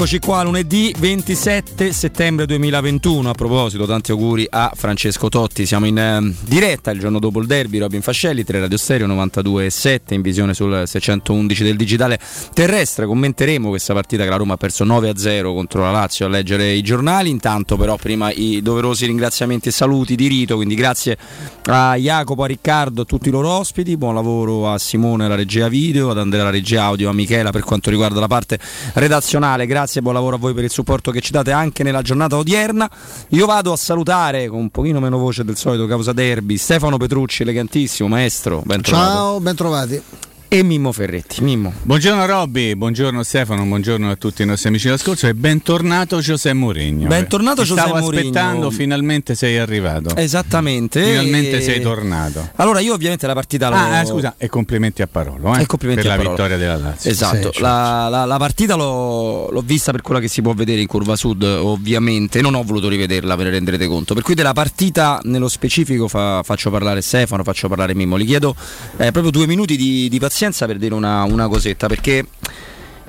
Eccoci qua, lunedì 27 settembre 2021. A proposito, tanti auguri a Francesco Totti. Siamo in eh, diretta il giorno dopo il derby. Robin Fascelli, 3 Radio Stereo 92.7 in visione sul 611 del digitale terrestre. Commenteremo questa partita che la Roma ha perso 9-0 contro la Lazio a leggere i giornali. Intanto, però, prima i doverosi ringraziamenti e saluti di rito. Quindi, grazie a Jacopo, a Riccardo, a tutti i loro ospiti. Buon lavoro a Simone, la regia video, ad Andrea, la regia audio, a Michela per quanto riguarda la parte redazionale nazionale. Grazie buon lavoro a voi per il supporto che ci date anche nella giornata odierna. Io vado a salutare con un pochino meno voce del solito causa derby Stefano Petrucci, elegantissimo maestro. Ben Ciao, ben trovati e Mimmo Ferretti. Mimmo. Buongiorno Robby, buongiorno Stefano, buongiorno a tutti i nostri amici d'ascolto e bentornato Giuseppe Mourinho. Bentornato Giuseppe Mourinho. Stavo aspettando, finalmente sei arrivato. Esattamente. Finalmente e... sei tornato. Allora io ovviamente la partita l'ho... Ah, eh, scusa, e complimenti a Parolo, eh, complimenti per a la Parolo. vittoria della Lazio. Esatto, sì, la, la, la, partita l'ho, l'ho, vista per quella che si può vedere in Curva Sud, ovviamente, non ho voluto rivederla, ve ne renderete conto. Per cui della partita nello specifico fa, faccio parlare Stefano, faccio parlare Mimmo. Gli chiedo eh, proprio due minuti di, di pazienza per dire una una, cosetta perché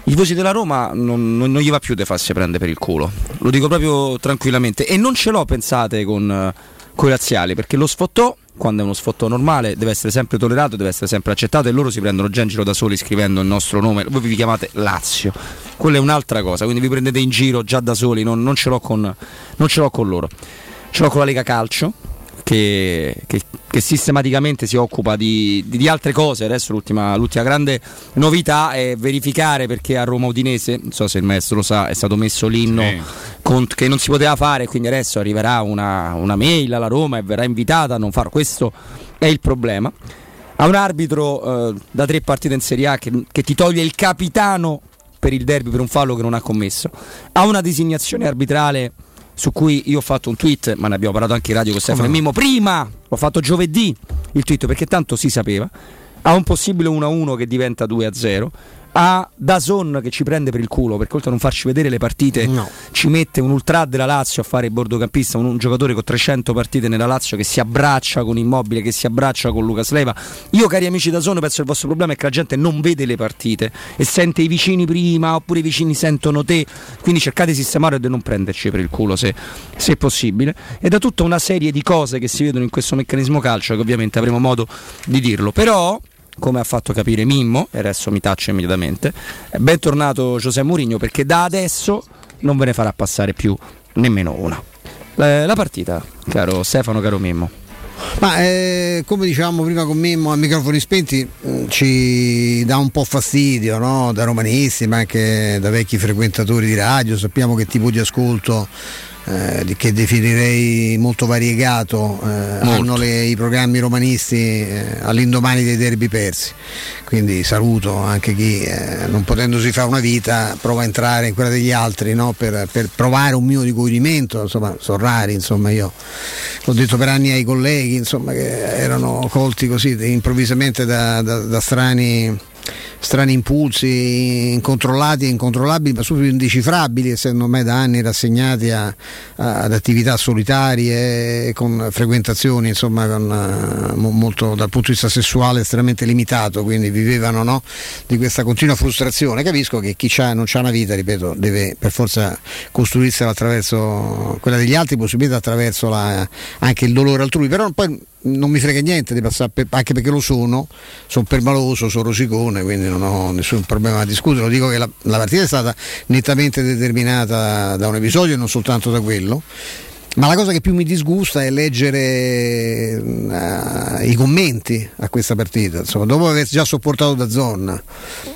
i tifosi della Roma non, non, non, gli va più di farsi prendere per il culo, lo dico proprio tranquillamente. E non ce l'ho pensate con, con i razziali perché lo sfottò quando è uno sfotto normale deve essere sempre tollerato, deve essere sempre accettato e loro si prendono già in giro da soli scrivendo il nostro nome, voi vi chiamate Lazio, quella è un'altra cosa, quindi vi prendete in giro già da soli, non, non ce, l'ho con, non ce l'ho con loro, ce l'ho con la Lega Calcio che, che, che, sistematicamente si occupa di, di, di altre cose. Adesso l'ultima, l'ultima, grande novità è verificare perché a Roma Udinese, non so se il maestro lo sa, è stato messo l'inno sì. con, che non si poteva fare, quindi adesso arriverà una, una mail alla Roma e verrà invitata a non farlo. Questo è il problema. A un arbitro eh, da tre partite in Serie A che, che ti toglie il capitano per il derby per un fallo che non ha commesso, a una designazione arbitrale su cui io ho fatto un tweet, ma ne abbiamo parlato anche in radio con Stefano e Mimmo, prima. L'ho fatto giovedì il tweet perché tanto si sapeva, a un possibile 1-1 che diventa 2-0 a Dazon che ci prende per il culo perché oltre a non farci vedere le partite no. ci mette un ultra della Lazio a fare il bordocampista un, un, giocatore con 300 partite nella Lazio che si abbraccia con Immobile che si abbraccia con Lucas Leva io cari amici Dazon penso che il vostro problema è che la gente non vede le partite e sente i vicini prima oppure i vicini sentono te. Quindi cercate di sistemare e di non prenderci per il culo se, se possibile. E da tutta una serie di cose che si vedono in questo meccanismo calcio che ovviamente avremo modo di dirlo. Però come ha fatto capire Mimmo, e adesso mi taccio immediatamente. Bentornato Giuseppe Mourinho perché da adesso non ve ne farà passare più nemmeno una. La, la partita, caro Stefano, caro Mimmo. Ma eh, come diciamo prima con Mimmo a microfoni spenti mm, ci dà un po' fastidio no? da romanisti ma anche da vecchi frequentatori di radio, sappiamo che tipo di ascolto eh, che definirei molto variegato, eh, hanno le, i programmi romanisti eh, all'indomani dei derby persi. Quindi saluto anche chi, eh, non potendosi fare una vita, prova a entrare in quella degli altri no? per, per, provare un mio di godimento. Insomma, sono rari, insomma, io l'ho detto per anni ai colleghi insomma, che erano colti così improvvisamente da, da, da strani strani impulsi incontrollati e incontrollabili, ma subito indecifrabili, essendo ormai da anni rassegnati a, a, ad attività solitarie con frequentazioni insomma, con, uh, molto, dal punto di vista sessuale estremamente limitato, quindi vivevano no, di questa continua frustrazione. Capisco che chi non ha una vita, ripeto, deve per forza costruirsela attraverso quella degli altri, possibilmente attraverso la, anche il dolore altrui, però poi non mi frega niente di passare, per, anche perché lo sono, sono permaloso, sono rosicone, quindi non ho nessun problema a discutere. Dico che la, la partita è stata nettamente determinata da un episodio e non soltanto da quello. Ma la cosa che più mi disgusta è leggere uh, i commenti a questa partita. Insomma, dopo aver già sopportato da zona,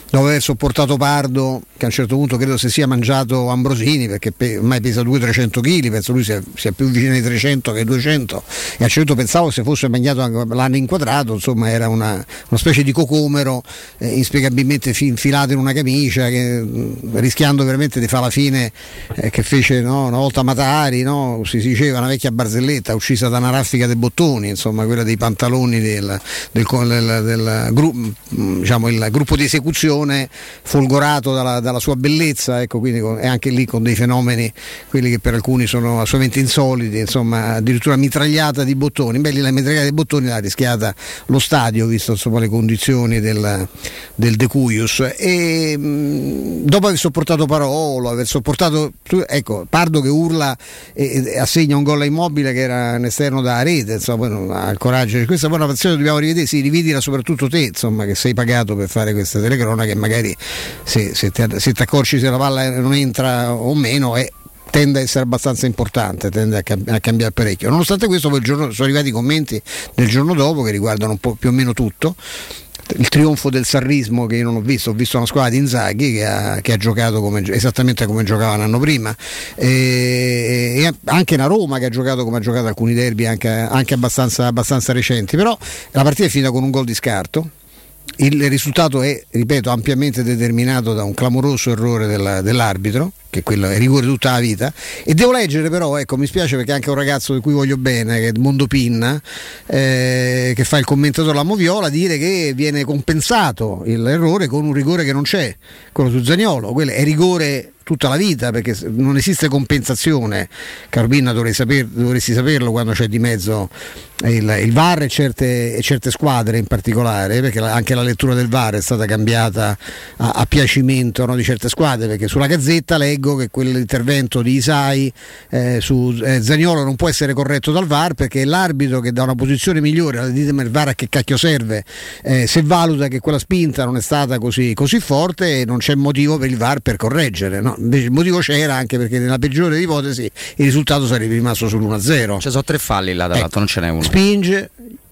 dopo aver sopportato Pardo, che a un certo punto credo si sia mangiato Ambrosini perché pe- ormai pesa 200-300 kg, penso lui sia, sia, più vicino ai 300 che ai 200 e a un certo punto pensavo se fosse mangiato l'anno inquadrato, insomma era una, una specie di cocomero eh, inspiegabilmente fi- infilato in una camicia che, mh, rischiando veramente di fare la fine eh, che fece no, una volta Matari, no? si, si diceva una vecchia barzelletta uccisa da una raffica dei bottoni, insomma quella dei pantaloni del, del, del, del, gru- diciamo, gruppo di esecuzione folgorato dalla, dalla sua bellezza, ecco, quindi con, anche lì con dei fenomeni, quelli che per alcuni sono assolutamente insoliti, insomma, addirittura mitragliata di bottoni. Beh, la mitragliata dei bottoni l'ha rischiata lo stadio, visto insomma, le condizioni del, del De Cuius. E mh, dopo aver sopportato Parolo, aver sopportato. Ecco, Pardo che urla e, e assegna un gol a immobile che era un esterno da rete, insomma, poi non ha il coraggio. Questa buona passione dobbiamo rivedere, sì, rivedila soprattutto te, insomma, che sei pagato per fare questa telecronaca e magari se, se, ti, accorgi se la palla non entra o meno è tende a essere abbastanza importante, tende a, cam- a, cambiare parecchio. Nonostante questo, poi giorno, sono arrivati commenti del giorno dopo che riguardano un po' più o meno tutto. Il trionfo del sarrismo che io non ho visto, ho visto una squadra di Inzaghi che ha, che ha giocato come, esattamente come giocava l'anno prima. E, e, anche una Roma che ha giocato come ha giocato alcuni derby anche, anche abbastanza, abbastanza recenti, però la partita è finita con un gol di scarto. Il risultato è, ripeto, ampiamente determinato da un clamoroso errore della, dell'arbitro, che quello è rigore tutta la vita. E devo leggere però, ecco, mi spiace perché anche un ragazzo di cui voglio bene, che è Mondo Pinna, eh, che fa il commentatore alla Moviola, dire che viene compensato l'errore con un rigore che non c'è, quello su Zagnolo, quello è rigore tutta la vita perché non esiste compensazione. Carbina saper, dovresti saperlo quando c'è di mezzo il, il VAR e certe, e certe, squadre in particolare, perché anche la lettura del VAR è stata cambiata a, a piacimento no, di certe squadre, perché sulla gazzetta leggo che quell'intervento di Isai eh, su eh, Zagnolo non può essere corretto dal VAR perché l'arbitro che da una posizione migliore, ditemi il VAR a che cacchio serve, eh, se valuta che quella spinta non è stata così, così forte non c'è motivo per il VAR per correggere. No? invece il motivo c'era anche perché nella peggiore ipotesi il risultato sarebbe rimasto sull'1-0. Ci sono tre falli là dall'altro, ecco, non ce n'è uno. Spinge,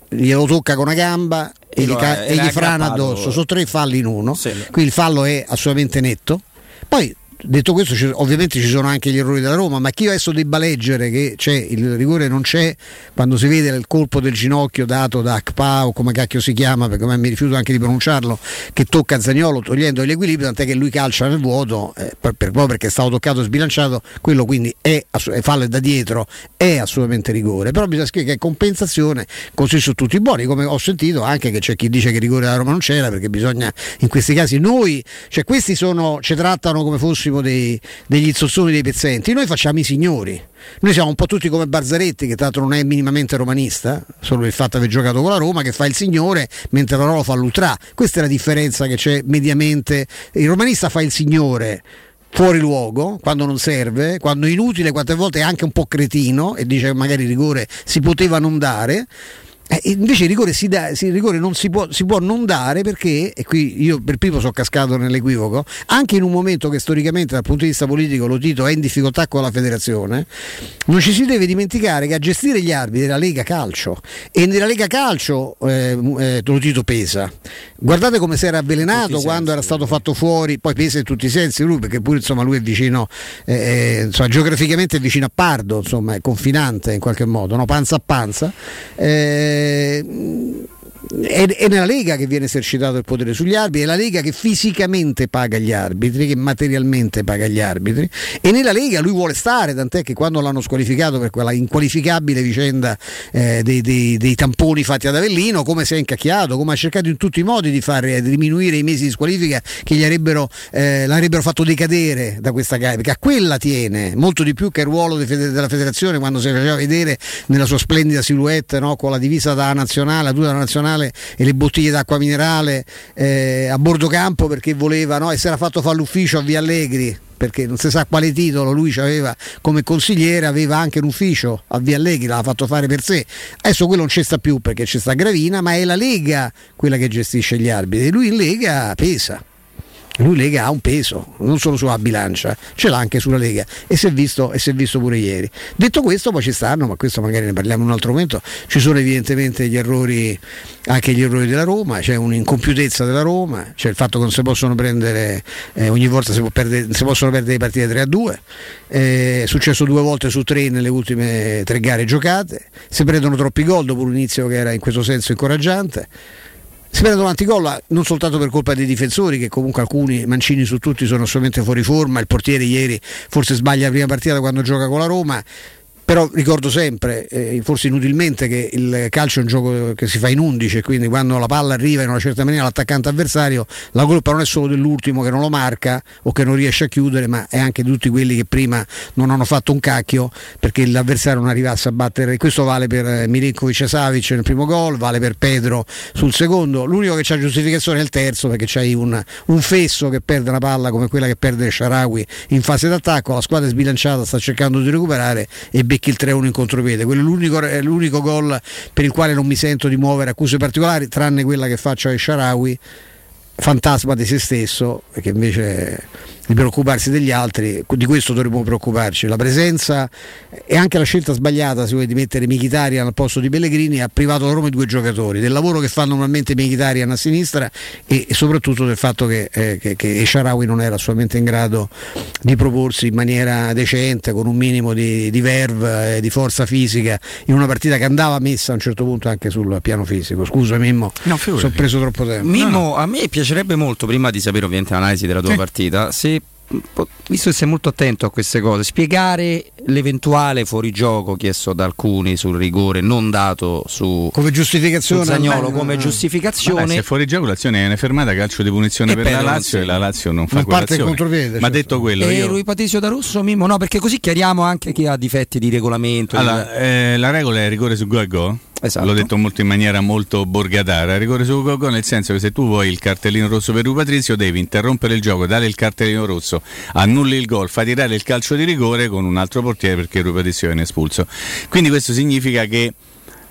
glielo tocca con una gamba e, gli, ca- e gli frana addosso. Sono tre falli in uno. Sì. Qui il fallo è assolutamente netto. Poi Detto questo, ovviamente ci sono anche gli errori della Roma, ma chi adesso debba leggere che c'è, il rigore non c'è quando si vede il colpo del ginocchio dato da Akpa o come cacchio si chiama, perché mi rifiuto anche di pronunciarlo, che tocca Zagnolo togliendo l'equilibrio, tant'è che lui calcia nel vuoto, eh, per, per, proprio perché è stato toccato e sbilanciato, quello quindi è, è fallo da dietro, è assolutamente rigore. Però bisogna scrivere che è compensazione, così su tutti buoni, come ho sentito anche che c'è chi dice che il rigore della Roma non c'era, perché bisogna in questi casi noi, cioè questi sono, ci trattano come fossimo dei, degli zozzoni dei pezzenti, noi facciamo i signori. Noi siamo un po' tutti come Barzaretti, che tra l'altro non è minimamente romanista, solo il fatto di aver giocato con la Roma, che fa il signore mentre la Roma fa l'ultra. Questa è la differenza che c'è mediamente. Il romanista fa il signore fuori luogo, quando non serve, quando è inutile, quante volte è anche un po' cretino e dice che magari il rigore si poteva non dare. Eh, invece il rigore, si da, il rigore non si può, si può, non dare perché, e qui io per primo sono cascato nell'equivoco, anche in un momento che storicamente dal punto di vista politico lo Tito è in difficoltà con la federazione, non ci si deve dimenticare che a gestire gli arbitri è la Lega Calcio e nella Lega Calcio eh, eh, lo Tito pesa. Guardate come si era avvelenato quando era stato fatto fuori, poi pesa in tutti i sensi lui perché pure insomma, lui è vicino, eh, eh insomma, geograficamente è vicino a Pardo, insomma, è confinante in qualche modo, no? panza a panza. Eh, è, è, nella Lega che viene esercitato il potere sugli arbitri, è la Lega che fisicamente paga gli arbitri, che materialmente paga gli arbitri. E nella Lega lui vuole stare, tant'è che quando l'hanno squalificato per quella inqualificabile vicenda eh, dei, dei, dei, tamponi fatti ad Avellino, come si è incacchiato, come ha cercato in tutti i modi di far diminuire i mesi di squalifica che gli avrebbero, eh, l'avrebbero fatto decadere da questa gara, perché a quella tiene molto di più che il ruolo della federazione quando si faceva vedere nella sua splendida silhouette no, con la divisa da nazionale, la tuta nazionale e le bottiglie d'acqua minerale eh, a bordo campo perché voleva no, e si era fatto fare l'ufficio a Via Allegri perché non si sa quale titolo lui aveva come consigliere, aveva anche un ufficio a Via Allegri, l'ha fatto fare per sé. Adesso quello non c'è sta più perché c'è sta Gravina, ma è la Lega quella che gestisce gli arbitri lui in Lega pesa lui Lega ha un peso, non solo sulla bilancia, ce l'ha anche sulla Lega e si è visto, e si è visto pure ieri. Detto questo poi ci stanno, ma questo magari ne parliamo in un altro momento, ci sono evidentemente gli errori, anche gli errori della Roma, c'è un'incompiutezza della Roma, c'è il fatto che non si possono prendere, eh, ogni volta si, perdere, si, possono perdere partite 3 a 2, eh, è successo due volte su tre nelle ultime tre gare giocate, si prendono troppi gol dopo un inizio che era in questo senso incoraggiante si prendono anticolla non soltanto per colpa dei difensori che comunque alcuni mancini su tutti sono assolutamente fuori forma. Il portiere ieri forse sbaglia la prima partita quando gioca con la Roma però ricordo sempre, eh, forse inutilmente, che il calcio è un gioco che si fa in 11 quindi quando la palla arriva in una certa maniera all'attaccante avversario la colpa non è solo dell'ultimo che non lo marca o che non riesce a chiudere ma è anche di tutti quelli che prima non hanno fatto un cacchio perché l'avversario non arrivasse a battere. Questo vale per eh, Milinkovic e Savic nel primo gol vale per Pedro sul secondo. L'unico che c'ha giustificazione è il terzo perché c'hai un, un fesso che perde una palla come quella che perde Sharawi in fase d'attacco. La squadra è sbilanciata sta cercando di recuperare e becchi il 3-1 in contropiede quello è l'unico, è l'unico gol per il quale non mi sento di muovere accuse particolari tranne quella che faccio ai Sharawi fantasma di se stesso che invece di preoccuparsi degli altri, di questo dovremmo preoccuparci. La presenza e anche la scelta sbagliata, se vuoi, di mettere Michitarian al posto di Pellegrini ha privato la Roma di due giocatori, del lavoro che fa normalmente Michitarian a sinistra e, e soprattutto del fatto che, eh, che, che Sharawi non era assolutamente in grado di proporsi in maniera decente, con un minimo di, di verve, eh, di forza fisica, in una partita che andava messa a un certo punto anche sul piano fisico. Scusa Mimmo, no, sono preso troppo tempo. Mimmo, no, no. a me piacerebbe molto, prima di sapere ovviamente l'analisi della tua sì. partita, se visto che sei molto attento a queste cose, spiegare l'eventuale fuorigioco chiesto da alcuni sul rigore non dato su come giustificazione. Zagnolo come giustificazione. Vabbè, se fuorigioco l'azione è una fermata calcio di punizione per la Lazio e la Lazio non fa parte contropiede ma certo. detto quello e io... Rui Patisio da Russo Mimmo no perché così chiariamo anche chi ha difetti di regolamento allora, eh, la regola è rigore su go e go Esatto. L'ho detto molto in maniera molto borgatara. Rigore su Coco, nel senso che se tu vuoi il cartellino rosso per Rui Patrizio, devi interrompere il gioco, dare il cartellino rosso, annulli il gol, fai tirare il calcio di rigore con un altro portiere perché Rui Patrizio viene espulso. Quindi questo significa che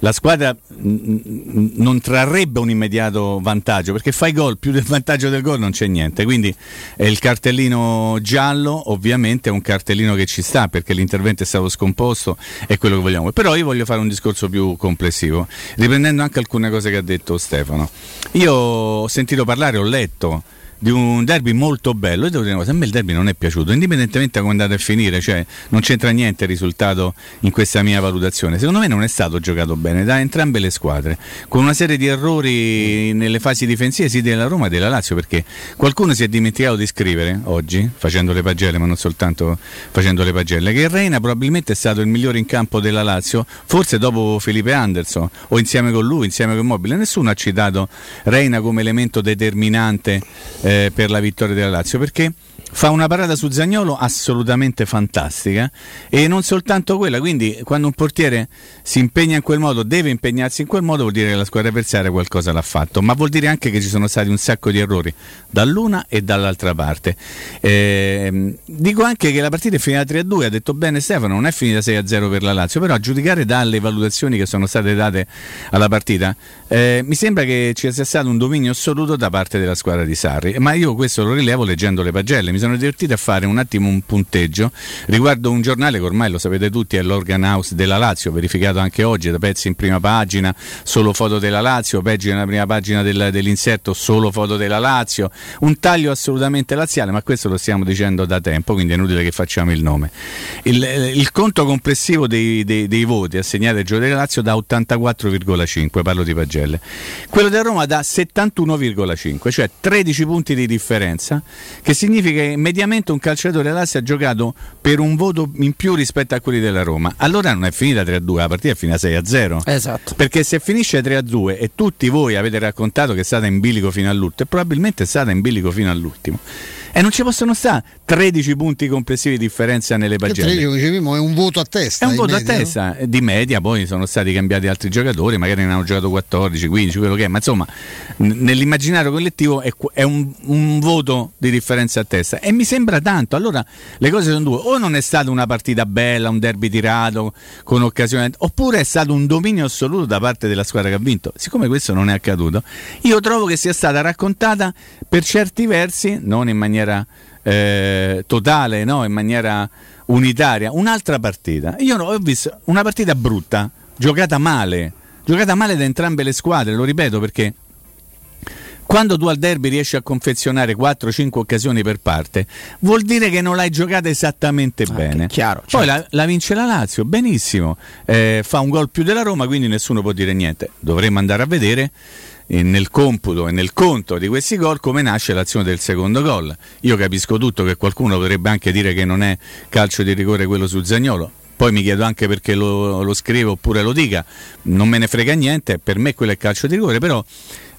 la squadra non trarrebbe un immediato vantaggio perché fai gol più del vantaggio del gol non c'è niente. Quindi eh, il cartellino giallo ovviamente è un cartellino che ci sta perché l'intervento è stato scomposto è quello che vogliamo. Però io voglio fare un discorso più complessivo riprendendo anche alcune cose che ha detto Stefano. Io ho sentito parlare ho letto di un derby molto bello. Io devo dire una cosa, a me il derby non è piaciuto, indipendentemente da come è andato a finire, cioè non c'entra niente il risultato in questa mia valutazione. Secondo me non è stato giocato bene da entrambe le squadre, con una serie di errori nelle fasi difensive sia della Roma che della Lazio, perché qualcuno si è dimenticato di scrivere oggi, facendo le pagelle, ma non soltanto facendo le pagelle, che Reina probabilmente è stato il migliore in campo della Lazio, forse dopo Felipe Anderson, o insieme con lui, insieme con Mobile. Nessuno ha citato Reina come elemento determinante. Eh, eh, per la vittoria della Lazio perché fa una parata su Zagnolo assolutamente fantastica e non soltanto quella, quindi quando un portiere si impegna in quel modo, deve impegnarsi in quel modo, vuol dire che la squadra avversaria qualcosa l'ha fatto, ma vuol dire anche che ci sono stati un sacco di errori dall'una e dall'altra parte. Eh, dico anche che la partita è finita 3-2, ha detto bene Stefano, non è finita 6-0 per la Lazio, però a giudicare dalle valutazioni che sono state date alla partita, eh, mi sembra che ci sia stato un dominio assoluto da parte della squadra di Sarri, ma io questo lo rilevo leggendo le pagelle, mi sono divertito a fare un attimo un punteggio riguardo un giornale che ormai lo sapete tutti è l'Organ House della Lazio, verificato anche oggi da pezzi in prima pagina, solo foto della Lazio, peggio nella prima pagina del, dell'inserto, solo foto della Lazio, un taglio assolutamente laziale, ma questo lo stiamo dicendo da tempo, quindi è inutile che facciamo il nome. Il, il conto complessivo dei, dei, dei, voti assegnati al della Lazio da 84,5, parlo di pagelle, quello della Roma da 71,5, cioè 13 punti di differenza, che significa che mediamente un calciatore dell'Assia ha giocato per un voto in più rispetto a quelli della Roma. Allora non è finita 3-2, la partita è finita 6-0. Esatto. Perché se finisce 3-2 e tutti voi avete raccontato che è stata in bilico fino all'ultimo, probabilmente è stata in bilico fino all'ultimo. E non ci possono stare 13 punti complessivi di differenza nelle pagelle. È un voto a testa. È un voto media, a testa no? di media, poi sono stati cambiati altri giocatori, magari ne hanno giocato 14, 15, quello che è, ma insomma nell'immaginario collettivo è, è un, un, voto di differenza a testa e mi sembra tanto. Allora le cose sono due, o non è stata una partita bella, un derby tirato con occasione, oppure è stato un dominio assoluto da parte della squadra che ha vinto. Siccome questo non è accaduto, io trovo che sia stata raccontata per certi versi, non in maniera maniera eh, totale, no? in maniera unitaria. Un'altra partita. Io ho visto una partita brutta, giocata male, giocata male da entrambe le squadre, lo ripeto perché quando tu al derby riesci a confezionare 4-5 occasioni per parte, vuol dire che non l'hai giocata esattamente ah, bene. Chiaro, certo. Poi la, la, vince la Lazio, benissimo, eh, fa un gol più della Roma, quindi nessuno può dire niente. Dovremmo andare a vedere nel computo e nel conto di questi gol come nasce l'azione del secondo gol. Io capisco tutto che qualcuno potrebbe anche dire che non è calcio di rigore quello su Zagnolo, poi mi chiedo anche perché lo, lo scrivo oppure lo dica, non me ne frega niente, per me quello è calcio di rigore, però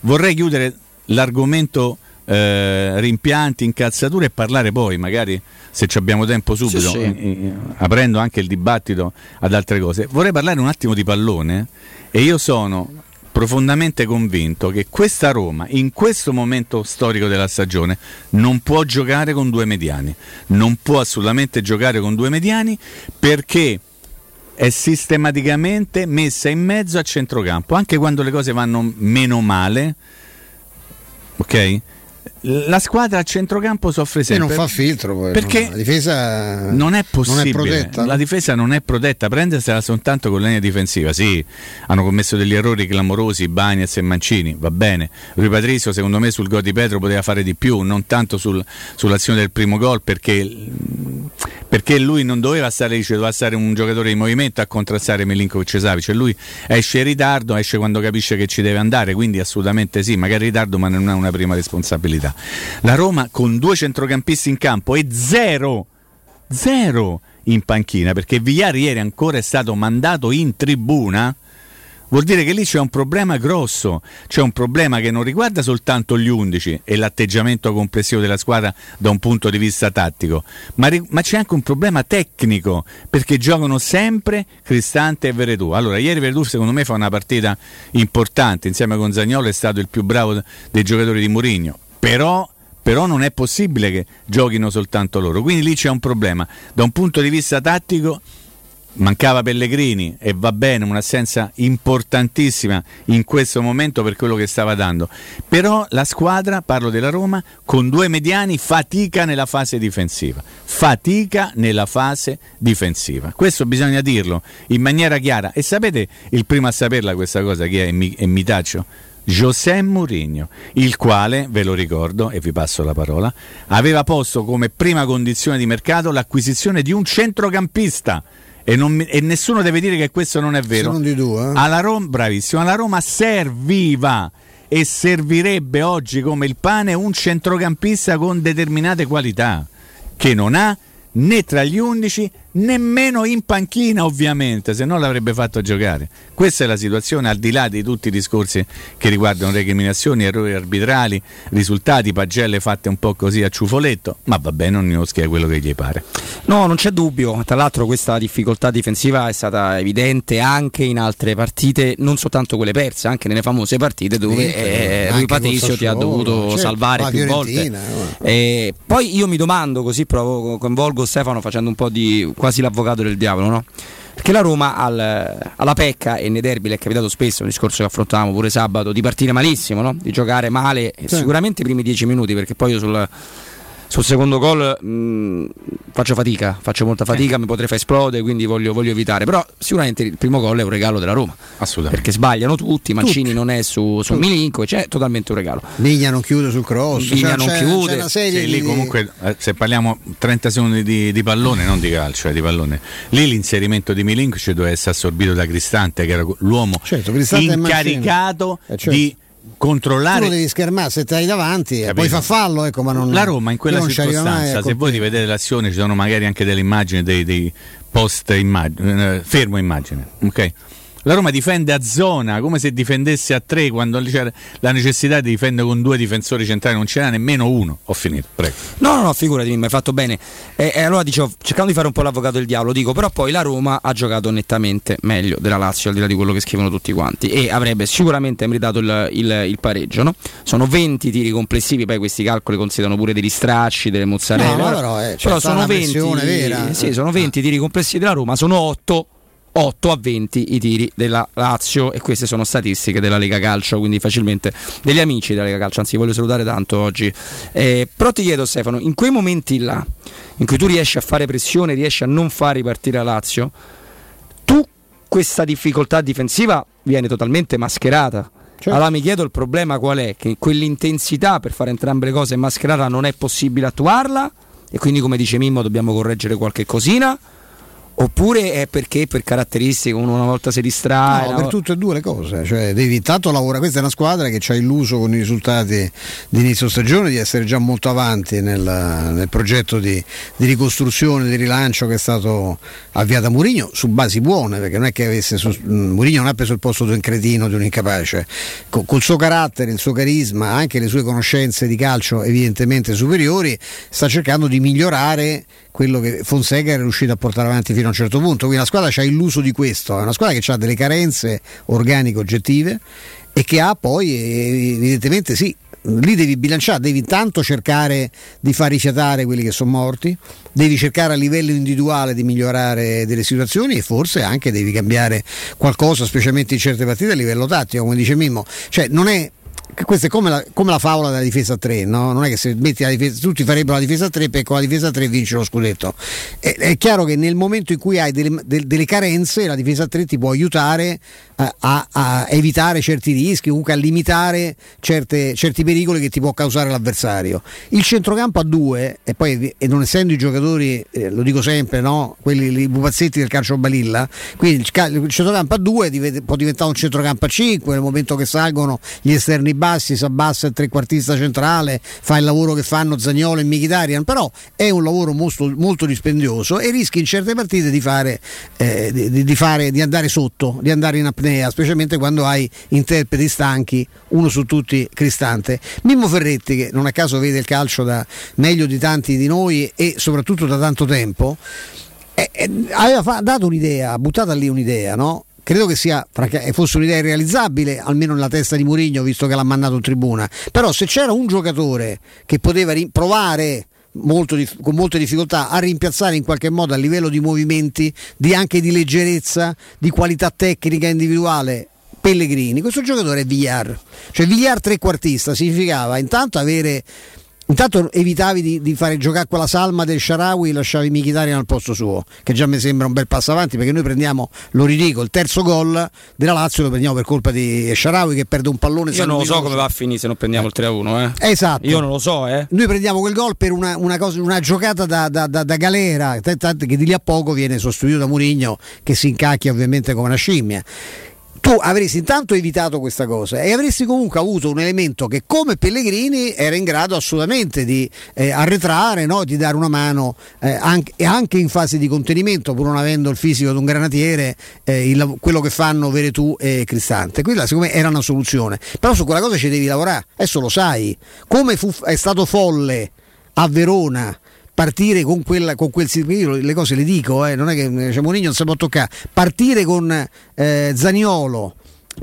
vorrei chiudere l'argomento eh, rimpianti, incazzature e parlare poi, magari se abbiamo tempo subito, sì, sì. Eh, aprendo anche il dibattito ad altre cose. Vorrei parlare un attimo di pallone e io sono profondamente convinto che questa Roma, in questo momento storico della stagione, non può giocare con due mediani. Non può assolutamente giocare con due mediani perché è sistematicamente messa in mezzo a centrocampo, anche quando le cose vanno meno male. Ok? La squadra a centrocampo soffre sempre. E non fa filtro poi, perché la difesa non è possibile. Non è la difesa non è protetta, prendersela soltanto con la linea difensiva. Sì, hanno commesso degli errori clamorosi Bagnez e Mancini, va bene. Rui Patrizio secondo me sul gol di Petro poteva fare di più, non tanto sul, sull'azione del primo gol perché, perché, lui non doveva stare lì, cioè doveva stare un giocatore di movimento a contrastare Milinkovic e Savic. Cioè lui esce in ritardo, esce quando capisce che ci deve andare, quindi assolutamente sì, magari in ritardo ma non ha una prima responsabilità. La Roma con due centrocampisti in campo e zero, zero in panchina perché Vigliari ieri ancora è stato mandato in tribuna. Vuol dire che lì c'è un problema grosso, c'è un problema che non riguarda soltanto gli undici e l'atteggiamento complessivo della squadra da un punto di vista tattico, ma, ma c'è anche un problema tecnico, perché giocano sempre Cristante e Veredù. Allora, ieri Veredù secondo me fa una partita importante, insieme con Zagnolo è stato il più bravo dei giocatori di Mourinho, però, però non è possibile che giochino soltanto loro. Quindi lì c'è un problema. Da un punto di vista tattico mancava Pellegrini e va bene, un'assenza importantissima in questo momento per quello che stava dando. Però la squadra, parlo della Roma, con due mediani fatica nella fase difensiva. Fatica nella fase difensiva. Questo bisogna dirlo in maniera chiara. E sapete il primo a saperla questa cosa chi è? E mi taccio? José Mourinho, il quale, ve lo ricordo e vi passo la parola, aveva posto come prima condizione di mercato l'acquisizione di un centrocampista. E, non, e nessuno deve dire che questo non è vero. Non di due, eh? alla Roma, bravissimo, alla Roma serviva e servirebbe oggi come il pane un centrocampista con determinate qualità che non ha né tra gli undici nemmeno in panchina ovviamente, se no l'avrebbe fatto giocare. Questa è la situazione al di là di tutti i discorsi che riguardano recriminazioni, errori arbitrali, risultati, pagelle fatte un po' così a ciufoletto, ma va bene, ognuno schia quello che gli pare. No, non c'è dubbio, tra l'altro questa difficoltà difensiva è stata evidente anche in altre partite, non soltanto quelle perse, anche nelle famose partite dove eh, Rui Patrizio ti ha dovuto certo, salvare più volte. Eh, poi io mi domando, così provo, coinvolgo Stefano facendo un po' di quasi l'avvocato del diavolo, no? Perché la Roma al, alla pecca, e nei derby è capitato spesso, un discorso che affrontavamo pure sabato, di partire malissimo, no? di giocare male, sì. sicuramente i primi dieci minuti, perché poi io sul, sul secondo gol mh, mm, faccio fatica, faccio molta fatica, eh. mi potrei far esplodere, quindi voglio, voglio, evitare. Però sicuramente il primo gol è un regalo della Roma. Assolutamente. Perché sbagliano tutti, Mancini tutti. non è su, su Milinko, cioè è totalmente un regalo. Vigna non chiude sul cross. Vigna cioè, non c'è, chiude. C'è sì, di... lì comunque eh, se parliamo 30 secondi di, di, pallone, non di calcio, eh, di pallone. Lì l'inserimento di Milinko ci doveva essere assorbito da Cristante, che era l'uomo certo, incaricato eh, certo. di controllare. Tu devi schermare se stai davanti e poi fa fallo. Ecco, ma non, la Roma in quella circostanza, se voi rivedete l'azione, ci sono magari anche delle immagini, dei, dei post immagine, eh, fermo immagine. ok? La Roma difende a zona come se difendesse a tre quando c'era la necessità di difendere con due difensori centrali, non c'era nemmeno uno. Ho finito, prego. No, no, no, figurati, mi hai fatto bene. E, e, allora dicevo, cercando di fare un po' l'avvocato del diavolo, dico, però poi la Roma ha giocato nettamente meglio della Lazio, al di là di quello che scrivono tutti quanti, e avrebbe sicuramente meritato il, il, il pareggio. No? Sono 20 tiri complessivi, poi questi calcoli considerano pure degli stracci, delle mozzarella. No, no, però, eh, però sono 20, vera. Sì, sono 20 tiri complessivi della Roma, sono 8 8 a 20 i tiri della Lazio e queste sono statistiche della Lega Calcio, quindi facilmente degli amici della Lega Calcio, anzi voglio salutare tanto oggi. Eh, però ti chiedo Stefano, in quei momenti là, in cui tu riesci a fare pressione, riesci a non far ripartire la Lazio, tu questa difficoltà difensiva viene totalmente mascherata. Certo. Allora mi chiedo il problema qual è? Che quell'intensità per fare entrambe le cose mascherata non è possibile attuarla e quindi come dice Mimmo dobbiamo correggere qualche cosina Oppure è perché per caratteristiche uno una volta si distrae? No, per tutte e due le cose. Cioè, devi intanto lavorare. Questa è una squadra che ci ha illuso con i risultati di inizio stagione di essere già molto avanti nel, nel progetto di, di, ricostruzione, di rilancio che è stato avviato a Murigno su basi buone, perché non è che avesse Murigno non ha preso il posto di un cretino, di un incapace. Con, col suo carattere, il suo carisma, anche le sue conoscenze di calcio evidentemente superiori, sta cercando di migliorare quello che Fonseca era riuscito a portare avanti fino a un certo punto. Quindi la squadra ha illuso di questo, è una squadra che ha delle carenze organiche oggettive e che ha poi evidentemente sì, lì devi bilanciare, devi intanto cercare di far rifiatare quelli che sono morti, devi cercare a livello individuale di migliorare delle situazioni e forse anche devi cambiare qualcosa, specialmente in certe partite a livello tattico, come dice Mimmo. Cioè non è questa è come la, come la, favola della difesa 3, no? non è che se metti la difesa, tutti farebbero la difesa 3 perché con la difesa 3 vince lo scudetto. È, è chiaro che nel momento in cui hai delle, delle, delle carenze, la difesa 3 ti può aiutare a, a, a, evitare certi rischi, comunque a limitare certe, certi pericoli che ti può causare l'avversario. Il centrocampo a due, e poi e non essendo i giocatori, eh, lo dico sempre, no? quelli i pupazzetti del calcio balilla, quindi il, il centrocampo a due può diventare un centrocampo a 5 nel momento che salgono gli esterni bassi, si abbassa il trequartista centrale, fa il lavoro che fanno Zagnolo e Michitarian, però è un lavoro molto, molto dispendioso e rischi in certe partite di, fare, eh, di, di, fare, di andare sotto, di andare in apnea, specialmente quando hai interpreti stanchi, uno su tutti Cristante. Mimmo Ferretti, che non a caso vede il calcio da meglio di tanti di noi e soprattutto da tanto tempo, eh, eh, aveva dato un'idea, buttata lì un'idea, no? Credo che sia, fosse un'idea irrealizzabile, almeno nella testa di Mourinho, visto che l'ha mandato in tribuna. Però se c'era un giocatore che poteva provare molto, con molte difficoltà a rimpiazzare in qualche modo a livello di movimenti, di anche di leggerezza, di qualità tecnica individuale Pellegrini, questo giocatore è Villar, cioè Villar trequartista significava intanto avere Intanto evitavi di, di, fare giocare quella salma del Sharawi e lasciavi Michitarian al posto suo, che già mi sembra un bel passo avanti perché noi prendiamo, lo ridico, il terzo gol della Lazio lo prendiamo per colpa di Sharawi che perde un pallone. Io non lo so come va a finire se non prendiamo il 3-1. Eh. Esatto. Io non lo so. Eh. Noi prendiamo quel gol per una, una, cosa, una giocata da, da, da, da galera, che di lì a poco viene sostituito da Murigno che si incacchia ovviamente come una scimmia tu avresti intanto evitato questa cosa e avresti comunque avuto un elemento che come Pellegrini era in grado assolutamente di eh, arretrare, no? di dare una mano eh, anche, anche, in fase di contenimento pur non avendo il fisico di un granatiere eh, il, quello che fanno Veretù e Cristante. Quella secondo me era una soluzione. Però su quella cosa ci devi lavorare adesso lo sai. Come fu, è stato folle a Verona partire con, quella, con quel io le cose le dico, eh, non è che cioè, Mourinho non si può toccare, partire con eh, Zaniolo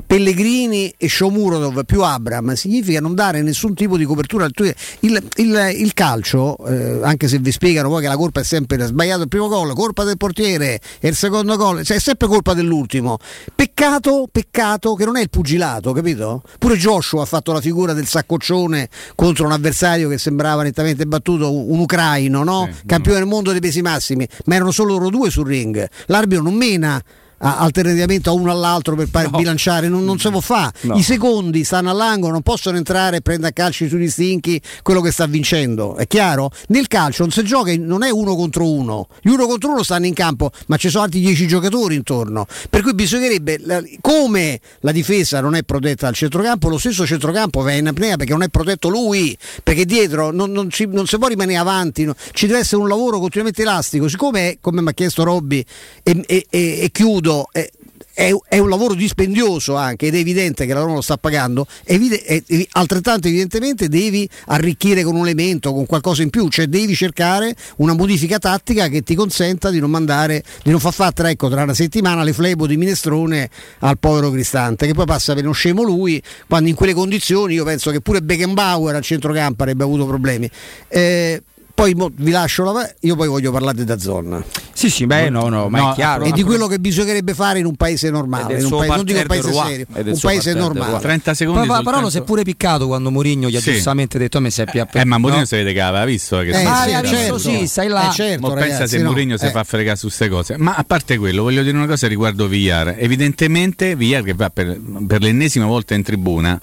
Pellegrini e Shomurodov più Abram significa non dare nessun tipo di copertura al tuo... il, il, il calcio eh, anche se vi spiegano poi che la colpa è sempre sbagliato il primo gol colpa del portiere e il secondo gol cioè è sempre colpa dell'ultimo peccato peccato che non è il pugilato capito? pure Joshua ha fatto la figura del saccoccione contro un avversario che sembrava nettamente battuto un, ucraino no? Sì, campione no. del mondo dei pesi massimi ma erano solo loro due sul ring l'arbitro non mena alternativamente a uno all'altro per no. bilanciare, non, non si può fare. No. I secondi stanno all'angolo, non possono entrare e prendere a calci sugli stinchi quello che sta vincendo, è chiaro? Nel calcio non si gioca, non è uno contro uno, gli uno contro uno stanno in campo, ma ci sono altri dieci giocatori intorno, per cui bisognerebbe, come la difesa non è protetta dal centrocampo, lo stesso centrocampo va in apnea perché non è protetto lui, perché dietro non, non, ci, non si può rimanere avanti, no? ci deve essere un lavoro continuamente elastico, siccome come mi ha chiesto Robby, e, e, e, e chiudo, chiudo, eh, è, è, un lavoro dispendioso anche ed è evidente che la Roma lo sta pagando, evide- è, altrettanto evidentemente devi arricchire con un elemento, con qualcosa in più, cioè devi cercare una modifica tattica che ti consenta di non mandare, di non far fare ecco, tra una settimana le flebo di minestrone al povero Cristante, che poi passa per uno scemo lui, quando in quelle condizioni io penso che pure Beckenbauer al centrocampo avrebbe avuto problemi. Eh, poi mo, vi lascio la io poi voglio parlare da zona. Sì, sì, beh, no, no, ma no, è chiaro. E di quello che bisognerebbe fare in un paese normale, in un paese, non dico un paese serio, un paese normale. 30 secondi. Però, però lo si è pure piccato quando Mourinho gli ha sì. giustamente detto a me sei più appena. Eh, ma Mourinho no? si vede che aveva visto che eh, ah, sì, visto, certo. sì, stai là. Eh, certo, ma pensa se no. Mourinho si eh. fa fregare su queste cose. Ma a parte quello, voglio dire una cosa riguardo Villar. Evidentemente Villar che va per, per l'ennesima volta in tribuna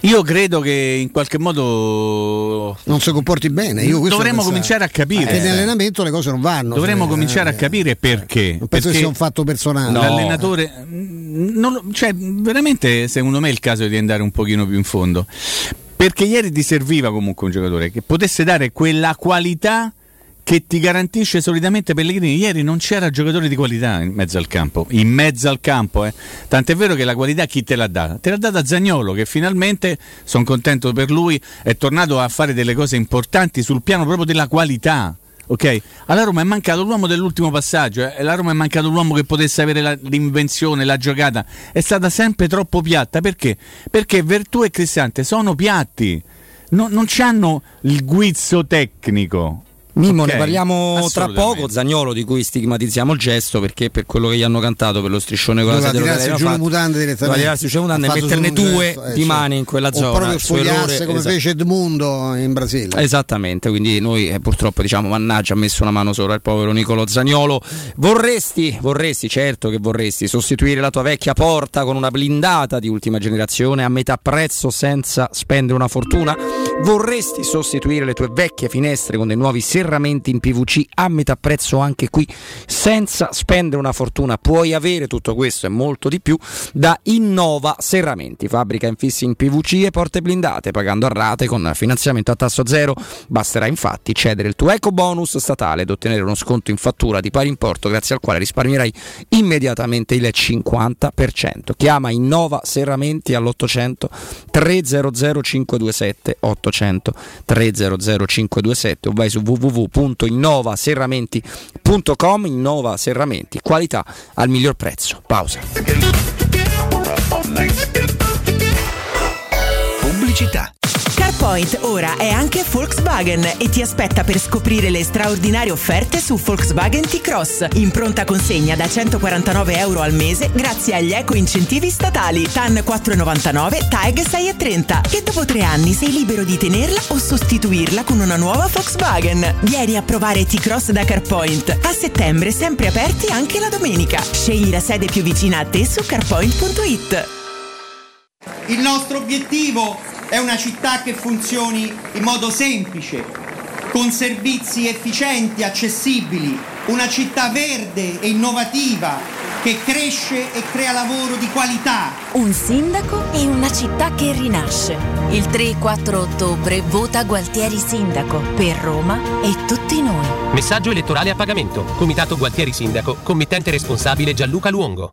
Io credo che in qualche modo non si comporti bene. Dovremmo cominciare a capire. Che in allenamento le cose non vanno. Dovremmo cominciare a capire perché. Non penso perché sia un fatto personale. No. L'allenatore, non, cioè, veramente, secondo me è il caso di andare un pochino più in fondo. Perché ieri ti serviva comunque un giocatore che potesse dare quella qualità che ti garantisce solitamente Pellegrini. Ieri non c'era giocatore di qualità in mezzo al campo, in mezzo al campo, eh. tant'è vero che la qualità chi te l'ha data? Te l'ha data Zagnolo che finalmente, sono contento per lui, è tornato a fare delle cose importanti sul piano proprio della qualità. Ok, alla Roma è mancato l'uomo dell'ultimo passaggio, eh? alla Roma è mancato l'uomo che potesse avere la, l'invenzione, la giocata, è stata sempre troppo piatta perché? Perché Vertù e Cristante sono piatti, no, non hanno il guizzo tecnico, Mimmo, okay. ne parliamo tra poco. Zagnolo, di cui stigmatizziamo il gesto perché per quello che gli hanno cantato per lo striscione con la sede locale. giù le mutande direttamente. Giù mutande e metterne due gesto, eh, di mani in quella zona. O proprio spogliarsi come esatto. fece Edmundo in Brasile. Esattamente, quindi noi eh, purtroppo diciamo mannaggia ha messo una mano sopra il povero Nicolo Zagnolo. Vorresti, vorresti, certo che vorresti sostituire la tua vecchia porta con una blindata di ultima generazione a metà prezzo senza spendere una fortuna? Vorresti sostituire le tue vecchie finestre con dei nuovi serramenti serramenti in PVC a metà prezzo anche qui senza spendere una fortuna. Puoi avere tutto questo e molto di più da Innova Serramenti, fabbrica infissi in PVC e porte blindate pagando a rate con finanziamento a tasso zero. Basterà infatti cedere il tuo eco bonus statale ed ottenere uno sconto in fattura di pari importo grazie al quale risparmierai immediatamente il 50%. Chiama Innova Serramenti all'800 300 527 800 300 527 o vai su www www.innovaserramenti.com Innova Serramenti, qualità al miglior prezzo. Pausa. Pubblicità. CarPoint ora è anche Volkswagen e ti aspetta per scoprire le straordinarie offerte su Volkswagen T-Cross in pronta consegna da 149 euro al mese grazie agli eco incentivi statali TAN 4,99 TAG 6,30 e dopo tre anni sei libero di tenerla o sostituirla con una nuova Volkswagen. Vieni a provare T-Cross da CarPoint. A settembre sempre aperti anche la domenica. Scegli la sede più vicina a te su carpoint.it. Il nostro obiettivo è una città che funzioni in modo semplice, con servizi efficienti, accessibili, una città verde e innovativa che cresce e crea lavoro di qualità. Un sindaco e una città che rinasce. Il 3 e 4 ottobre vota Gualtieri Sindaco per Roma e tutti noi. Messaggio elettorale a pagamento. Comitato Gualtieri Sindaco. Committente responsabile Gianluca Luongo.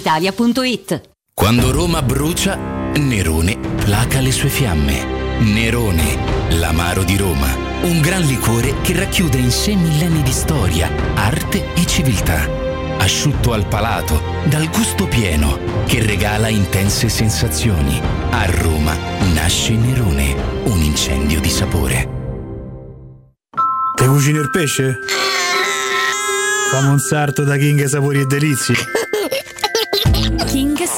Italia.it. Quando Roma brucia, Nerone placa le sue fiamme. Nerone, l'amaro di Roma. Un gran liquore che racchiude in sé millenni di storia, arte e civiltà. Asciutto al palato, dal gusto pieno, che regala intense sensazioni. A Roma nasce Nerone, un incendio di sapore. Te cucini il pesce? Fammi un sarto da King Sapori e Delizie.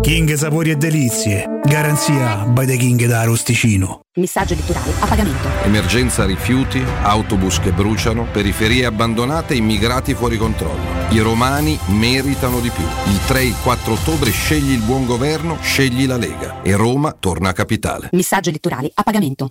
King Sapori e Delizie. Garanzia by the King da Arosticino. Messaggio elettorale a pagamento. Emergenza rifiuti, autobus che bruciano, periferie abbandonate, immigrati fuori controllo. I romani meritano di più. Il 3 e il 4 ottobre scegli il buon governo, scegli la Lega e Roma torna a capitale. Messaggio elettorale a pagamento.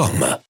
www.radiomaria.com.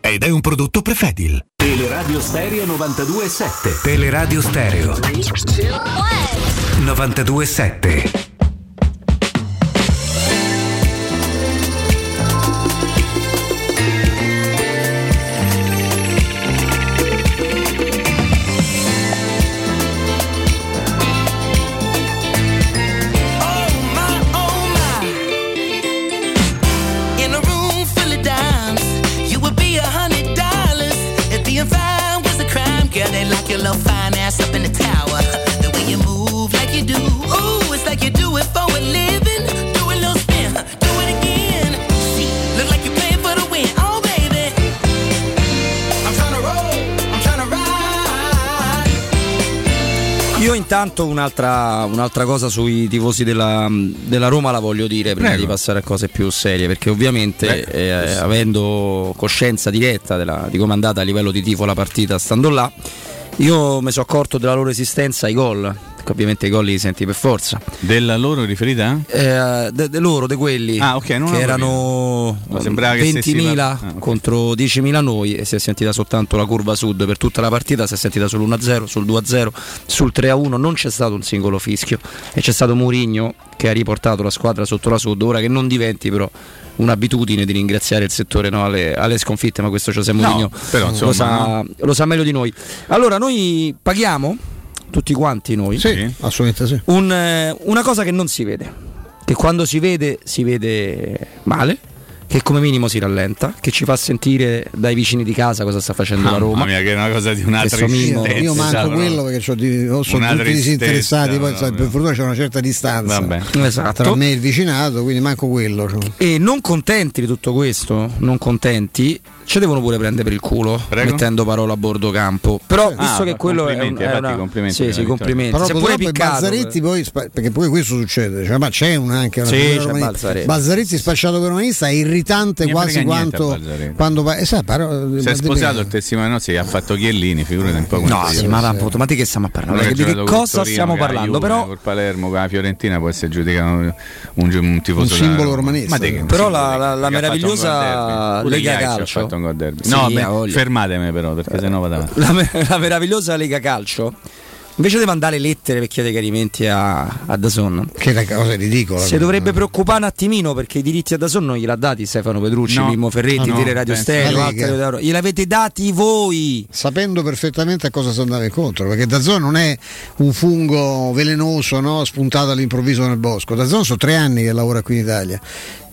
ed è un prodotto Prefedil. Teleradio Stereo 92.7 Teleradio Stereo. 92.7 your little fine ass up in the tower. The way you move like you do, ooh, it's like you do it for a living. Do a little spin, do it again. See, look like you playing for the win. Oh, baby. I'm tryna roll, I'm tryna ride. Io intanto un'altra, un'altra cosa sui tifosi della, della Roma la voglio dire prima Prego. di passare a cose più serie, perché ovviamente eh, avendo coscienza diretta della- di come è andata a livello di tifo la partita stando là, io mi sono accorto della loro esistenza ai gol, ovviamente i gol li senti per forza. Della loro riferita? Eh, de, de loro, di quelli. Ah, ok, non che erano Ma sembrava che stessi 20.000 par- ah, ok. contro 10.000 noi e si è sentita soltanto la curva sud. Per tutta la partita, si è sentita sull'1-0, sul 2-0, sul 3-1, non c'è stato un singolo fischio. E c'è stato Mourinho che ha riportato la squadra sotto la sud, ora che non diventi però un'abitudine di ringraziare il settore no, alle, alle sconfitte, ma questo José No, Mourinho però, lo, sa, no. lo sa meglio di noi. Allora, noi paghiamo, tutti quanti noi, Sì, assolutamente sì. un, eh, una cosa che non si vede, che quando si vede si vede male, che come minimo si rallenta, che ci fa sentire dai vicini di casa cosa sta facendo la Roma. Mamma mia, che è una cosa di una Questo minimo- tristezza. Io manco però. quello perché c'ho di- oh, sono Una tutti disinteressati, poi sai, per fortuna c'è una certa distanza Vabbè. Esatto. tra me e il vicinato, quindi manco quello. cioè. E non contenti di tutto questo, non contenti, ci devono pure prendere per il culo, Prego. mettendo parola a bordo campo. Però Ah, visto che quello è, un, è una... complimenti Sì, sì, complimenti. Però Si è pure piccato. Bazzaretti poi, spa- perché pure questo succede, cioè, ma c'è una, anche una Sì. Balzaretti. Balzaretti spacciato per romanista è irritante Non quasi quanto Balzaretti. quando eh, sai, però- Si è sposato il testimone nostro, gli ha fatto Chiellini, figurati un po' No, sì, ma appunto, ma di che stiamo a Non parlare? è Di che cosa stiamo parlando? Però col Palermo, con la Fiorentina può essere giudicato un, un tifoso Un simbolo romanista. Un Però la- un meravigliosa Lega Calcio. Un gol derby. Sì, no, fermatemi però perché sennò vado avanti. la, la meravigliosa Lega Calcio, invece di mandare lettere per chiedere chiarimenti a, a Dazon, Che è una cosa ridicola. si dovrebbe preoccupare un attimino perché i diritti a Dazon non gliel'ha dati Stefano Petrucci, No. Mimmo Ferretti, No, Tele Radio. Stereo, La. Euro. gliel'avete dati voi. sapendo perfettamente a cosa si andava incontro, perché Dazzone non è un fungo velenoso no? spuntato all'improvviso nel bosco. Dazzone sono tre anni che lavora qui in Italia.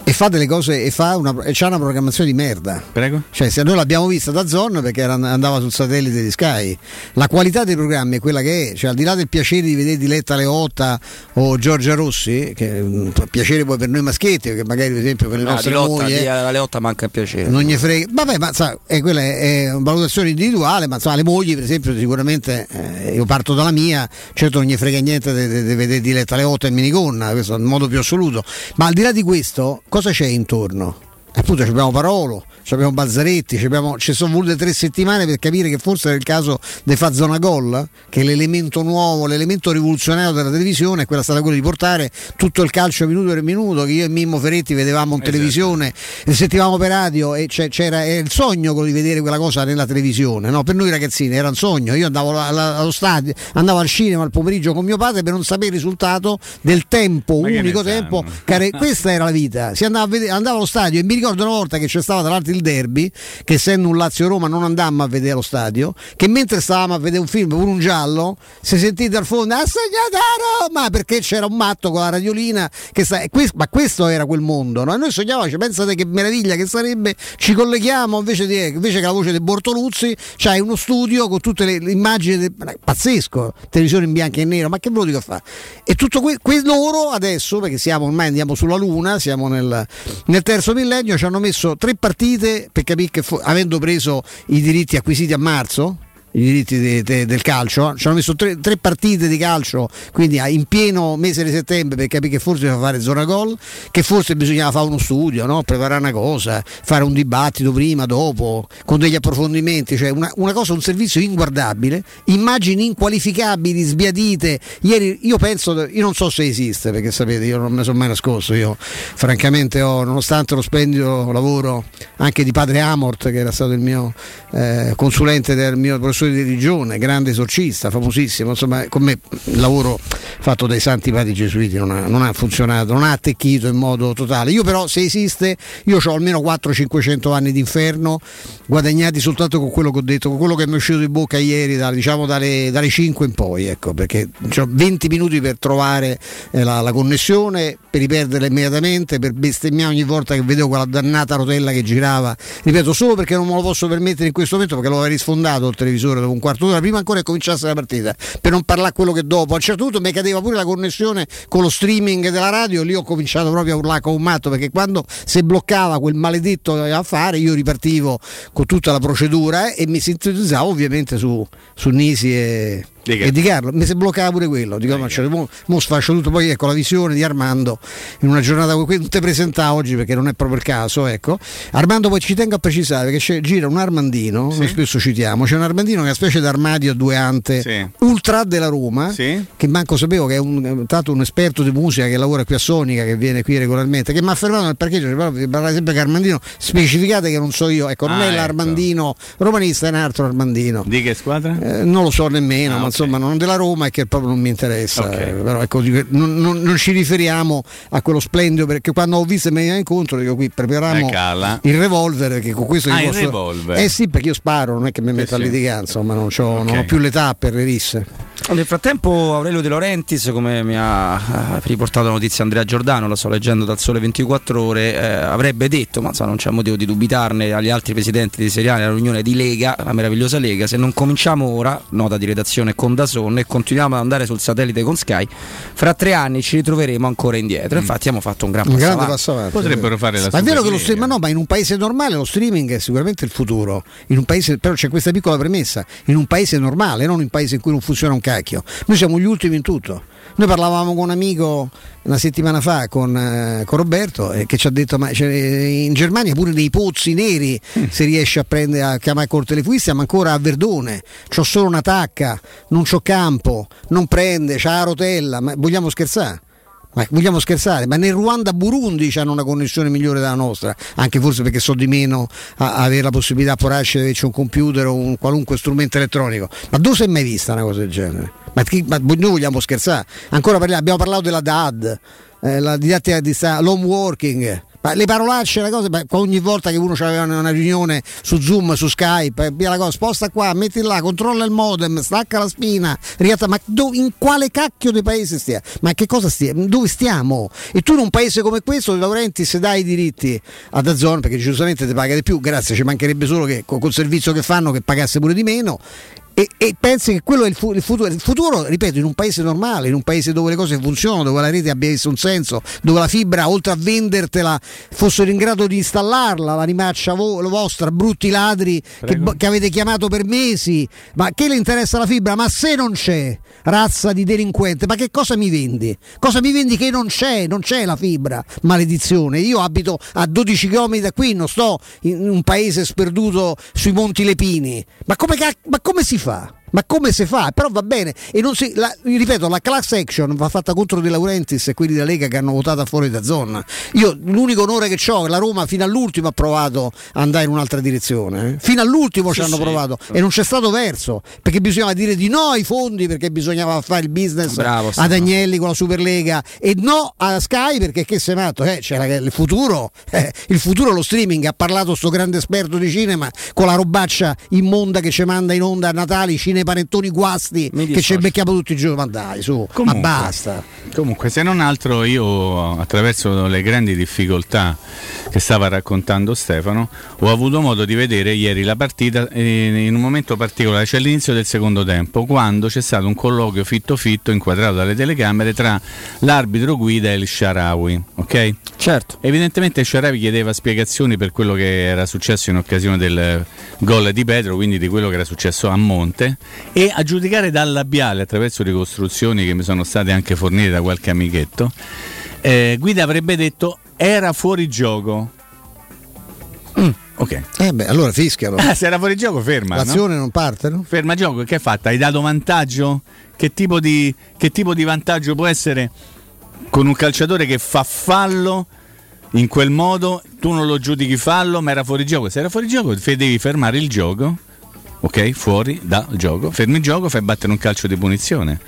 E fa delle cose e fa una, e c'ha una programmazione di merda. Prego. Cioè, se noi l'abbiamo vista da Zone perché era, andava sul satellite di Sky, la qualità dei programmi è quella che è, cioè al di là del piacere di vedere Diletta Leotta o Giorgia Rossi, che è un piacere poi per noi maschietti, che magari per esempio per le No, nostre lotta, mogli alla Leotta manca il piacere. non gli frega. Vabbè, ma sa, è, quella è, è una valutazione individuale, ma insomma, le mogli, per esempio, sicuramente eh, io parto dalla mia, certo non gli frega niente di vedere Diletta Leotta e minigonna, questo in modo più assoluto. Ma al di là di questo, cosa c'è intorno? Appunto ci abbiamo Parolo, ci abbiamo Balzaretti, ci, abbiamo- ci sono volute tre settimane per capire che forse era il caso di fa zona gol, che l'elemento nuovo, l'elemento rivoluzionario della televisione è quella stata quello di portare tutto il calcio minuto per minuto che io e Mimmo Ferretti vedevamo in televisione e sentivamo per radio e c'era era il sogno quello di vedere quella cosa nella televisione, no? per noi ragazzini era un sogno, io andavo allo stadio, andavo al cinema al pomeriggio con mio padre per non sapere il risultato del tempo, Ma unico tempo, care- questa era la vita, si andava, vedere, andava allo stadio e mi ricordo una volta che c'è stava tra l'altro il derby, che essendo un Lazio-Roma non andammo a vedere allo stadio, che mentre stavamo a vedere un film, pure un giallo, si sentì dal fondo ha segnato a Roma perché c'era un matto con la radiolina, che sta- ma questo era quel mondo, no? e noi sognavamo, cioè, pensate che meraviglia che sarebbe, ci colleghiamo invece, di, invece che la voce di Bortoluzzi, c'hai uno studio con tutte le, le immagini, de- pazzesco, televisione in bianco e nero, ma che ve lo dico a fare? E tutto que- que- loro adesso, perché siamo ormai andiamo sulla Luna, siamo nel, nel terzo millennio, ci hanno messo tre partite per capire che fu- avendo preso i diritti acquisiti a marzo. I diritti de- de- del calcio ci hanno messo tre, tre partite di calcio quindi ah, in pieno mese di settembre per capire che forse bisogna fare zona gol che forse bisognava fare uno studio no? preparare una cosa fare un dibattito prima dopo con degli approfondimenti cioè una, una cosa un servizio inguardabile immagini inqualificabili sbiadite ieri io penso io non so se esiste perché sapete io non mi sono mai nascosto io francamente ho nonostante lo splendido lavoro anche di padre Amort che era stato il mio eh, consulente del mio professore di religione grande esorcista famosissimo insomma con me il lavoro fatto dai santi padri gesuiti non ha, non ha funzionato non ha attecchito in modo totale. Io però se esiste io ho almeno 400-500 anni di inferno guadagnati soltanto con quello che ho detto con quello che mi è uscito di bocca ieri da- diciamo dalle, dalle 5 in poi ecco perché ho 20 minuti per trovare eh, la, la connessione per riperderla immediatamente per bestemmiare ogni volta che vedevo quella dannata rotella che girava. Ripeto solo perché non me lo posso permettere in questo momento perché lo avrei sfondato il televisore dopo un quarto d'ora prima ancora che cominciasse la partita per non parlare quello che dopo. A un certo punto mi cadeva pure la connessione con lo streaming della radio lì ho cominciato proprio a urlare come un matto perché quando si bloccava quel maledetto affare io ripartivo con tutta la procedura eh, e mi sintonizzavo ovviamente su, su Nisi e, Dica. e di Carlo mi si bloccava pure quello dico ma cioè, mo, mo sfascio tutto poi ecco la visione di Armando in una giornata come questa non te presenta oggi perché non è proprio il caso ecco Armando poi ci tengo a precisare che c'è, gira un Armandino noi spesso citiamo c'è un Armandino che è una specie di armadio a due ante Sì. ultra della Roma Sì. che manco sapevo che è un, tanto un esperto di musica che lavora qui a Sonica che viene qui regolarmente che mi ha fermato nel parcheggio cioè, parlare sempre che Armandino specificate che non so io ecco non Ah, è ecco. l'Armandino romanista è un altro Armandino Di che squadra? eh, non lo so nemmeno, Ah, ma. Insomma non della Roma e che proprio non mi interessa. Ok. eh, però ecco, non, non- non ci riferiamo a quello splendido perché quando ho visto e mi veniva incontro dico qui prepariamo Eh, il revolver perché con questo Ah, io il posso- revolver. Eh sì, perché io sparo, non è che mi metto a sì. litigare, insomma, non, c'ho- non ho più l'età per le risse. Nel frattempo Aurelio De Laurentiis, come mi ha eh, riportato notizia Andrea Giordano, la sto leggendo dal Sole 24 Ore, eh, avrebbe detto, ma insomma, non c'è motivo di dubitarne, agli altri presidenti di Serie A, alla riunione di Lega, la meravigliosa Lega, se non cominciamo ora, nota di redazione con Dazon, e continuiamo ad andare sul satellite con Sky, fra tre anni ci ritroveremo ancora indietro. Infatti abbiamo fatto un gran Un passo grande avanti. passo avanti. Potrebbero fare la Ma è vero che lo streaming, ma no, ma in un paese normale lo streaming è sicuramente il futuro. In un paese, però c'è questa piccola premessa, in un paese normale, non in un paese in cui non funziona un cacchio. Noi siamo gli ultimi in tutto. Noi parlavamo con un amico una settimana fa con, eh, con Roberto eh, che ci ha detto ma cioè, in Germania pure nei pozzi neri si riesce a prendere a chiamare col telefonista siamo ancora a Verdone c'ho solo una tacca non c'ho campo non prende c'ha la rotella ma vogliamo scherzare ma vogliamo scherzare? Ma nel Ruanda Burundi hanno una connessione migliore della nostra, anche forse perché so di meno a, a avere la possibilità porarci di averci un computer o un qualunque strumento elettronico. Ma dove si è mai vista una cosa del genere? Ma, chi- ma noi vogliamo scherzare? Ancora parliamo, abbiamo parlato della DAD, eh, la didattica di sta- l'home working. Ma le parolacce, cose, beh, ogni volta che uno aveva una riunione su Zoom, su Skype, via la cosa, sposta qua, metti là, controlla il modem, stacca la spina, riatta, ma do, in quale cacchio di paese stiamo? Ma che cosa stiamo? Dove stiamo? E tu in un paese come questo, De Laurentiis dai i diritti ad Azzon perché giustamente ti paga di più, grazie, ci mancherebbe solo che col servizio che fanno che pagasse pure di meno e, e, pensi che quello è il, fu- il, futuro. Il futuro, ripeto, in un paese normale, in un paese dove le cose funzionano, dove la rete abbia un senso, dove la fibra, oltre a vendertela, fossero in grado di installarla, la rimaccia vo- vostra, brutti ladri che, che, avete chiamato per mesi. Ma che le interessa la fibra? Ma se non c'è, razza di delinquente, ma che cosa mi vendi? Cosa mi vendi che non c'è? Non c'è la fibra, maledizione. Io abito a 12 km da qui, non sto in un paese sperduto sui Monti Lepini. Ma come, ma come si fa? Fa? Ma come si fa? Però va bene. E non si, la, ripeto, la class action va fatta contro De Laurentiis e quelli della Lega che hanno votato fuori da zona. Io l'unico onore che ho, la Roma fino all'ultimo ha provato ad andare in un'altra direzione. Eh? Fino all'ultimo sì, ci hanno sì. provato e non c'è stato verso. Perché bisognava dire di no ai fondi, perché bisognava fare il business Bravo, ad Agnelli con la Superlega e no a Sky perché che sei matto? Eh, c'era il futuro, eh, il futuro lo streaming. Ha parlato sto grande esperto di cinema con la robaccia immonda che ci manda in onda a Natali, cinema nei panettoni guasti che ci becchiamo tutti i giorni. Ma dai, su, comunque, ma basta. Comunque, se non altro, io attraverso le grandi difficoltà che stava raccontando Stefano, ho avuto modo di vedere ieri la partita in un momento particolare, cioè all'inizio del secondo tempo, quando c'è stato un colloquio fitto fitto inquadrato dalle telecamere tra l'arbitro guida e il Sharawi. Ok? Certo. Evidentemente il Sharawi chiedeva spiegazioni per quello che era successo in occasione del gol di Pedro, quindi di quello che era successo a Monte e a giudicare dal labiale attraverso ricostruzioni che mi sono state anche fornite da qualche amichetto, eh, Guida avrebbe detto era fuori gioco. Mm. Ok. Eh beh, allora fischialo. Ah, se era fuori gioco, ferma. L'azione no? non parte, no? Ferma gioco, che hai fatto? Hai dato vantaggio? Che tipo, di, che tipo di vantaggio può essere con un calciatore che fa fallo in quel modo? Tu non lo giudichi fallo, ma era fuori gioco. Se era fuori gioco, devi fermare il gioco ok? Fuori dal gioco, fermi il gioco, fai battere un calcio di punizione.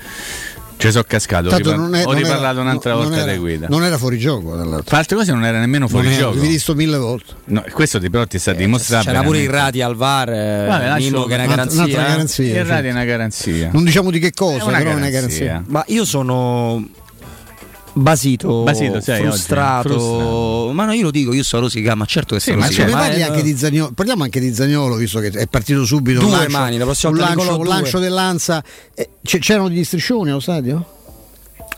Ci sono cascato, Tanto ho, ripar- è, ho riparlato era, un'altra no, volta era, dai guida. Non era fuori gioco, tra altre cose non era nemmeno fuori non gioco. L'ho visto mille volte. No, questo ti, però ti sta eh, dimostrando. C'era pure il rati al VAR, eh, Vabbè, Nino, che è una garanzia. Un'altra garanzia il rati è una garanzia. Non diciamo di che cosa, è però garanzia. è una garanzia. Ma io sono basito, basito sei frustrato. Ma no, io lo dico, io sono rosica, ma certo che sì, ma rosica. Ma parli anche di Zagnolo, parliamo anche di Zagnolo, visto che è partito subito due un lancio, mani, la prossima un lancio, un lancio dell'Anza. Eh, c'erano degli striscioni allo stadio?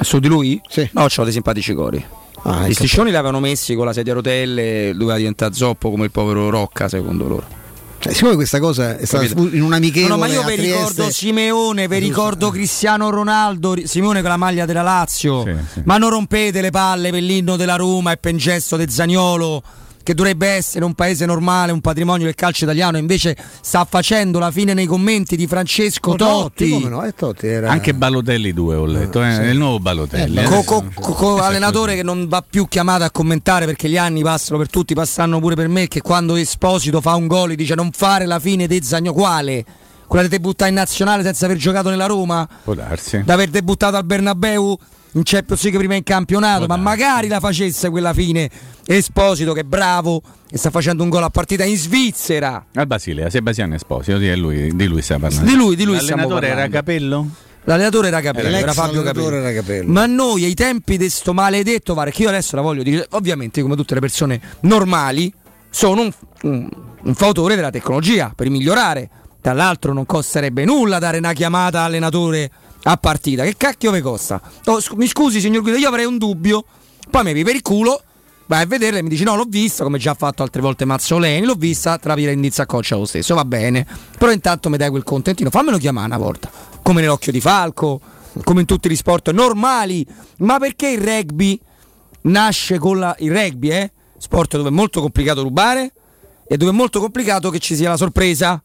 Su di lui? Sì. No, c'ho dei simpatici cori. Ah, Gli ecco. striscioni li avevano messi con la sedia a rotelle, doveva diventare zoppo come il povero Rocca, secondo loro. Cioè, siccome questa cosa è stata Capito? in un amichevole no, no, ma io vi ricordo Simeone, vi ricordo Cristiano Ronaldo, Simeone con la maglia della Lazio. Sì, sì. Ma non rompete le palle per l'inno della Roma e per il gesto del Zagnolo che dovrebbe essere un paese normale, un patrimonio del calcio italiano, invece sta facendo la fine nei commenti di Francesco oh, Totti. Totti, no? eh, Totti era... Anche Balotelli 2 ho letto, eh, sì. il nuovo Balotelli. Eh, co, co, co, allenatore che non va più chiamato a commentare perché gli anni passano per tutti, passano pure per me, che quando Esposito fa un gol dice non fare la fine dei Zagno quale? Quella di debuttare in nazionale senza aver giocato nella Roma? Può darsi. Da aver debuttato al Bernabeu? In Champions League prima in campionato, ma magari la facesse quella fine. Esposito che è bravo e sta facendo un gol a partita in Svizzera. Al Basilea, Sebastiano Esposito, di lui, di lui stiamo parlando. Di lui, di lui L'allenatore era Capello? L'allenatore era Capello, era, era Fabio Capello. Era Capello. Ma noi ai tempi di sto maledetto VAR, che io adesso la voglio dire, ovviamente come tutte le persone normali, sono un, un, un fautore della tecnologia per migliorare. Tra l'altro non costerebbe nulla dare una chiamata all'allenatore a partita. Che cacchio vi costa? Oh, sc- mi scusi, signor Guida, io avrei un dubbio. Poi mi per il culo, vai a vederla e mi dici no, l'ho vista, come già fatto altre volte Mazzoleni, l'ho vista, trapire l'indizio a coccia lo stesso, va bene. Però intanto mi dai quel contentino, fammelo chiamare una volta. Come nell'occhio di Falco, come in tutti gli sport normali. Ma perché il rugby nasce con la... il rugby, eh? Sport dove è molto complicato rubare e dove è molto complicato che ci sia la sorpresa.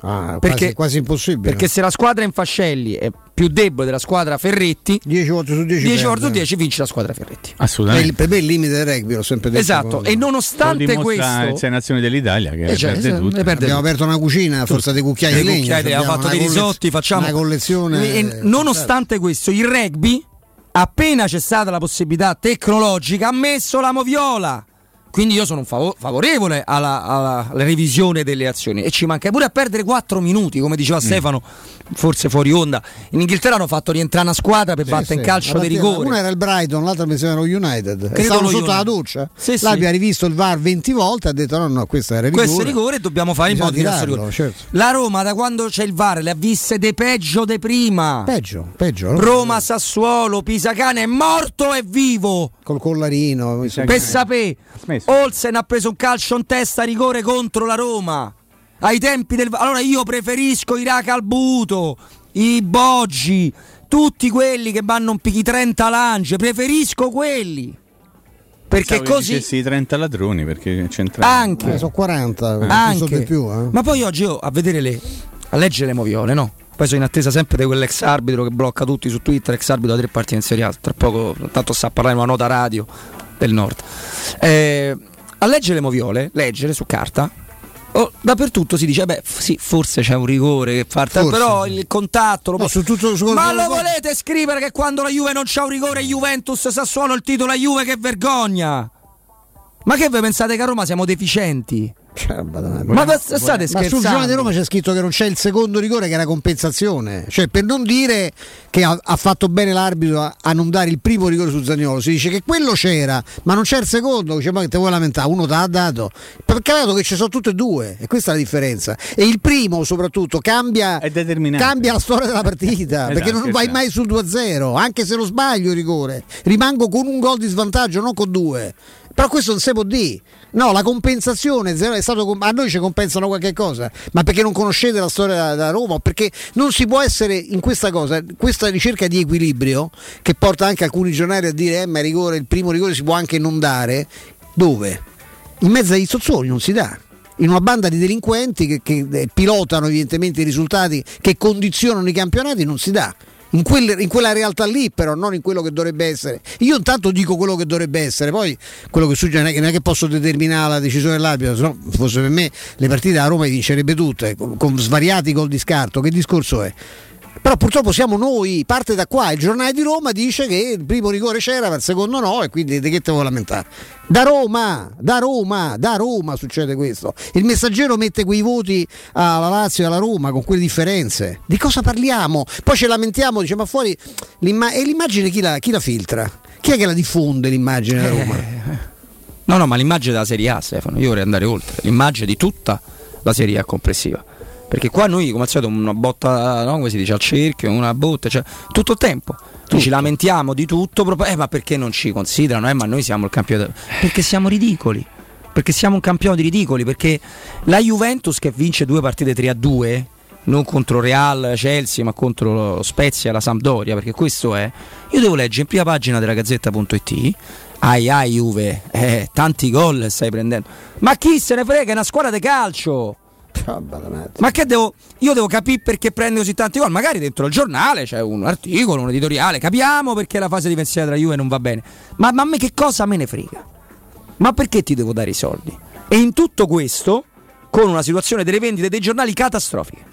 Ah, perché, quasi, quasi, impossibile. Perché se la squadra in fascelli è più debole della squadra Ferretti, 10 volte su 10, 10 volte su 10 vince la squadra Ferretti. Assolutamente. Per, me il limite del rugby, l'ho sempre detto. Esatto, e nonostante questo, sei nazioni dell'Italia che eh, cioè, perde tutto. Perde Abbiamo tutto. aperto una cucina a forza di cucchiai di legno. Abbiamo fatto dei risotti, facciamo una collezione. E, nonostante questo, il rugby appena c'è stata la possibilità tecnologica ha messo la moviola quindi io sono favo- favorevole alla, alla, alla, revisione delle azioni e ci manca pure a perdere 4 minuti, come diceva mm. Stefano, forse fuori onda. In Inghilterra hanno fatto rientrare una squadra per sì, battere sì. in calcio dei rigori. Una era il Brighton, l'altra mi sembra lo United. Credo Stavano sotto United. la doccia. Sì, L'Abbia rivisto il VAR 20 volte, ha detto no, no, questo era rigore. Questo è rigore e dobbiamo fare in modo diverso. Certo. La Roma da quando c'è il VAR le ha viste de peggio de prima. Peggio, peggio. Roma, Sassuolo, Pisacane è morto e vivo. Col collarino. Per sapere. Olsen ha preso un calcio in testa a rigore contro la Roma. Ai tempi del. Allora io preferisco i Racalbuto, i Boggi, tutti quelli che vanno un pichi 30 lance. Preferisco quelli. Perché Pensavo così. Sì, 30 ladroni perché c'entrano. Anche. Eh, sono 40. Anche. Più, eh. Ma poi oggi io a vedere le. a leggere le moviole, no? Poi sono in attesa sempre di quell'ex arbitro che blocca tutti su Twitter, ex arbitro da tre partite in Serie A. Tra poco, tanto sta a parlare in una nota radio del nord. Eh, a leggere le moviole, leggere su carta, oh, dappertutto si dice, beh, sì, forse c'è un rigore che forse, però il contatto lo no, su tutto, su Ma lo volete scrivere che quando la Juve non c'ha un rigore, Juventus Sassuolo il titolo a Juve, che vergogna! Ma che voi pensate che a Roma siamo deficienti? Cioè, ma state ma sul giornale di Roma c'è scritto che non c'è il secondo rigore che è la compensazione. Cioè per non dire che ha, ha fatto bene l'arbitro a, a, non dare il primo rigore su Zagnolo si dice che quello c'era ma non c'è il secondo. Dice ma che te vuoi lamentare? Uno te l'ha dato. Perché ha dato che ci sono tutte e due e questa è la differenza. E il primo soprattutto cambia, cambia la storia della partita esatto, perché non vai mai sul 2-0 anche se lo sbaglio il rigore. Rimango con un gol di svantaggio non con due però questo non si può dire. No, la compensazione è stato, a noi ci compensano qualche cosa, ma perché non conoscete la storia da Roma? Perché non si può essere in questa cosa, questa ricerca di equilibrio che porta anche alcuni giornali a dire eh, ma rigore, il primo rigore si può anche non dare. Dove? In mezzo agli zozzoli non si dà in una banda di delinquenti che, che, eh, pilotano evidentemente i risultati, che condizionano i campionati, non si dà in, quel, in, quella realtà lì, però non in quello che dovrebbe essere. Io intanto dico quello che dovrebbe essere, poi quello che succede non è che, non è che posso determinare la decisione dell'arbitro, se no fosse per me le partite a Roma vincerebbe tutte, con, con svariati gol di scarto. Che discorso è? Però purtroppo siamo noi, parte da qua, il giornale di Roma dice che il primo rigore c'era, ma il secondo no, e quindi di che te vuoi lamentare? Da Roma, da Roma, da Roma succede questo. Il messaggero mette quei voti alla Lazio e alla Roma con quelle differenze. Di cosa parliamo? Poi ci lamentiamo, dice ma fuori l'imma- e l'immagine chi la, chi la, filtra? Chi è che la diffonde l'immagine da Roma? Eh. No, no, ma l'immagine della Serie A, Stefano, io vorrei andare oltre, l'immagine di tutta la Serie A complessiva perché qua noi, come al solito, una botta, no? come si dice, al cerchio, una botta, cioè tutto il tempo. Tutto. Ci lamentiamo di tutto, eh, ma perché non ci considerano? Eh, ma noi siamo il campione. Perché siamo ridicoli. Perché siamo un campione di ridicoli. Perché la Juventus che vince due partite 3 a 2, non contro Real, Chelsea, ma contro Spezia, la Sampdoria, perché questo è. Io devo leggere in prima pagina della Gazzetta.it. Ai ai Juve, eh, tanti gol stai prendendo. Ma chi se ne frega? È una squadra di calcio. Ma che devo. Io devo capire perché prende così tanti gol. Magari dentro il giornale c'è un articolo, un editoriale. Capiamo perché la fase difensiva della Juve non va bene. Ma, ma a me che cosa me ne frega? Ma perché ti devo dare i soldi? E in tutto questo, con una situazione delle vendite dei giornali catastrofiche.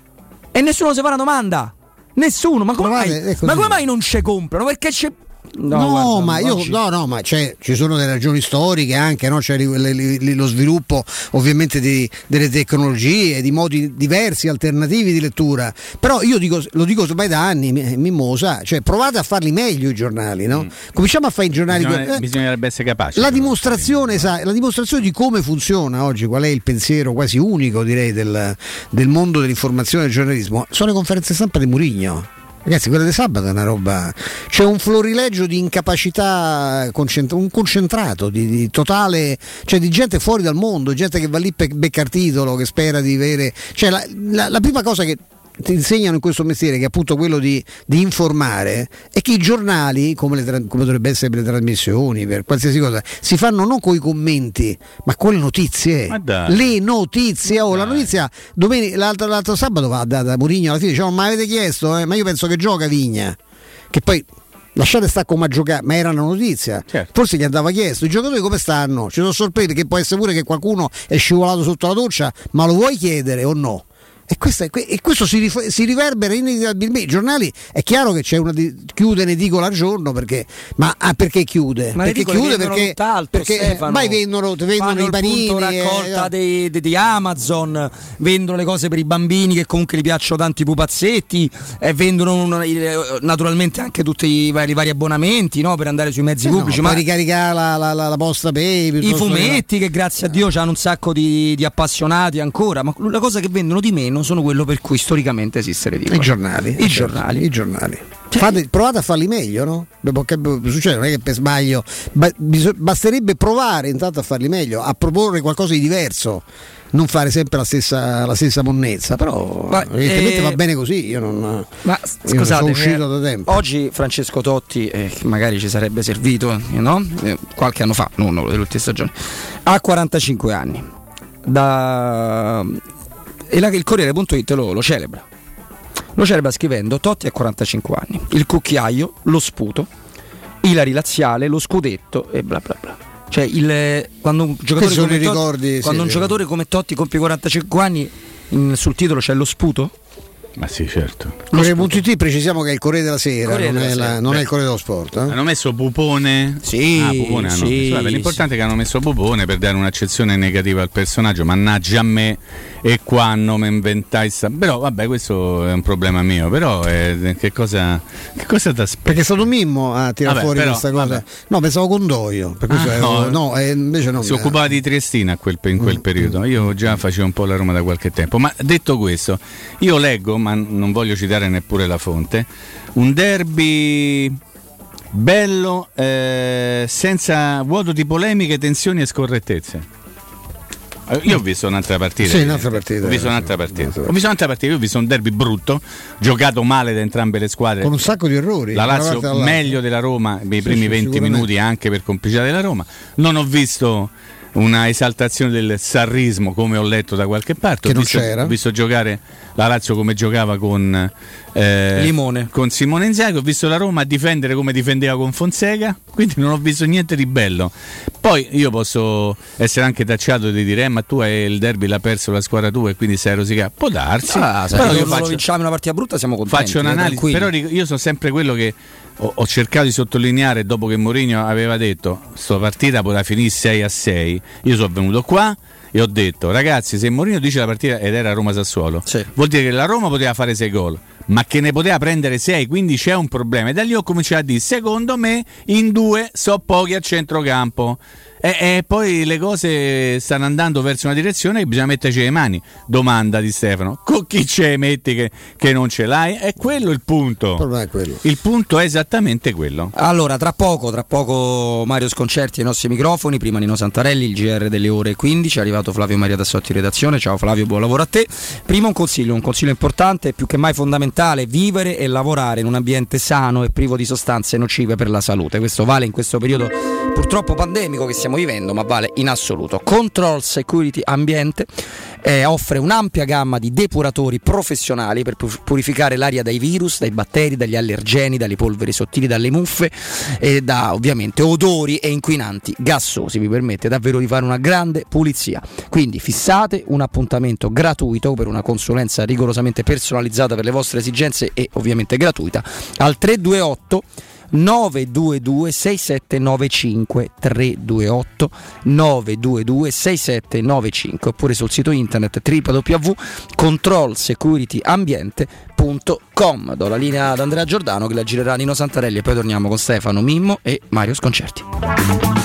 E nessuno si fa una domanda. Nessuno, ma come, mai, ma come mai non ci comprano? Perché c'è No, no guarda, ma io ci... no, no, ma ci sono delle ragioni storiche anche, no? c'è lo sviluppo ovviamente di, delle tecnologie, di modi diversi, alternativi di lettura. Però io dico, lo dico ormai da anni, Mimosa, cioè provate a farli meglio i giornali, no? Mm. Cominciamo a fare i giornali. Bisogna, eh, bisognerebbe essere capaci. La dimostrazione, sa, la dimostrazione di come funziona oggi, qual è il pensiero quasi unico, direi, del, del mondo dell'informazione e del giornalismo, sono le conferenze stampa di Murigno. Ragazzi, quella di sabato è una roba. C'è un florileggio di incapacità, un concentrato di, di, totale, cioè di gente fuori dal mondo, gente che va lì per beccare titolo, che spera di avere. Cioè, la, la, la prima cosa che ti insegnano in questo mestiere, che è appunto quello di, di informare, è che i giornali, come, le, come dovrebbe essere per le trasmissioni, per qualsiasi cosa, si fanno non con i commenti, ma con le notizie. Le notizie. Oh, la notizia domenica, l'altro, l'altro sabato va da, da Murigno alla fine, diciamo, ma avete chiesto? Eh? Ma io penso che gioca Vigna. Che poi lasciate stare come a giocare, ma era una notizia. Certo. Forse gli andava chiesto, i giocatori come stanno? Ci sono sorprese che può essere pure che qualcuno è scivolato sotto la doccia, ma lo vuoi chiedere o no? E, questa, e questo si, si, riverbera inevitabilmente. I giornali è chiaro che c'è una di- chiude un'edicola al giorno perché, ma ah, perché chiude? Ma perché chiude perché, perché Stefano, mai vendono, vendono i panini. La raccolta eh, di Amazon, vendono le cose per i bambini che comunque gli piacciono tanti pupazzetti, e vendono un, naturalmente anche tutti i vari, vari abbonamenti no? per andare sui mezzi eh pubblici. No, ma ricaricare la, la, la, la posta pay. I fumetti che grazie a Dio hanno un sacco di, di appassionati ancora, ma la cosa che vendono di meno sono quello per cui storicamente esiste l'edicola. I giornali. I certo, giornali. I giornali. Cioè, Fate, provate a farli meglio, no? Che succede, non è che per sbaglio, basterebbe provare intanto a farli meglio, a proporre qualcosa di diverso non fare sempre la stessa, la stessa monnezza, però ma, evidentemente eh, va bene così. Io non, ma, io scusate, sono uscito da tempo. Oggi Francesco Totti, eh, magari ci sarebbe servito no? eh, qualche anno fa, non delle ultime stagioni, ha 45 anni. Da... E la, il Corriere.it lo, lo celebra. Lo celebra scrivendo Totti ha 45 anni, il cucchiaio, lo sputo, Ilari Laziale, lo scudetto e bla bla bla. Cioè, il, quando un giocatore, come, ricordi, Totti, quando un giocatore come Totti compie 45 anni, in, sul titolo c'è lo sputo? Ma sì, certo. Corriere.it precisiamo che è il Corriere della Sera, Corriere non, della è, la, non è, il Corriere dello Sport. Eh? Hanno messo Pupone. Sì, ah, hanno sì, messo. Vabbè, l'importante sì. è che hanno messo Pupone per dare un'accezione negativa al personaggio. Mannaggia a me, e qua non mi inventai. Sta... Però vabbè, questo è un problema mio. Però eh, che cosa, che cosa ti aspetta? Perché è stato Mimmo a tirare fuori però, questa cosa. Vabbè. No, pensavo Condoglio. Per ah, no, no eh, invece no. Si eh. occupava di Triestina quel, in quel mm, periodo. Mm. Io già facevo un po' la Roma da qualche tempo. Ma detto questo, io leggo, ma non voglio citare neppure la fonte, un derby bello, eh, senza vuoto di polemiche, tensioni e scorrettezze. Eh, io ho visto un'altra partita. Sì, un'altra partita. Ho visto un'altra partita. Ho visto un'altra partita. Io ho visto un derby brutto, giocato male da entrambe le squadre. Con un sacco di errori. La Lazio meglio della Roma nei primi sì, 20 minuti anche per complicità della Roma. Non ho visto una esaltazione del sarrismo come ho letto da qualche parte. Che ho, visto, c'era. ho visto giocare la Lazio come giocava con, eh, Limone. con Simone Inzaghi, ho visto la Roma difendere come difendeva con Fonseca, quindi non ho visto niente di bello. Poi io posso essere anche tacciato di dire eh, ma tu hai il derby l'ha perso la squadra tua e quindi sei rosicato. Può darsi. Ah, però io faccio, vinciamo una partita brutta siamo contenti. Faccio un'analisi, però io sono sempre quello che ho, ho, cercato di sottolineare dopo che Mourinho aveva detto questa partita poteva finire 6 a 6 io sono venuto qua e ho detto ragazzi se Mourinho dice la partita ed era Roma-Sassuolo sì. vuol dire che la Roma poteva fare 6 gol ma che ne poteva prendere 6 quindi c'è un problema e da lì ho cominciato a dire secondo me in due so pochi a centrocampo e, e, poi le cose stanno andando verso una direzione che bisogna metterci le mani. Domanda di Stefano: con chi ce metti che, che non ce l'hai? È quello il punto. Il, quello. il punto è esattamente quello. Allora, tra poco, tra poco Mario Sconcerti ai nostri microfoni. Prima Nino Santarelli, il GR delle ore 15. È arrivato Flavio Maria Tassotti in redazione. Ciao Flavio, buon lavoro a te. Prima un consiglio, un consiglio importante, più che mai fondamentale: vivere e lavorare in un ambiente sano e privo di sostanze nocive per la salute. Questo vale in questo periodo purtroppo pandemico che stiamo stiamo vivendo, ma vale in assoluto. Control Security Ambiente eh, offre un'ampia gamma di depuratori professionali per purificare l'aria dai virus, dai batteri, dagli allergeni, dalle polveri sottili, dalle muffe e da ovviamente odori e inquinanti gassosi. Vi permette davvero di fare una grande pulizia. Quindi fissate un appuntamento gratuito per una consulenza rigorosamente personalizzata per le vostre esigenze e ovviamente gratuita al 328 922 6795 328 922 6795 oppure sul sito internet www.controlsecurityambiente.com Do la linea ad Andrea Giordano che la girerà Nino Santarelli e poi torniamo con Stefano Mimmo e Mario Sconcerti.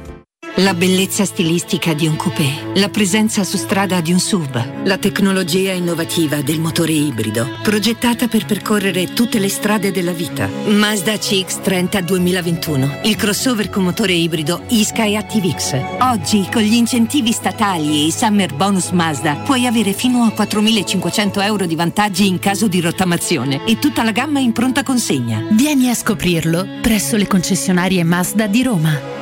La bellezza stilistica di un coupé, la presenza su strada di un SUV, la tecnologia innovativa del motore ibrido, progettata per percorrere tutte le strade della vita. Mazda CX-30 2021, il crossover con motore ibrido Isky ActiveX. Oggi, con gli incentivi statali e i Summer Bonus Mazda, puoi avere fino a 4.500 euro di vantaggi in caso di rottamazione e tutta la gamma in pronta consegna. Vieni a scoprirlo presso le concessionarie Mazda di Roma.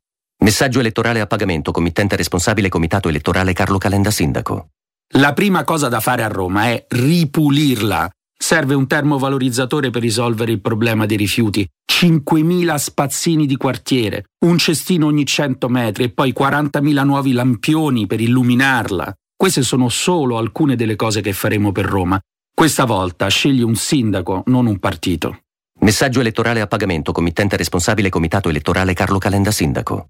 Messaggio elettorale a pagamento, committente responsabile Comitato elettorale Carlo Calenda Sindaco. La prima cosa da fare a Roma è ripulirla. Serve un termovalorizzatore per risolvere il problema dei rifiuti, 5.000 spazzini di quartiere, un cestino ogni 100 metri e poi 40.000 nuovi lampioni per illuminarla. Queste sono solo alcune delle cose che faremo per Roma. Questa volta scegli un sindaco, non un partito. Messaggio elettorale a pagamento, committente responsabile Comitato elettorale Carlo Calenda Sindaco.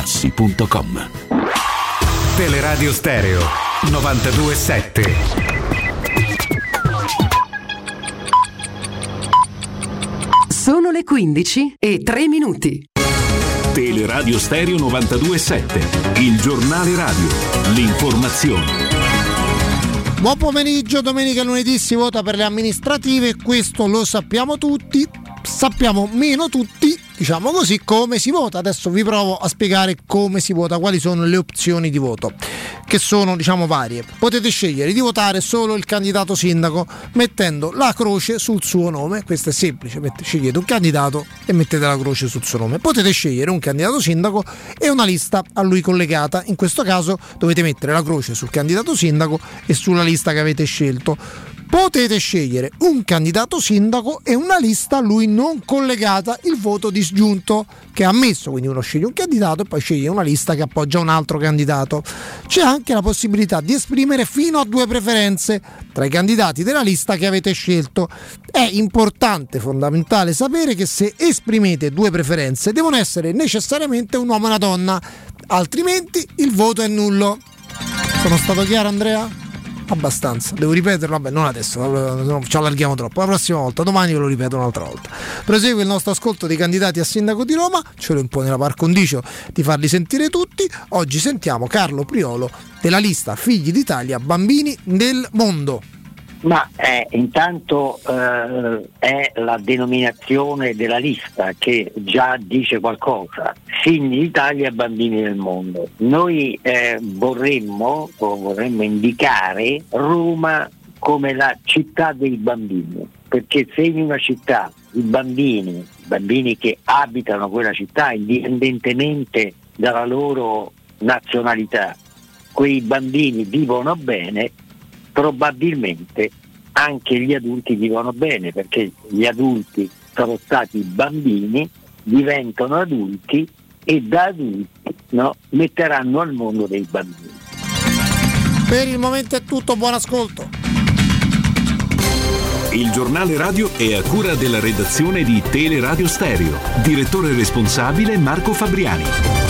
materassi.com Teleradio Stereo 927 Sono le 15 e 3 minuti. Teleradio Stereo 927, il giornale radio, l'informazione. Buon pomeriggio, domenica e lunedì si vota per le amministrative, questo lo sappiamo tutti, sappiamo meno tutti diciamo così, come si vota. Adesso vi provo a spiegare come si vota, quali sono le opzioni di voto, che sono diciamo varie. Potete scegliere di votare solo il candidato sindaco mettendo la croce sul suo nome, questo è semplice, scegliete un candidato e mettete la croce sul suo nome. Potete scegliere un candidato sindaco e una lista a lui collegata, in questo caso dovete mettere la croce sul candidato sindaco e sulla lista che avete scelto potete scegliere un candidato sindaco e una lista a lui non collegata, il voto disgiunto che è ammesso, quindi uno sceglie un candidato e poi sceglie una lista che appoggia un altro candidato. C'è anche la possibilità di esprimere fino a due preferenze tra i candidati della lista che avete scelto. È importante, fondamentale sapere che se esprimete due preferenze devono essere necessariamente un uomo e una donna, altrimenti il voto è nullo. Sono stato chiaro Andrea? Abbastanza. Devo ripeterlo, vabbè, non adesso, non ci allarghiamo troppo. La prossima volta, domani ve lo ripeto un'altra volta. Prosegue il nostro ascolto dei candidati a sindaco di Roma, ce lo impone la par condicio di farli sentire tutti. Oggi sentiamo Carlo Priolo della lista Figli d'Italia, bambini nel mondo. Ma eh, intanto eh, è la denominazione della lista che già dice qualcosa. Figli d'Italia, bambini del mondo. Noi eh, vorremmo, vorremmo indicare Roma come la città dei bambini, perché se in una città i bambini, i bambini che abitano quella città indipendentemente dalla loro nazionalità, quei bambini vivono bene, probabilmente anche gli adulti vivono bene perché gli adulti sono stati bambini, diventano adulti e da adulti no, metteranno al mondo dei bambini. Per il momento è tutto, buon ascolto. Il giornale radio è a cura della redazione di Teleradio Stereo. Direttore responsabile Marco Fabriani.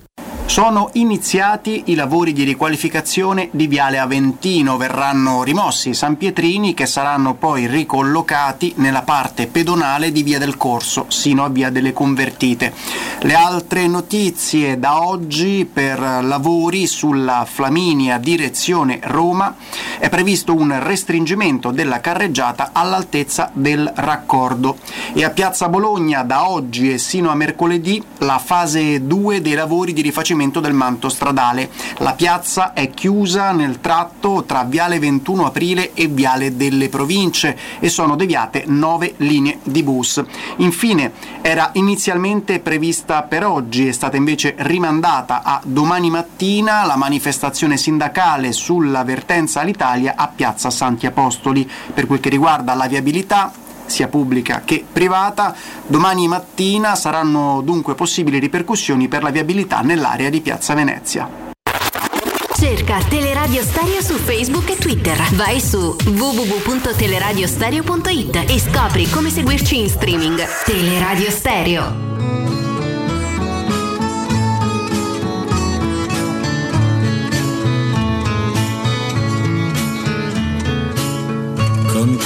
Sono iniziati i lavori di riqualificazione di Viale Aventino, verranno rimossi i San Pietrini che saranno poi ricollocati nella parte pedonale di Via del Corso, sino a Via delle Convertite. Le altre notizie da oggi per lavori sulla Flaminia direzione Roma. È previsto un restringimento della carreggiata all'altezza del raccordo. E a Piazza Bologna da oggi e sino a mercoledì la fase 2 dei lavori di rifacimento del manto stradale. La piazza è chiusa nel tratto tra Viale 21 Aprile e Viale delle Province e sono deviate nove linee di bus. Infine era inizialmente prevista per oggi, è stata invece rimandata a domani mattina la manifestazione sindacale sulla vertenza all'Italia a Piazza Santi Apostoli. Per quel che riguarda la viabilità, sia pubblica che privata. Domani mattina saranno dunque possibili ripercussioni per la viabilità nell'area di Piazza Venezia. Cerca Teleradio Stereo su Facebook e Twitter. Vai su www.teleradiostereo.it e scopri come seguirci in streaming. Teleradio Stereo.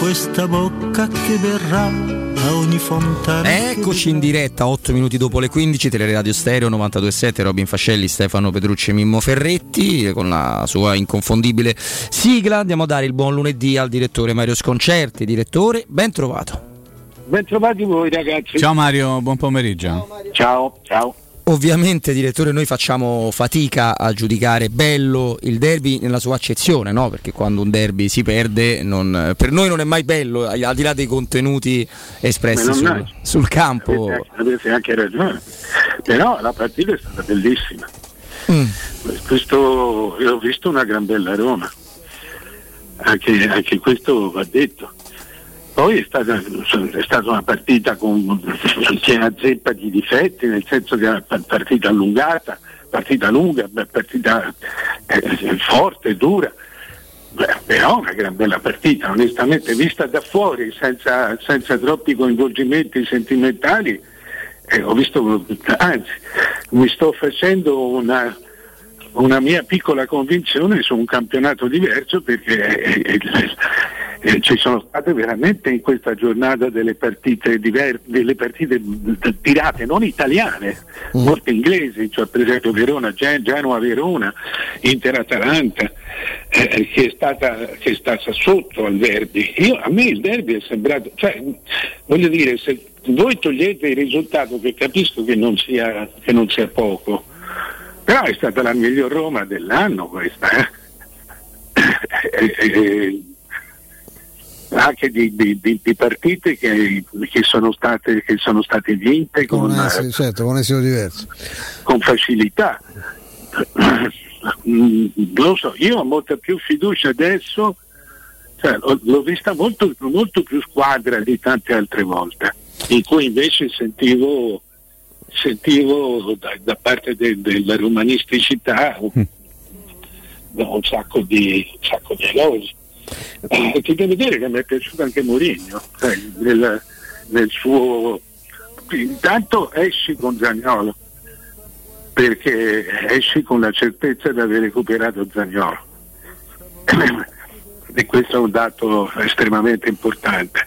questa bocca che verrà a ogni fontana. Eccoci in diretta 8 minuti dopo le 15, Teleradio Stereo 927, Robin Fascelli, Stefano Petrucci e Mimmo Ferretti con la sua inconfondibile sigla. Andiamo a dare il buon lunedì al direttore Mario Sconcerti. Direttore, ben trovato. Ben trovati voi ragazzi. Ciao Mario, buon pomeriggio. Ciao, Mario. ciao. ciao. Ovviamente, direttore, noi facciamo fatica a giudicare bello il derby nella sua accezione, no? perché quando un derby si perde, non, per noi non è mai bello, al di là dei contenuti espressi sul, sul, campo. Avete, anche ragione, però la partita è stata bellissima. Mm. Questo, io ho visto una gran bella Roma, anche, anche questo va detto. Poi è stata, è stata, una partita con, piena zeppa di difetti, nel senso che è una partita allungata, partita lunga, partita eh, forte, dura. Beh, però una gran bella partita, onestamente vista da fuori, senza, senza troppi coinvolgimenti sentimentali, eh, ho visto, anzi, mi sto facendo una, una mia piccola convinzione su un campionato diverso perché eh, eh, ci sono state veramente in questa giornata delle partite, diver- delle partite tirate, non italiane, mm. molte inglesi, cioè per esempio Verona, Gen- Genoa-Verona, Inter-Atalanta, eh, che, è stata, che, è stata, sotto al derby. Io, a me il derby è sembrato, cioè, voglio dire, se voi togliete il risultato che capisco che non sia, che non sia poco, però è stata la miglior Roma dell'anno questa. Eh? eh, eh, eh anche di, di, di, di partite che, che, sono state, che, sono state, vinte con, con, esito, certo, con. Con facilità. Mm, lo so, io ho molta più fiducia adesso, cioè, l'ho vista molto, molto, più squadra di tante altre volte, in cui invece sentivo, sentivo da, da, parte de, della romanisticità un, un, sacco di, un sacco di elogi. Eh, ti devo dire che mi è piaciuto anche Mourinho cioè, nel, nel, suo intanto esci con Zagnolo perché esci con la certezza di aver recuperato Zagnolo e questo è un dato estremamente importante.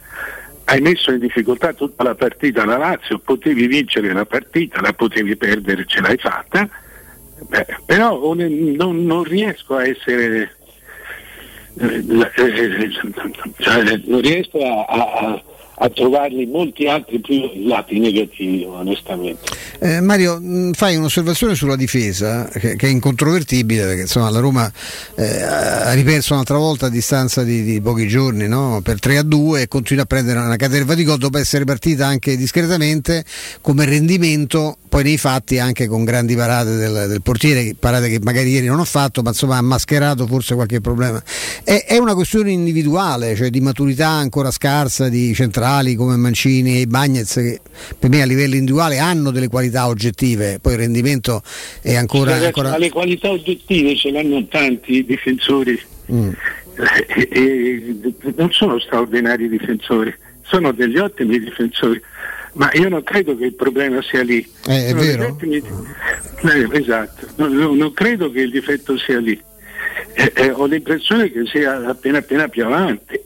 Hai messo in difficoltà tutta la partita la Lazio potevi vincere la partita la potevi perdere ce l'hai fatta. Beh, però non, non riesco a essere cioè, non riesco a, a, a trovarli molti altri più lati negativi onestamente. Eh, Mario, mh, fai un'osservazione sulla difesa che, che, è incontrovertibile perché insomma la Roma eh, ha riperso un'altra volta a distanza di, di pochi giorni no? per 3 a 2 e continua a prendere una caterva di gol dopo essere partita anche discretamente come rendimento poi nei fatti anche con grandi parate del, del portiere, parate che magari ieri non ho fatto, ma insomma ha mascherato forse qualche problema. È, è una questione individuale, cioè di maturità ancora scarsa di centrali come Mancini e Bagnez che per me a livello individuale hanno delle qualità oggettive, poi il rendimento è ancora... Ragazzi, ancora... le qualità oggettive ce l'hanno tanti difensori. Mm. E, e, non sono straordinari difensori, sono degli ottimi difensori ma io non credo che il problema sia lì. Eh, è vero? Ottimi... Eh, esatto, non, non, credo che il difetto sia lì. Eh, eh, ho l'impressione che sia appena appena più avanti.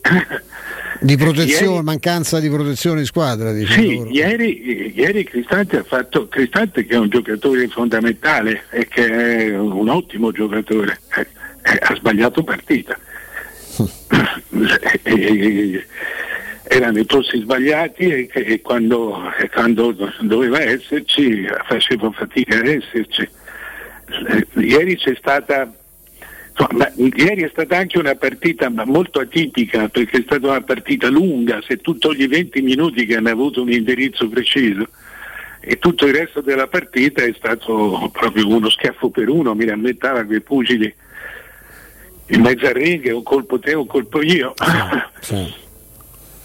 Di protezione, ieri, mancanza di protezione di squadra. Sì, ieri, ieri, Cristante ha fatto Cristante che è un giocatore fondamentale e che è un ottimo giocatore, eh, eh, ha sbagliato partita. erano i posti sbagliati e, e, quando, e, quando, doveva esserci facevo fatica ad esserci. Eh, ieri c'è stata insomma, ieri è stata anche una partita molto atipica perché è stata una partita lunga, se tu togli 20 minuti che hanno avuto un indirizzo preciso e tutto il resto della partita è stato proprio uno schiaffo per uno, mi rammentava quei pugili in mezzo al ring, un colpo te, un colpo io. Sì.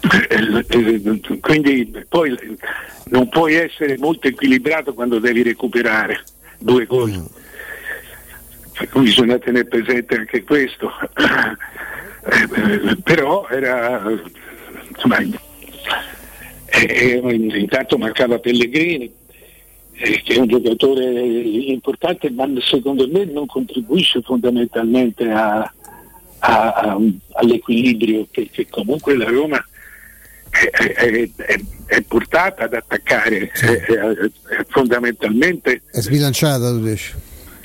Quindi poi non puoi essere molto equilibrato quando devi recuperare due gol. Mm. Bisogna tenere presente anche questo. Eh, però era insomma, eh, intanto mancava Pellegrini eh, che è un giocatore importante ma secondo me non contribuisce fondamentalmente a, a, a, all'equilibrio che, che, comunque la Roma è, è, è, portata ad attaccare sì. è, fondamentalmente è sbilanciata tu dici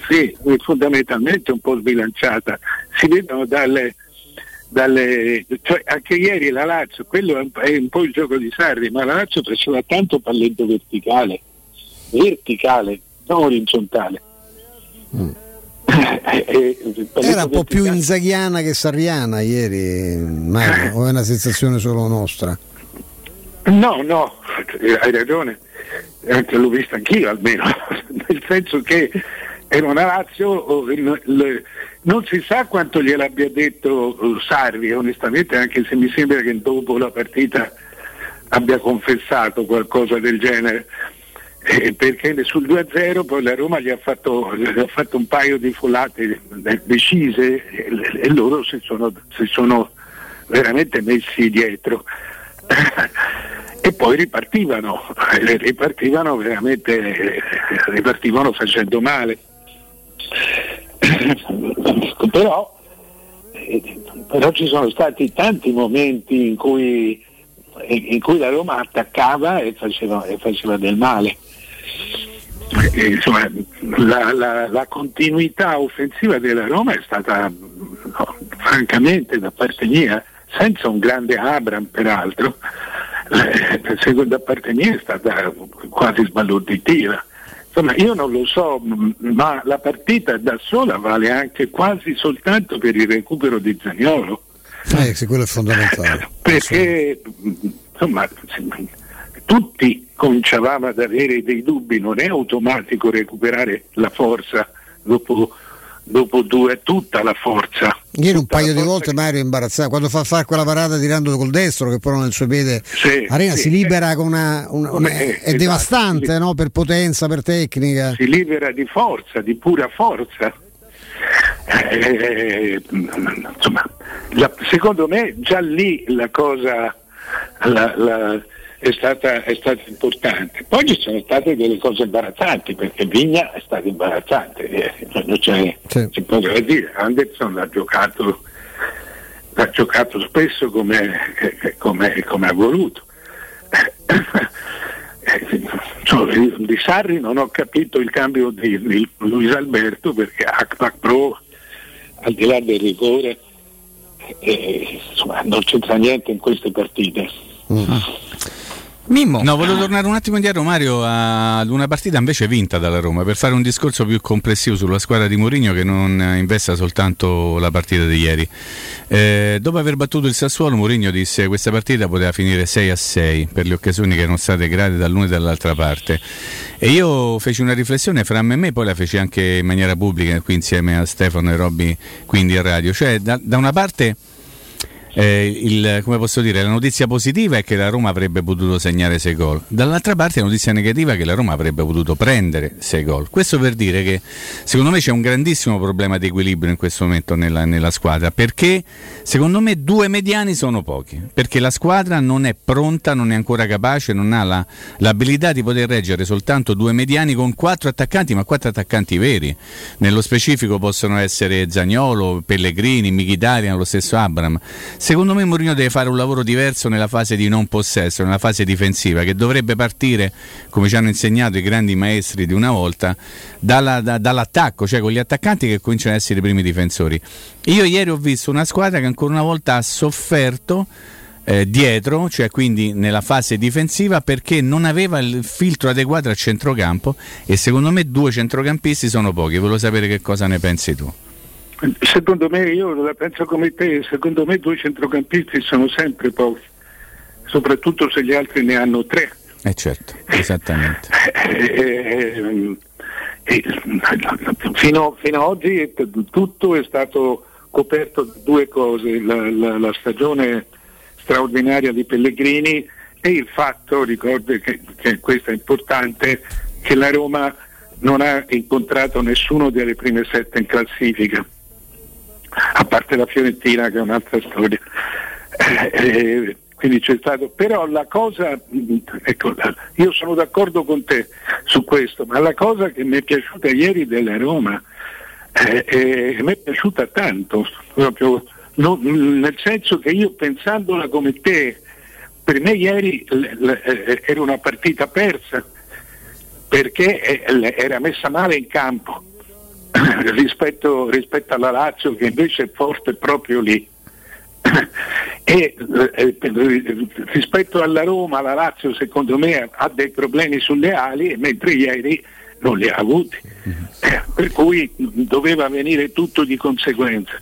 sì, fondamentalmente un po' sbilanciata si vedono dalle, dalle cioè anche ieri la Lazio quello è un, è un, po' il gioco di Sarri ma la Lazio faceva tanto palletto verticale verticale non orizzontale mm. Eh, eh, Era un po' più inzaghiana che sarriana ieri, Mario, o è una sensazione solo nostra? No, no, hai ragione, anche l'ho vista anch'io almeno, nel senso che era una Lazio, non si sa quanto gliel'abbia detto Sarri, onestamente, anche se mi sembra che dopo la partita abbia confessato qualcosa del genere. Eh, perché sul 2-0 poi la Roma gli ha fatto, gli ha fatto un paio di folate decise e, e loro si sono, si sono veramente messi dietro e poi ripartivano, ripartivano veramente, ripartivano facendo male. però, eh, però ci sono stati tanti momenti in cui, in cui la Roma attaccava e faceva, e faceva del male. E, insomma, la, la, la, continuità offensiva della Roma è stata no, francamente da parte mia, senza un grande Abram peraltro, eh, da parte mia è stata quasi sbalorditiva. Insomma, io non lo so, ma la partita da sola vale anche quasi soltanto per il recupero di Zagnolo. Eh, sì, quello è fondamentale. Perché insomma, tutti cominciavamo ad avere dei dubbi, non è automatico recuperare la forza dopo dopo due tutta la forza. Ieri un paio di volte che... Mario è imbarazzato, quando fa fare quella parata tirando col destro che però nel suo piede sì, Arena sì, si libera con una, una, una è, è esatto, devastante no? per potenza, per tecnica. Si libera di forza, di pura forza. Eh, insomma, la, secondo me già lì la cosa la, la, è stata, è stata, importante. Poi ci sono state delle cose imbarazzanti, perché Vigna è stato imbarazzante, eh, non c'è, sì. si può dire, Anderson l'ha giocato, l'ha giocato spesso come, eh, come, come ha voluto. Cioè, di Sarri non ho capito il cambio di, di Luis Alberto perché Akpak Pro al di là del rigore eh, insomma, non c'entra niente in queste partite. Mm. Mimmo. No, volevo tornare un attimo indietro, Mario, ad una partita invece vinta dalla Roma per fare un discorso più complessivo sulla squadra di Mourinho che non investa soltanto la partita di ieri. Eh, dopo aver battuto il Sassuolo, Mourinho disse che questa partita poteva finire 6 a 6 per le occasioni che erano state create dall'una e dall'altra parte. E io feci una riflessione fra me e me, poi la feci anche in maniera pubblica qui insieme a Stefano e Robby, quindi a radio. Cioè, da, da una parte eh, il, come posso dire, la notizia positiva è che la Roma avrebbe potuto segnare 6 gol, dall'altra parte la notizia negativa è che la Roma avrebbe potuto prendere 6 gol. Questo per dire che secondo me c'è un grandissimo problema di equilibrio in questo momento nella, nella squadra, perché secondo me due mediani sono pochi, perché la squadra non è pronta, non è ancora capace, non ha la, l'abilità di poter reggere soltanto due mediani con quattro attaccanti, ma quattro attaccanti veri. Nello specifico possono essere Zagnolo, Pellegrini, Michitarian, lo stesso Abram Secondo me Mourinho deve fare un lavoro diverso nella fase di non possesso, nella fase difensiva, che dovrebbe partire, come ci hanno insegnato i grandi maestri di una volta, dalla, da, dall'attacco, cioè con gli attaccanti che cominciano ad essere i primi difensori. Io ieri ho visto una squadra che ancora una volta ha sofferto eh, dietro, cioè quindi nella fase difensiva, perché non aveva il filtro adeguato al centrocampo e secondo me due centrocampisti sono pochi. Volevo sapere che cosa ne pensi tu. Secondo me, io la penso come te, secondo me due centrocampisti sono sempre pochi, soprattutto se gli altri ne hanno tre. Eh certo, esattamente. Eh, eh, fino, fino, ad oggi tutto è stato coperto da due cose, la, la, la, stagione straordinaria di Pellegrini e il fatto, ricordo che, che questo è importante, che la Roma non ha incontrato nessuno delle prime sette in classifica a parte la Fiorentina che è un'altra storia. Eh, eh, quindi c'è stato, però la cosa, ecco, io sono d'accordo con te su questo, ma la cosa che mi è piaciuta ieri della Roma, eh, eh, mi è piaciuta tanto, proprio, no, nel senso che io pensandola come te, per me ieri l, l, eh, era una partita persa, perché eh, era messa male in campo rispetto, rispetto, alla Lazio che invece è forte proprio lì. e eh, rispetto alla Roma la Lazio secondo me ha dei problemi sulle ali mentre ieri non li ha avuti. Eh, per cui doveva venire tutto di conseguenza.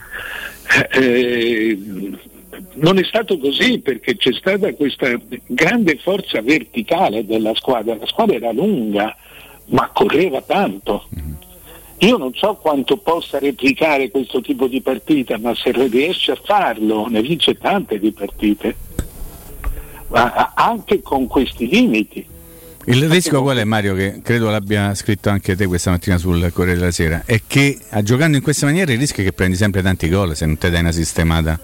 Eh, non è stato così perché c'è stata questa grande forza verticale della squadra. La squadra era lunga ma correva tanto io non so quanto possa replicare questo tipo di partita, ma se riesce a farlo ne vince tante di partite, ma anche con questi limiti. Il rischio qual è Mario, che credo l'abbia scritto anche te questa mattina sul Corriere della Sera, è che giocando in questa maniera il rischio è che prendi sempre tanti gol se non ti dai una sistemata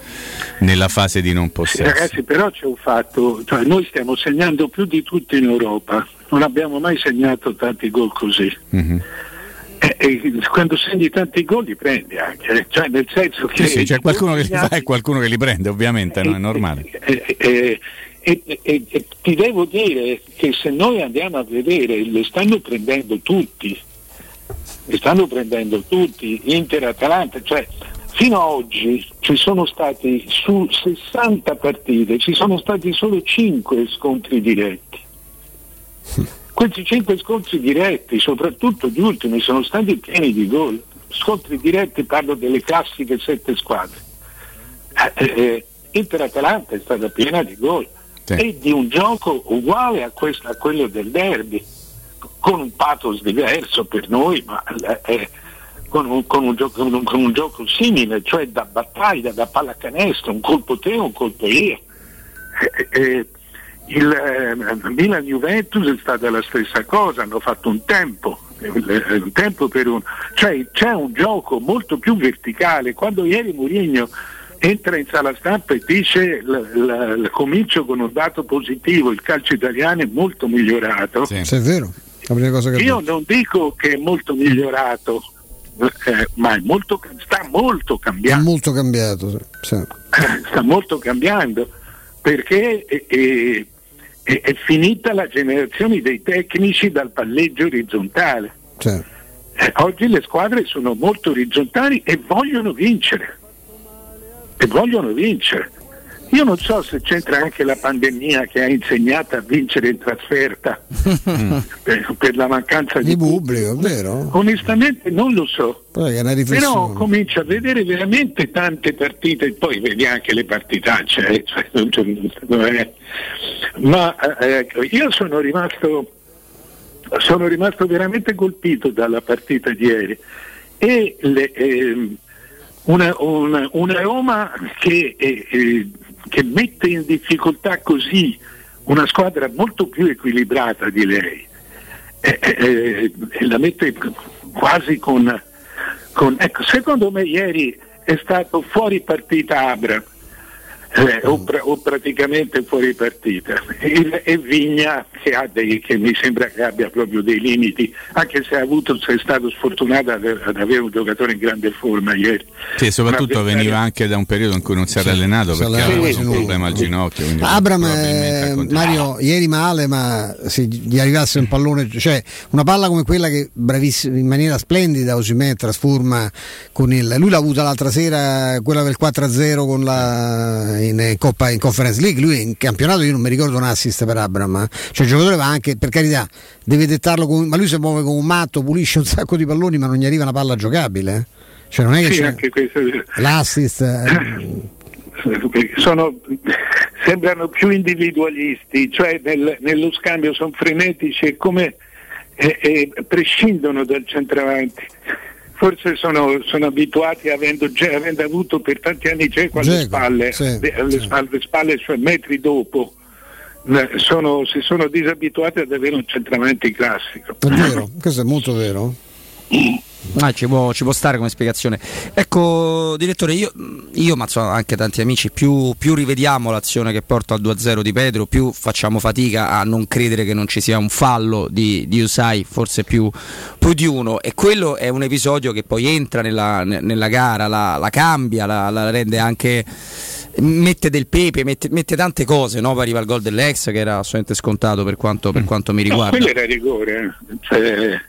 nella fase di non possesso. ragazzi, però c'è un fatto, cioè noi stiamo segnando più di tutti in Europa, non abbiamo mai segnato tanti gol così. Mm-hmm eh, eh, quando segni tanti gol li prendi anche, cioè nel senso che... Sì, sì c'è qualcuno che li fa e qualcuno che li prende, ovviamente, no? è normale. Eh, e, ti devo dire che se noi andiamo a vedere, le stanno prendendo tutti, le stanno prendendo tutti, Inter Atalanta, cioè fino ad oggi ci sono stati su 60 partite, ci sono stati solo 5 scontri diretti. Questi 5 scontri diretti, soprattutto gli ultimi, sono stati pieni di gol. Scontri diretti parlo delle classiche 7 squadre. Eh, eh, Inter Atalanta è stata piena di gol sì. e di un gioco uguale a, questo, a, quello del derby, con un pathos diverso per noi, ma eh, con, un, con, un gioco, con, un, con, un, gioco, simile, cioè da battaglia, da pallacanestro, un colpo te, un colpo io. Eh, eh, il eh, Milan Juventus è stata la stessa cosa, hanno fatto un tempo, un tempo per un, cioè c'è un gioco molto più verticale. Quando ieri Mourinho entra in sala stampa e dice l- l- comincio con un dato positivo, il calcio italiano è molto migliorato. Sì, è vero. Io non dico che è molto migliorato, eh, ma molto, sta molto cambiando. Sta molto cambiato, sì. sta molto cambiando perché è, è, è, finita la generazione dei tecnici dal palleggio orizzontale. Sì. Eh, oggi le squadre sono molto orizzontali e vogliono vincere e vogliono vincere. Io non so se c'entra anche la pandemia che ha insegnato a vincere in trasferta per, per, la mancanza di, di pubblico, vero? Onestamente non lo so. Però comincio a vedere veramente tante partite e poi vedi anche le partitacce. Eh, cioè, Ma eh, io sono rimasto, sono rimasto veramente colpito dalla partita di ieri e le, eh, una, una, una, Roma che, eh, eh, che, mette in difficoltà così una squadra molto più equilibrata di lei eh, eh, e la mette quasi con, con, ecco, secondo me ieri è stato fuori partita Abra eh, o, pra- o, praticamente fuori partita. E, e Vigna che, dei, che, mi sembra che abbia proprio dei limiti, anche se ha avuto, se è stato sfortunato ad, ad, avere un giocatore in grande forma ieri. Sì, soprattutto veniva anche da un periodo in cui non si era sì, allenato perché aveva sì, un problema al ginocchio. Abram, eh, Mario, ieri male, ma se gli arrivasse un pallone, cioè una palla come quella che bravissima in maniera splendida Osimè trasforma con il. Lui l'ha avuta l'altra sera, quella del 4-0 con la in, Coppa, in Conference League, lui in campionato io non mi ricordo un assist per Abram, eh. cioè il giocatore va anche, per carità, deve dettarlo, con, ma lui si muove come un matto, pulisce un sacco di palloni ma non gli arriva una palla giocabile. Eh. Cioè non è che sì, c'è questo... l'assist... Eh. Sono, sembrano più individualisti, cioè nel, nello scambio sono frenetici e come eh, eh, prescindono dal centravanti forse sono, sono abituati avendo, avendo, avuto per tanti anni Geco alle spalle, sì, alle, sì. alle spalle cioè metri dopo. Sono, si sono disabituati ad avere un centramento classico. È vero, questo è molto vero. Ah, ci, può, ci, può, stare come spiegazione. Ecco, direttore, io, io ma so, anche tanti amici, più, più, rivediamo l'azione che porta al 2-0 di Pedro, più facciamo fatica a non credere che non ci sia un fallo di, di Usai, forse più, più, di uno. E quello è un episodio che poi entra nella, nella gara, la, la cambia, la, la, rende anche. Mette del pepe, mette, mette tante cose, no? poi arriva il gol dell'ex che era assolutamente scontato per quanto, per quanto mi riguarda. No, quello era rigore. Eh. Cioè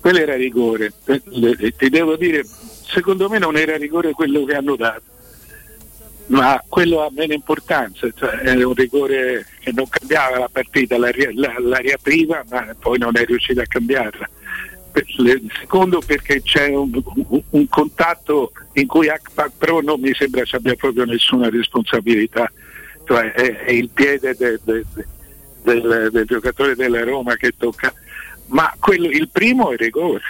quello era rigore. Ti devo dire, secondo me non era rigore quello che hanno dato, ma quello ha meno importanza, cioè era un rigore che non cambiava la partita, la, la, la riapriva ma poi non è riuscito a cambiarla. Secondo perché c'è un, un, un contatto in cui Akpak Pro non mi sembra ci abbia proprio nessuna responsabilità, cioè è, è il piede de, de, de, del, del giocatore della Roma che tocca ma quello, il primo è rigore,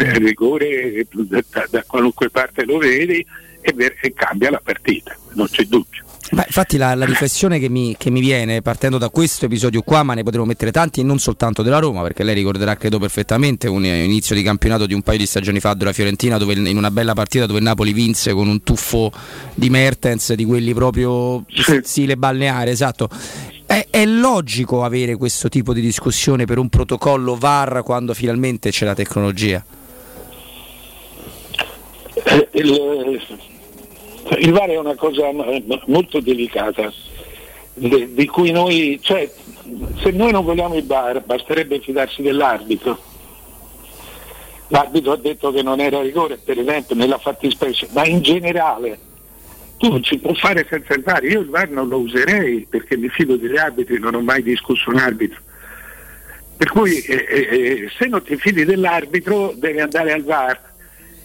il rigore da, da, qualunque parte lo vedi e, e, cambia la partita, non c'è dubbio. Beh, infatti la, la riflessione che mi, che mi, viene partendo da questo episodio qua, ma ne potremo mettere tanti e non soltanto della Roma, perché lei ricorderà credo perfettamente un inizio di campionato di un paio di stagioni fa della Fiorentina dove in una bella partita dove Napoli vinse con un tuffo di Mertens, di quelli proprio sì. stile balneare, esatto. È, è, logico avere questo tipo di discussione per un protocollo VAR quando finalmente c'è la tecnologia? Eh, il, il VAR è una cosa molto delicata, di, cui noi, cioè, se noi non vogliamo il VAR basterebbe fidarsi dell'arbitro. L'arbitro ha detto che non era rigore, per esempio, nella fattispecie, ma in generale tu non ci puoi fare senza il VAR. Io il VAR non lo userei perché mi fido degli arbitri, non ho mai discusso un arbitro. Per cui eh, eh, se non ti fidi dell'arbitro devi andare al VAR,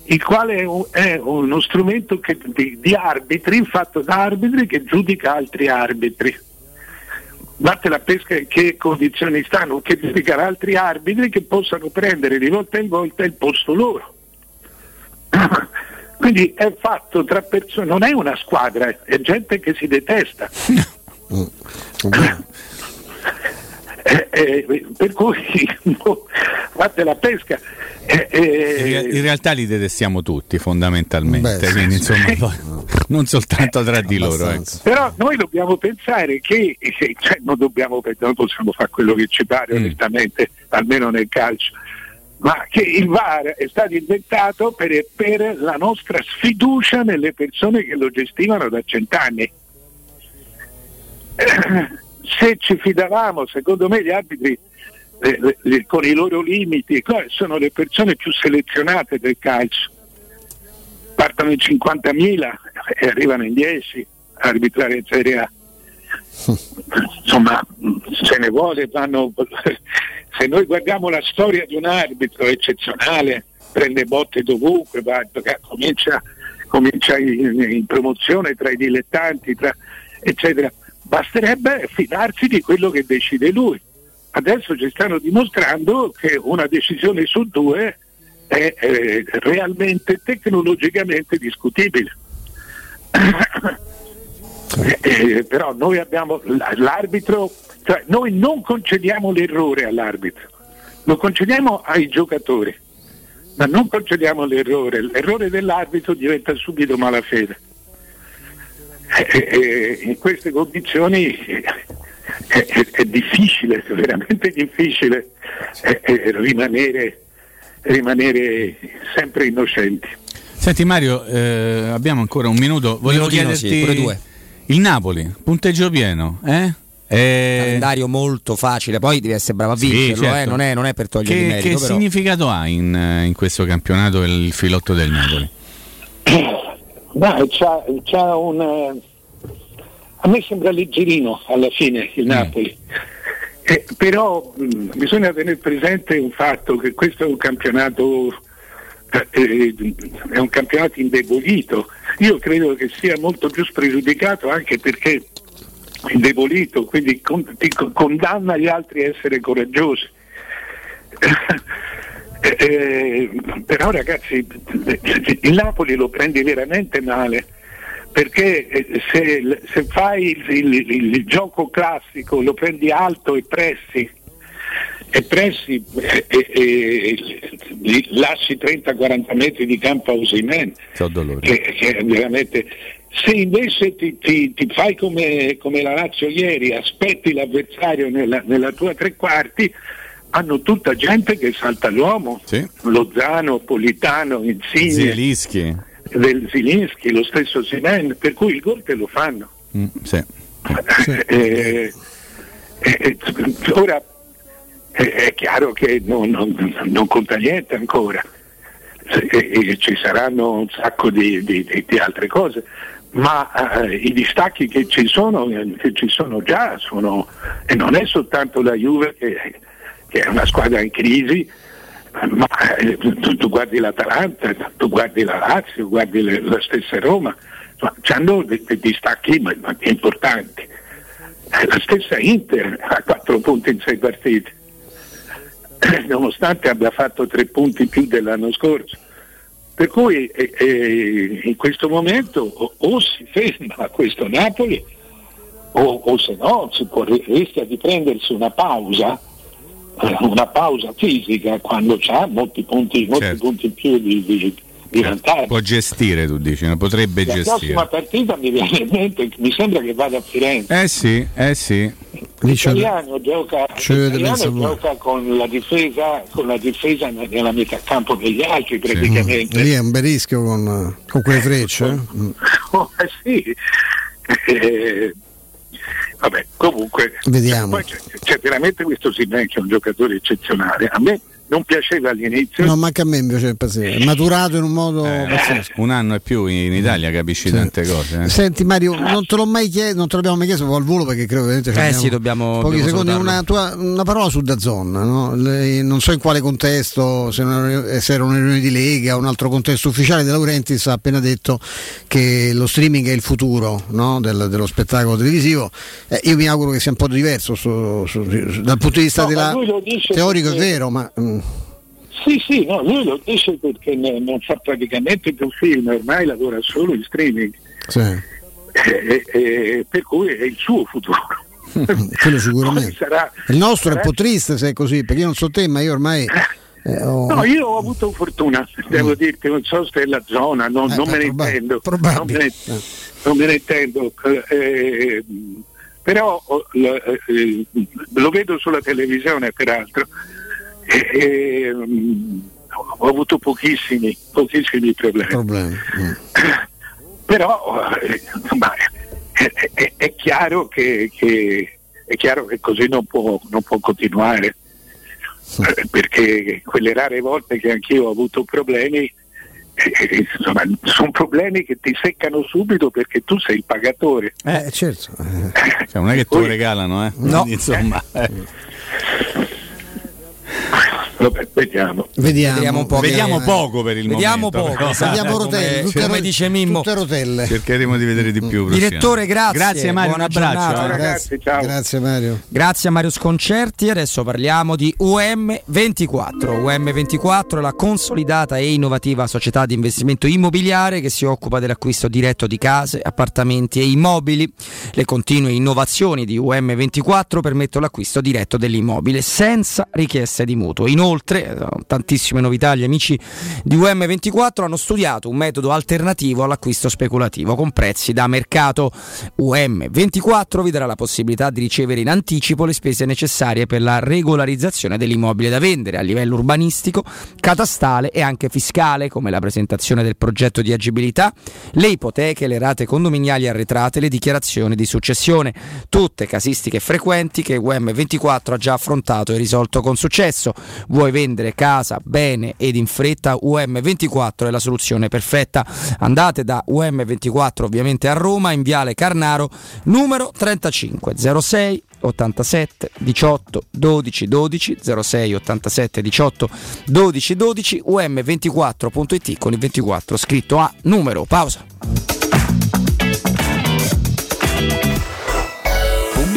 il quale è, un, è uno strumento che, di, di, arbitri, fatto da arbitri che giudica altri arbitri. Batte la pesca in che condizioni stanno, che giudica altri arbitri che possano prendere di volta in volta il posto loro. Quindi è fatto tra persone, non è una squadra, è gente che si detesta. Eh, eh, per cui no, fate la pesca. Eh, eh, in, realtà li detestiamo tutti fondamentalmente, Beh, quindi insomma non soltanto tra di loro. Ecco. Però noi dobbiamo pensare che, cioè, non, dobbiamo, non possiamo fare quello che ci pare mm. onestamente, almeno nel calcio, ma che il VAR è stato inventato per, per la nostra sfiducia nelle persone che lo gestivano da cent'anni se ci fidavamo, secondo me gli arbitri eh, le, le, con i loro limiti sono le persone più selezionate del calcio. Partono in 50.000 e arrivano in 10 a arbitrare in Serie A. Insomma, se ne vuole, vanno... se noi guardiamo la storia di un arbitro eccezionale, prende botte dovunque, va, comincia, comincia in, in, promozione tra i dilettanti, tra, eccetera basterebbe fidarsi di quello che decide lui. Adesso ci stanno dimostrando che una decisione su due è eh, realmente tecnologicamente discutibile. eh, però noi abbiamo l'arbitro, cioè noi non concediamo l'errore all'arbitro, lo concediamo ai giocatori, ma non concediamo l'errore. L'errore dell'arbitro diventa subito malafede eh, in queste condizioni è, è, è, difficile, veramente difficile eh, rimanere, rimanere, sempre innocenti. Senti Mario, eh, abbiamo ancora un minuto, volevo Minutino, chiederti sì, il Napoli, punteggio pieno, eh? Eh... calendario molto facile, poi devi essere bravo a vincerlo, sì, certo. eh? non, è, non, è, per togliere che, merito. Che però. significato ha in, in, questo campionato il filotto del Napoli? Beh, c'ha, c'ha un, eh, a me sembra leggerino alla fine il mm. Napoli. Eh, però mh, mm, bisogna tenere presente un fatto che questo è un campionato eh, eh, è un campionato indebolito. Io credo che sia molto più spregiudicato anche perché indebolito, quindi con, condanna gli altri a essere coraggiosi. Eh, eh, però ragazzi, il Napoli lo prende veramente male perché eh, se, se fai il, il, il, gioco classico, lo prendi alto e pressi e pressi e, e, e lasci 30-40 metri di campo a Osimen che, che veramente se invece ti, ti, ti fai come, come, la Lazio ieri aspetti l'avversario nella, nella tua tre quarti hanno tutta gente che salta l'uomo, sì. Lozano, Politano, Insigne, Zielischi. del Zilinski, lo stesso Simen, per cui il gol te lo fanno. Mm, sì. eh, eh, ora è chiaro che non, non, non conta niente ancora, ci saranno un sacco di, di, di altre cose, ma eh, i distacchi che ci sono, che ci sono già sono, e non è soltanto la Juve che che è una squadra in crisi, ma eh, tu, tu, guardi l'Atalanta, tu guardi la Lazio, guardi le, la stessa Roma, hanno dei, distacchi importanti. Eh, la stessa Inter ha quattro punti in sei partite, eh, nonostante abbia fatto tre punti più dell'anno scorso. Per cui eh, eh, in questo momento o, o, si ferma questo Napoli o, o se no si può, rischia di prendersi una pausa una pausa fisica quando ha molti punti, molti certo. punti in più di, di, di vantaggio. Può gestire, tu dici, no? potrebbe La gestire. La prossima partita mi viene in mente, mi sembra che vada a Firenze. Eh sì, eh sì. L'italiano gioca, l'italiano gioca con la difesa, con la difesa nella metà campo degli altri praticamente. Sì. Lì è un bel rischio con, con quelle frecce. Eh? Oh, sì. Eh, vabbè, comunque Vediamo. C'è, c'è, veramente questo che è un giocatore eccezionale. A me non piaceva all'inizio. No, manca a me invece il pazzesco. È maturato in un modo eh, pazzesco. Un anno e più in Italia capisci sì. tante cose. Eh. Senti Mario, non te l'ho mai chiesto, non te l'abbiamo mai chiesto al volo perché credo che eh sì, dobbiamo pochi dobbiamo secondi una, tua, una, parola su Dazzon, no? non so in quale contesto, se, una, se era una riunione di Lega o un altro contesto ufficiale De Laurentiis ha appena detto che lo streaming è il futuro no? Del, dello spettacolo televisivo. Eh, io mi auguro che sia un po' diverso su, su, su, dal punto di vista no, della, teorico perché... è vero, ma mm. Sì, sì, no, lui lo dice perché non fa praticamente più film, ormai lavora solo in streaming. Sì. E, e, per cui è il suo futuro. Quello sicuramente. Sarà, il nostro sarà... è un po' triste se è così, perché io non so te, ma io ormai. Eh, ho... No, io ho avuto fortuna, devo mm. dirti, non so se è la zona, non, eh, non beh, me intendo. Non me ne, eh. non me ne intendo. Eh, però eh, lo vedo sulla televisione peraltro e, um, ho avuto pochissimi, pochissimi problemi. problemi. Mm. Però eh, insomma, è, è, è, chiaro che, che, è, chiaro che, così non può, non può continuare, sì. eh, perché quelle rare volte che anch'io ho avuto problemi, eh, insomma, sono problemi che ti seccano subito perché tu sei il pagatore. Eh, certo. Cioè, non è che te lo regalano, eh? No. Insomma, eh. Vabbè, vediamo. Vediamo, vediamo, un po vediamo che, poco per il vediamo momento. Poco, esatto. Vediamo rotelle, come, come dice Mimmo. Tutte rotelle. Cercheremo di vedere di più. Direttore, grazie. Grazie Mario, Buona un abbraccio. Ciao, ragazzi, ciao. Grazie Mario. Grazie a Mario Sconcerti. Adesso parliamo di UM24. UM24 è la consolidata e innovativa società di investimento immobiliare che si occupa dell'acquisto diretto di case, appartamenti e immobili. Le continue innovazioni di UM24 permettono l'acquisto diretto dell'immobile senza richieste di mutuo. Inoltre, tantissime novità, gli amici di UM24 hanno studiato un metodo alternativo all'acquisto speculativo con prezzi da mercato. UM24 vi darà la possibilità di ricevere in anticipo le spese necessarie per la regolarizzazione dell'immobile da vendere a livello urbanistico, catastale e anche fiscale, come la presentazione del progetto di agibilità, le ipoteche, le rate condominiali arretrate, le dichiarazioni di successione, tutte casistiche frequenti che UM24 ha già affrontato e risolto con successo. Vuoi vendere casa bene ed in fretta? UM24 è la soluzione perfetta. Andate da UM24 ovviamente a Roma in Viale Carnaro numero 35 06 87 18 12 12 06 87 18 12 12 um24.it con il 24 scritto a numero. Pausa.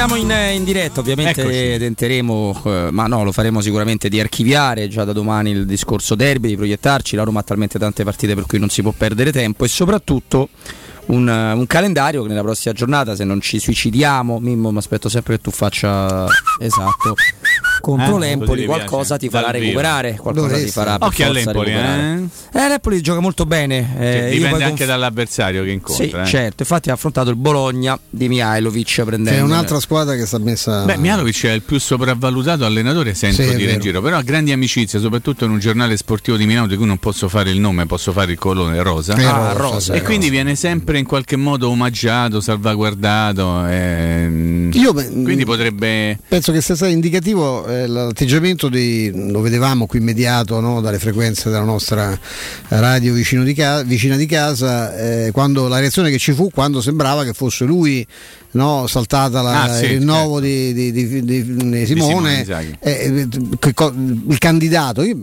Torniamo in, in diretta, ovviamente Eccoci. tenteremo, eh, ma no, lo faremo sicuramente di archiviare già da domani il discorso derby, di proiettarci. La Roma ha talmente tante partite per cui non si può perdere tempo e soprattutto un, un calendario che nella prossima giornata, se non ci suicidiamo, Mimmo, mi aspetto sempre che tu faccia esatto. Contro Eh, l'Empoli qualcosa ti farà dal recuperare. Qualcosa ti farà per Occhio all'Empoli, eh? Eh, l'Empoli gioca molto bene. eh, Cioè, io dipende anche conf- dall'avversario che incontra. Sì, eh. certo. Infatti ha affrontato il Bologna di Mihailovic prendendo è un'altra squadra che sta messa. Beh, Mialovic è il più sopravvalutato allenatore, sento Sì, è dire in giro, però ha grandi amicizie, soprattutto in un giornale sportivo di Milano di cui non posso fare il nome, posso fare il colore rosa. Eh, Ah, rosa, rosa, e quindi viene sempre in qualche modo omaggiato, salvaguardato. ehm, Io quindi potrebbe. Penso che sia stato indicativo eh, l'atteggiamento di, lo vedevamo qui immediato no, dalle frequenze della nostra radio di ca- vicina di casa, eh, quando la reazione che ci fu quando sembrava che fosse lui no, saltata la, Ah, sì, il rinnovo certo. di, di- di- Simone Simone, eh, co- il candidato. Io,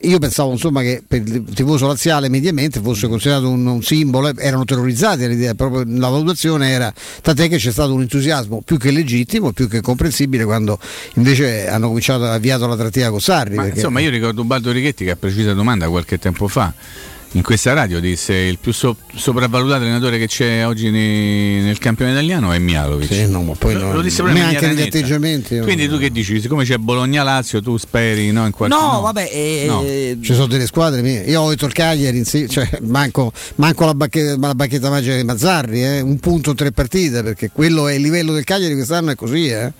io pensavo insomma che per il tifoso laziale mediamente fosse considerato un, un simbolo, eh, erano terrorizzati all'idea, proprio la valutazione era, tant'è che c'è stato un entusiasmo più che legittimo, più che comprensibile quando invece hanno cominciato avviato la trattia con Sarri. Ma, perché- insomma, io ricordo Baldo Righetti che a precisa domanda qualche tempo fa in questa radio disse il più so- sopravvalutato allenatore che c'è oggi nei- nel campione italiano è Mialovic. Sì, no, ma poi lo, non- lo disse proprio maniera negli atteggiamenti, Quindi non- tu che dici? Siccome c'è Bologna-Lazio, tu speri no, in qualche No, modo? vabbè, eh, No. eh, Ci sono delle squadre mie. Io ho detto il Cagliari, insi- cioè, manco, manco la, bacchetta, la bacchetta magica di Mazzarri, eh, un punto tre partite, perché quello è il livello del Cagliari quest'anno è così. Eh.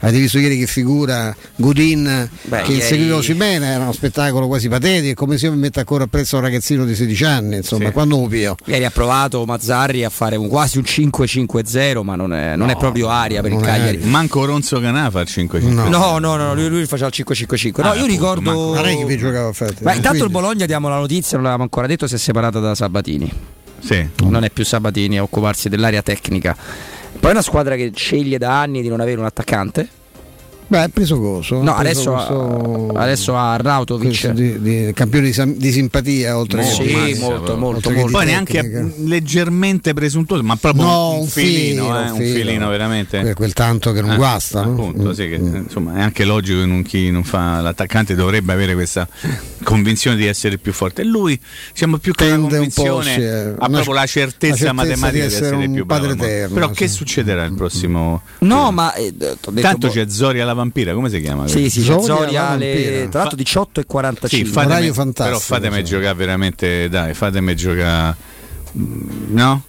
Avete visto ieri che figura Godin Beh, che inseguiva Osimene, era uno spettacolo quasi patetico, è come se io mi metto ancora a prezzo un ragazzino di 16 anni, insomma, quando lo pio. Ieri ha provato Mazzarri a fare un- quasi un 5-5-0, ma non è, non è proprio aria per il Cagliari. Manco Ronzo Canà fa il 5-5. No, no, no, lui, lui faceva il 5-5-5. No, Ah, io appunto, ricordo. manco- Non è che vi giocava infatti. Ma intanto il Bologna diamo la notizia, non l'avevamo ancora detto, si è separata da Sabatini. Sì. Non è più Sabatini a occuparsi dell'area tecnica. Poi è una squadra che sceglie da anni di non avere un attaccante. Beh, ha preso coso. No, preso adesso, adesso ha Arnautovic. questo di, di- campione di, di simpatia oltre Molto, che sì, di- molto, molto, che molto. Poi neanche leggermente presuntuoso, ma proprio No, un, un filino, filo, eh, un un filo. filino veramente. Quel- quel tanto che non Eh, guasta, no? Appunto, Mm, sì, che, insomma, è anche logico che non- chi non fa l'attaccante dovrebbe avere questa convinzione di essere il più forte. E lui, siamo più che una Tende un po', convinzione, eh, ha una- proprio la certezza, la certezza matematica di di essere essere il un più bravo. padre mondo. eterno, Però che sì. succederà il prossimo? No, ma eh, Tanto c'è Zoria la vampira, come si chiama? Sì, sì, c'è Zoria Zoria la alle, vampira. tra l'altro 18 e 45. Sì, fatemi, fantastico, però fatemi sì. giocare veramente, dai, fatemi giocare, mm, no?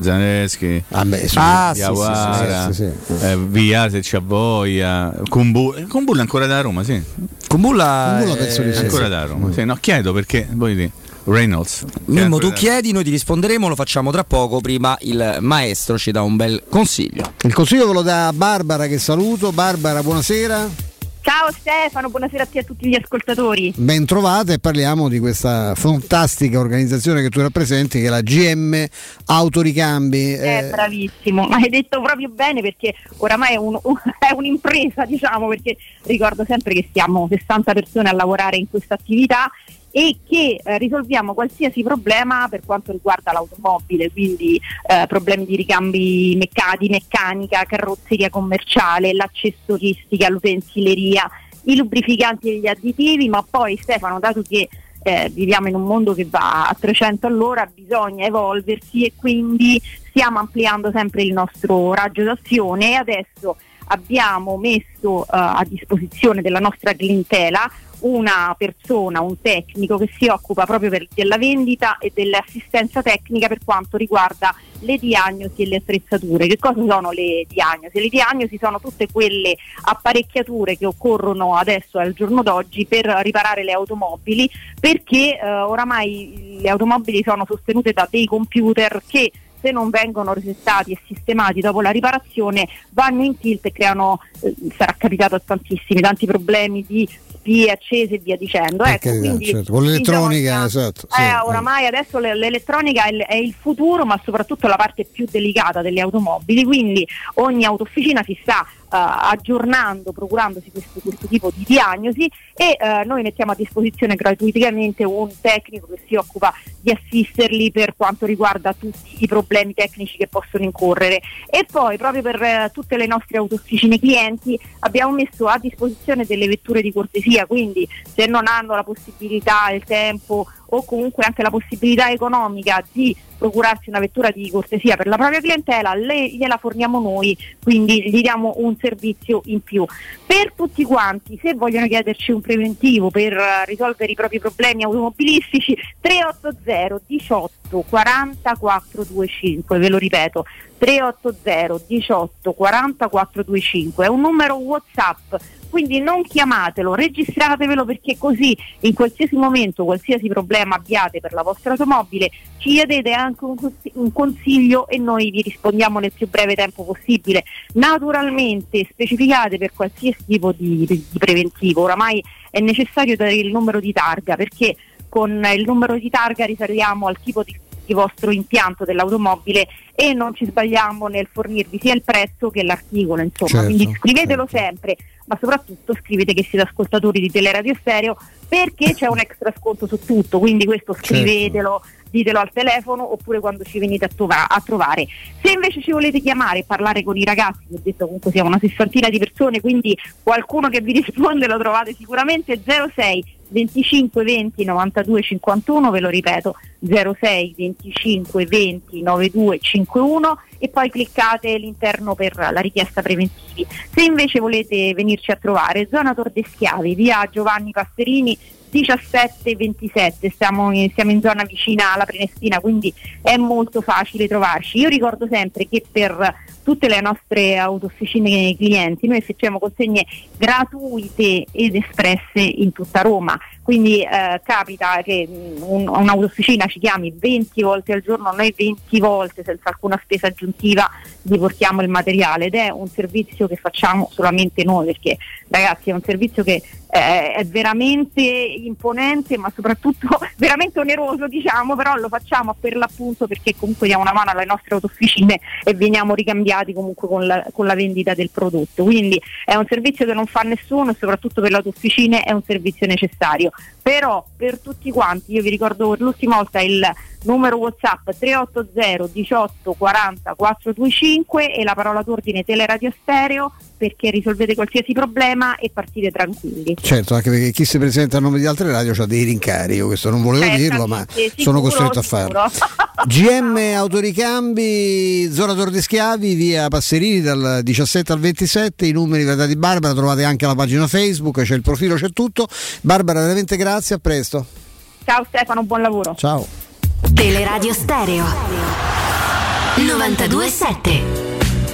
Zaneschi, Ah, beh, sì. Ah, sì, sì, Diawara, sì, sì, sì. eh, Via se c'ha voglia, Kumbulla, è ancora da Roma, sì, Kumbulla, Kumbulla penso di è sì. ancora da Roma, sì, no, chiedo perché, voi dite, Reynolds. Mimmo, tu chiedi, noi ti risponderemo, lo facciamo tra poco. Prima il maestro ci dà un bel consiglio. Il consiglio ve lo dà Barbara che saluto. Barbara, buonasera. Ciao Stefano, buonasera a te e a tutti gli ascoltatori. Ben trovata e parliamo di questa fantastica organizzazione che tu rappresenti che è la GM Autoricambi. Eh, Eh, bravissimo, hai detto proprio bene perché oramai è, un- è un'impresa, diciamo, perché ricordo sempre che siamo 60 persone a lavorare in questa attività e che eh, risolviamo qualsiasi problema per quanto riguarda l'automobile, quindi eh, problemi di ricambi mecca- meccanica, carrozzeria commerciale, l'accessoristica, l'utensileria, i lubrificanti e gli additivi, ma poi Stefano, dato che eh, viviamo in un mondo che va a 300 all'ora, bisogna evolversi e quindi stiamo ampliando sempre il nostro raggio d'azione. E adesso abbiamo messo eh, a disposizione della nostra clientela una persona, un tecnico che si occupa proprio per- della vendita e dell'assistenza tecnica per quanto riguarda le diagnosi e le attrezzature. Che cosa sono le diagnosi? Le diagnosi sono tutte quelle apparecchiature che occorrono adesso al giorno d'oggi per riparare le automobili perché eh, oramai le automobili sono sostenute da dei computer che se non vengono resettati e sistemati dopo la riparazione vanno in tilt e creano, eh, sarà capitato a tantissimi, tanti problemi di spie accese e via dicendo. Ecco, carità, quindi certo. Con l'elettronica, bisogna- esatto. sì, eh, eh. oramai adesso le- l'elettronica è il, è il futuro, ma soprattutto la parte più delicata delle automobili, quindi ogni autofficina si sta eh, aggiornando, procurandosi questo, questo tipo di diagnosi e eh, noi mettiamo a disposizione gratuitamente un tecnico che si occupa di assisterli per quanto riguarda tutti i problemi tecnici che possono incorrere. E poi proprio per eh, tutte le nostre autofficine clienti abbiamo messo a disposizione delle vetture di cortesia, quindi se non hanno la possibilità, il tempo o comunque anche la possibilità economica di procurarsi una vettura di cortesia per la propria clientela, le, gliela forniamo noi, quindi gli diamo un servizio in più. Per tutti quanti, se vogliono chiederci un preventivo per eh, risolvere i propri problemi automobilistici, 380 18 40 425, ve lo ripeto, 380 18 40 425, è un numero Whatsapp quindi non chiamatelo, registratevelo perché così in qualsiasi momento, qualsiasi problema abbiate per la vostra automobile, ci chiedete anche un, cons- un consiglio e noi vi rispondiamo nel più breve tempo possibile. Naturalmente specificate per qualsiasi tipo di, di preventivo, oramai è necessario dare il numero di targa perché con il numero di targa risaliamo al tipo di di vostro impianto dell'automobile e non ci sbagliamo nel fornirvi sia il prezzo che l'articolo, insomma, Certo, quindi scrivetelo sempre, ma soprattutto scrivete che siete ascoltatori di Teleradio Stereo perché c'è un extra sconto su tutto, quindi questo scrivetelo, ditelo al telefono oppure quando ci venite a, trova- a trovare. Se invece ci volete chiamare e parlare con i ragazzi, vi ho detto comunque siamo una sessantina di persone, quindi qualcuno che vi risponde lo trovate sicuramente 06 25 20 92 51, ve lo ripeto 06 25 20 92 51 e poi cliccate all'interno per la richiesta preventivi. Se invece volete venirci a trovare, zona Tor de Schiavi, via Giovanni Passerini 17-27, siamo in, siamo in zona vicina alla Prenestina, quindi è molto facile trovarci. Io ricordo sempre che per tutte le nostre autofficine clienti noi effettuiamo consegne gratuite ed espresse in tutta Roma, quindi eh, capita che mh, un- un'autofficina ci chiami 20 volte al giorno, noi 20 volte senza alcuna spesa aggiuntiva gli portiamo il materiale. Ed è un servizio che facciamo solamente noi perché ragazzi è un servizio che eh, è veramente imponente ma soprattutto veramente oneroso diciamo però lo facciamo per l'appunto perché comunque diamo una mano alle nostre autofficine e veniamo ricambiati comunque con la, con la vendita del prodotto. Quindi è un servizio che non fa nessuno e soprattutto per le autofficine è un servizio necessario però per tutti quanti io vi ricordo l'ultima volta il numero whatsapp 380 18 40 425 e la parola d'ordine teleradio stereo perché risolvete qualsiasi problema e partite tranquilli Certo, anche perché chi si presenta a nome di altre radio ha dei rincari, io questo non volevo dirlo, ma Certamente, sono sicuro, costretto a farlo. sicuro. GM Autoricambi, zona Tor de Schiavi, via Passerini dal 17 al 27, i numeri dati Barbara, trovate anche la pagina Facebook, c'è il profilo, c'è tutto. Barbara, veramente grazie, a presto. ciao Stefano buon lavoro Ciao. Teleradio Stereo. 927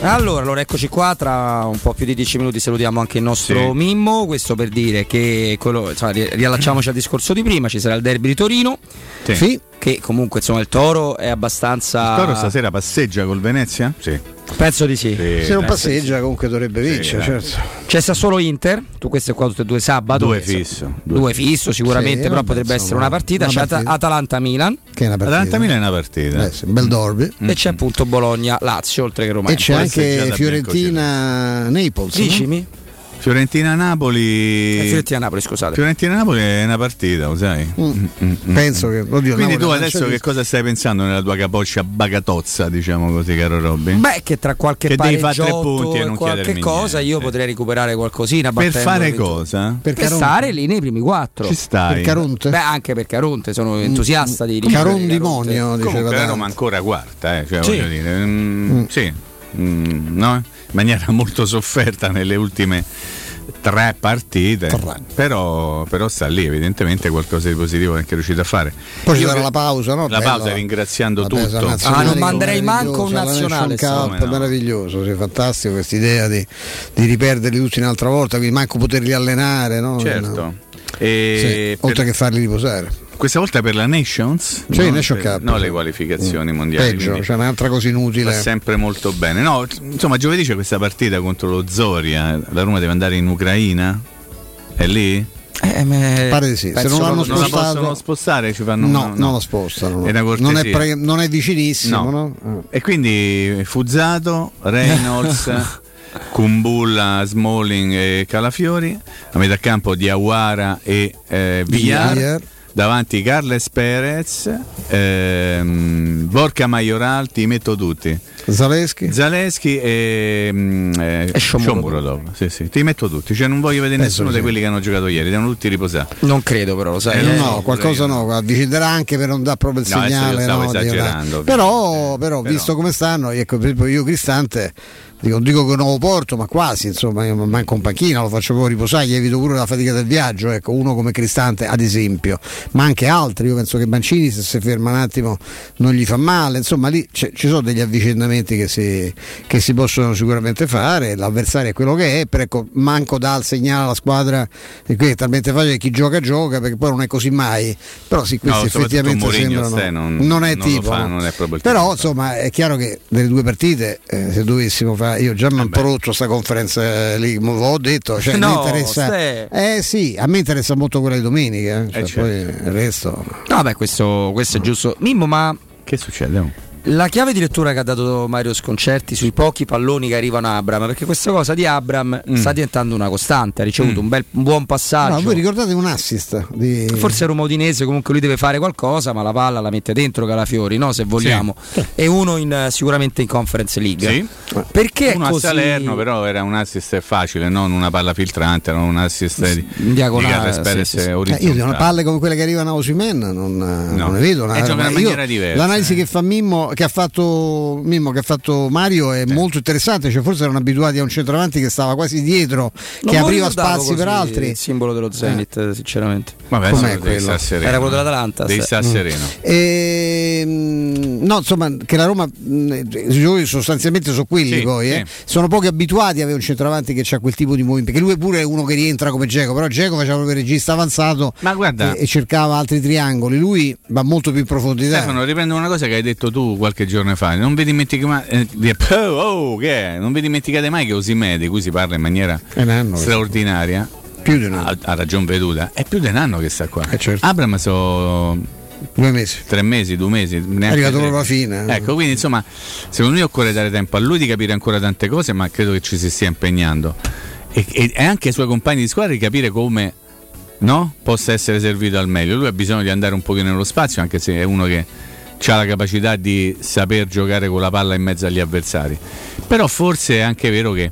Allora, allora, eccoci qua, tra un po' più di 10 minuti. Salutiamo anche il nostro Sì. Mimmo, questo per dire che quello, insomma, ri- riallacciamoci al discorso di prima, ci sarà il derby di Torino, Sì. Che comunque insomma il Toro è abbastanza... Il Toro stasera passeggia col Venezia? Sì. Penso di sì. Se non passeggia comunque dovrebbe vincere, dai. certo. C'è Sassuolo Inter, tu queste qua tutte e due sabato. Due fisso. Due, fisso sicuramente, Sì, però potrebbe essere una partita. una C'è partita. Atalanta-Milan Che è una partita. Atalanta Milan è una partita. Eh sì, un bel derby. e c'è appunto Bologna-Lazio, oltre che Roma. E c'è poi anche assaggiata Fiorentina Naples. no? Fiorentina-Napoli. Eh, Fiorentina-Napoli, scusate. Fiorentina-Napoli è una partita, lo sai? Mm. Mm, mm, mm. Penso che. Oddio, Quindi Napoli tu adesso che cosa stai pensando nella tua capoccia bagatozza, diciamo così, caro Robin? Beh, che tra qualche Che devi fare tre punti e non qualche cosa io potrei recuperare qualcosina. per fare cosa? Per, Caronte. stare lì nei primi quattro. Ci stai. Per Caronte? Beh, anche per Caronte, sono entusiasta di di- Carondimonio, diceva Comunque la tanto. Roma ancora quarta, eh, cioè, Sì. voglio dire, mm, sì, mm, no? Maniera molto sofferta nelle ultime tre partite, Però, però sta lì, evidentemente qualcosa di positivo è anche riuscito a fare. Poi ci sarà la pausa, no? La Bella. pausa ringraziando pausa tutto. Ah, non manderei manco un nazionale, Cup, no. meraviglioso, sì, fantastico questa idea di, di riperderli tutti un'altra volta, quindi manco poterli allenare, no? Certo. Sì, E per- oltre che farli riposare. Questa volta per la Nations? Sì, no? Nation Per- Cup, No, le qualificazioni mondiali. Peggio, cioè un'altra cosa inutile. Va sempre molto bene. No, insomma, giovedì c'è questa partita contro lo Zoria. La Roma deve andare in Ucraina? È lì? Eh, me- Pare di sì, se penso non l'hanno proprio- Non la spostato- possono spostare? Ci fanno No, non lo spostano. no. È una non, è pre- non è vicinissimo, No. no? E quindi Fuzzato, Reynolds, Kumbulla, Smalling e Calafiori. A metà campo di Aguara e eh, Villar. Villar. Davanti Carles Perez, ehm, Borca Majoral, ti metto tutti. Zaleschi. Zaleschi e, mm, eh, E Shomurodov. Sì, sì. Ti metto tutti. Cioè, non voglio vedere Penso nessuno di di sì. quelli che hanno giocato ieri, devono tutti riposare. Non credo però, lo sai. Eh, eh. no, qualcosa no, avvicenderà anche per non dare proprio il No, io segnale. stavo no, esagerando, Però, però, Però. visto come stanno, ecco, per esempio io Cristante dico, dico che nuovo porto, ma quasi, insomma, io manco un panchina, lo faccio proprio riposare, gli evito pure la fatica del viaggio, ecco, uno come Cristante ad esempio, ma anche altri, io penso che Mancini se si ferma un attimo non gli fa male, insomma lì ci sono degli avvicendamenti che si, che si, possono sicuramente fare, l'avversario è quello che è, però ecco, manco dà il segnale alla squadra e qui è talmente facile che chi gioca gioca perché poi non è così mai, però sì, questi No, effettivamente sembrano... non- non è non tipo, fa, no? non è però tipo. insomma è chiaro che delle due partite eh, se dovessimo fare, io già mi ho un po' rotto questa conferenza lì, mo l'ho detto, cioè, No, mi interessa, ste- eh sì, a me interessa molto quella di domenica, eh, cioè, certo. poi il resto... No, beh, questo, questo è giusto. Mimmo, ma. Che succede? La chiave di lettura che ha dato Mario Sconcerti sui pochi palloni che arrivano a Abram, perché questa cosa di Abram Mm. sta diventando una costante, ha ricevuto un, bel, un buon passaggio. No, voi ricordate un assist di... Forse Roma Udinese comunque lui deve fare qualcosa, ma la palla la mette dentro Calafiori, no? se vogliamo. E uno in, sicuramente in Conference League. Sì. Perché è Uno così? a Salerno, però era un assist facile, non una palla filtrante, era un assist di, in diagonale, di sì, sì, sì. Eh, io di una palle come quelle che arrivano a Osimen non, non ne vedo. Gioca in ma io- maniera diversa, l'analisi eh. che fa Mimmo, che ha fatto Mimmo, che ha fatto Mario è molto interessante. Cioè, forse erano abituati a un centravanti che stava quasi dietro, Non che apriva spazi per altri. Il simbolo dello Zenit, sinceramente. Vabbè, Com'è quello? sereno. Era quello dell'Atalanta, Devi sì. stare Mm. sereno. Ehm, no, insomma, che la Roma, i giocatori sostanzialmente sono quelli Sì, poi, eh. sì. sono pochi abituati a avere un centravanti che ha quel tipo di movimento, perché lui pure è uno che rientra come Geco, però Geco faceva proprio il regista avanzato guarda- e, e cercava altri triangoli, lui va molto più in profondità. Stefano, riprendo una cosa che hai detto tu qualche giorno fa. Non vi dimenticate mai, eh, oh, oh, che è? Non vi dimenticate mai che Osimè, di cui si parla in maniera straordinaria, più di un anno. ha, ha ragion veduta, è più di un anno che sta qua. Eh, certo. Abram so due mesi. Tre mesi, due mesi. È arrivato proprio alla fine. Ecco, quindi insomma, secondo me occorre dare tempo a lui di capire ancora tante cose, ma credo che ci si stia impegnando. E, e- e anche ai suoi compagni di squadra di capire come no, possa essere servito al meglio. Lui ha bisogno di andare un pochino nello spazio, anche se è uno che ha la capacità di saper giocare con la palla in mezzo agli avversari. Però forse è anche vero che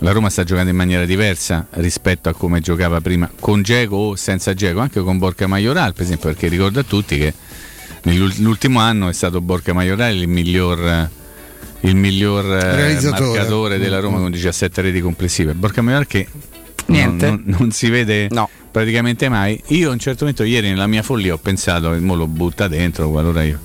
la Roma sta giocando in maniera diversa rispetto a come giocava prima con Geco o senza Geco, anche con Borca Majoral, per esempio, perché ricordo a tutti che nell'ultimo anno è stato Borca Majoral il miglior il miglior eh, marcatore della Roma con 17 reti complessive. Borca Majoral che Niente. Non, non- non si vede praticamente mai. Io a un certo momento ieri nella mia follia ho pensato, mo lo butta dentro, qualora io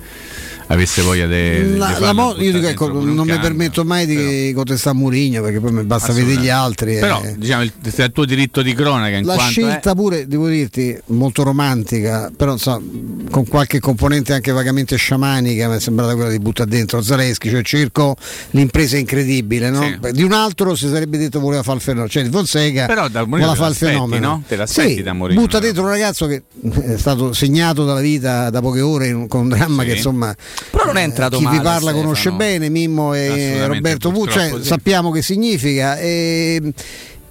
avesse voglia di mo- io dico, ecco, non mi permetto mai di contestare Murigno perché poi mi basta vedere gli altri. eh. Però diciamo il, il tuo diritto di cronaca in la scelta pure, devo dirti, molto romantica, però insomma, con qualche componente anche vagamente sciamanica, mi è sembrata quella di buttare dentro Zaleschi, cioè cerco l'impresa incredibile, no? Beh, Di un altro si sarebbe detto voleva fare il fenomeno, cioè di Fonseca Però da Mourinho voleva fare il fenomeno. no? Te l'aspetti Sì, da Mourinho, butta dentro un ragazzo che è stato segnato dalla vita da poche ore con un dramma Sì. che insomma Però non è entrato chi male, vi parla Stefano. conosce bene, Mimmo e Roberto Vu, cioè, sappiamo che significa. E,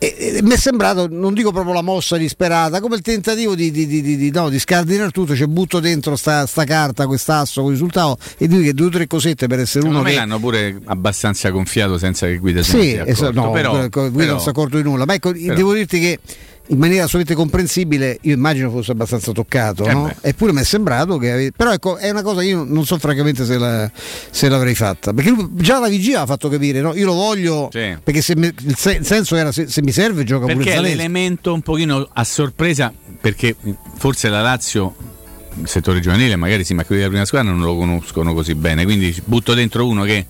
e- e mi è sembrato, non dico proprio la mossa disperata, come il tentativo di, di, di, di- di- no, di scardinare tutto, cioè butto dentro sta, sta carta, quest'asso, con risultato e dico che due o tre cosette per essere Secondo uno me che... l'hanno pure abbastanza gonfiato senza che Guida se ne Sì, sia esatto, accorto. no, però, Guido però- non si è accorto di nulla, ma ecco, però- devo dirti che in maniera assolutamente comprensibile, io immagino fosse abbastanza toccato, Eh no? eppure mi è sembrato che ave- però ecco, è una cosa io non so francamente se, la- se l'avrei fatta, perché già la vigia ha fatto capire, no? io lo voglio Sì. perché se mi- il, se- il senso era se, se mi serve gioca pure perché è Zaleschi. l'elemento un pochino a sorpresa perché forse la Lazio il settore giovanile magari sì ma quelli della prima squadra non lo conoscono così bene quindi butto dentro uno che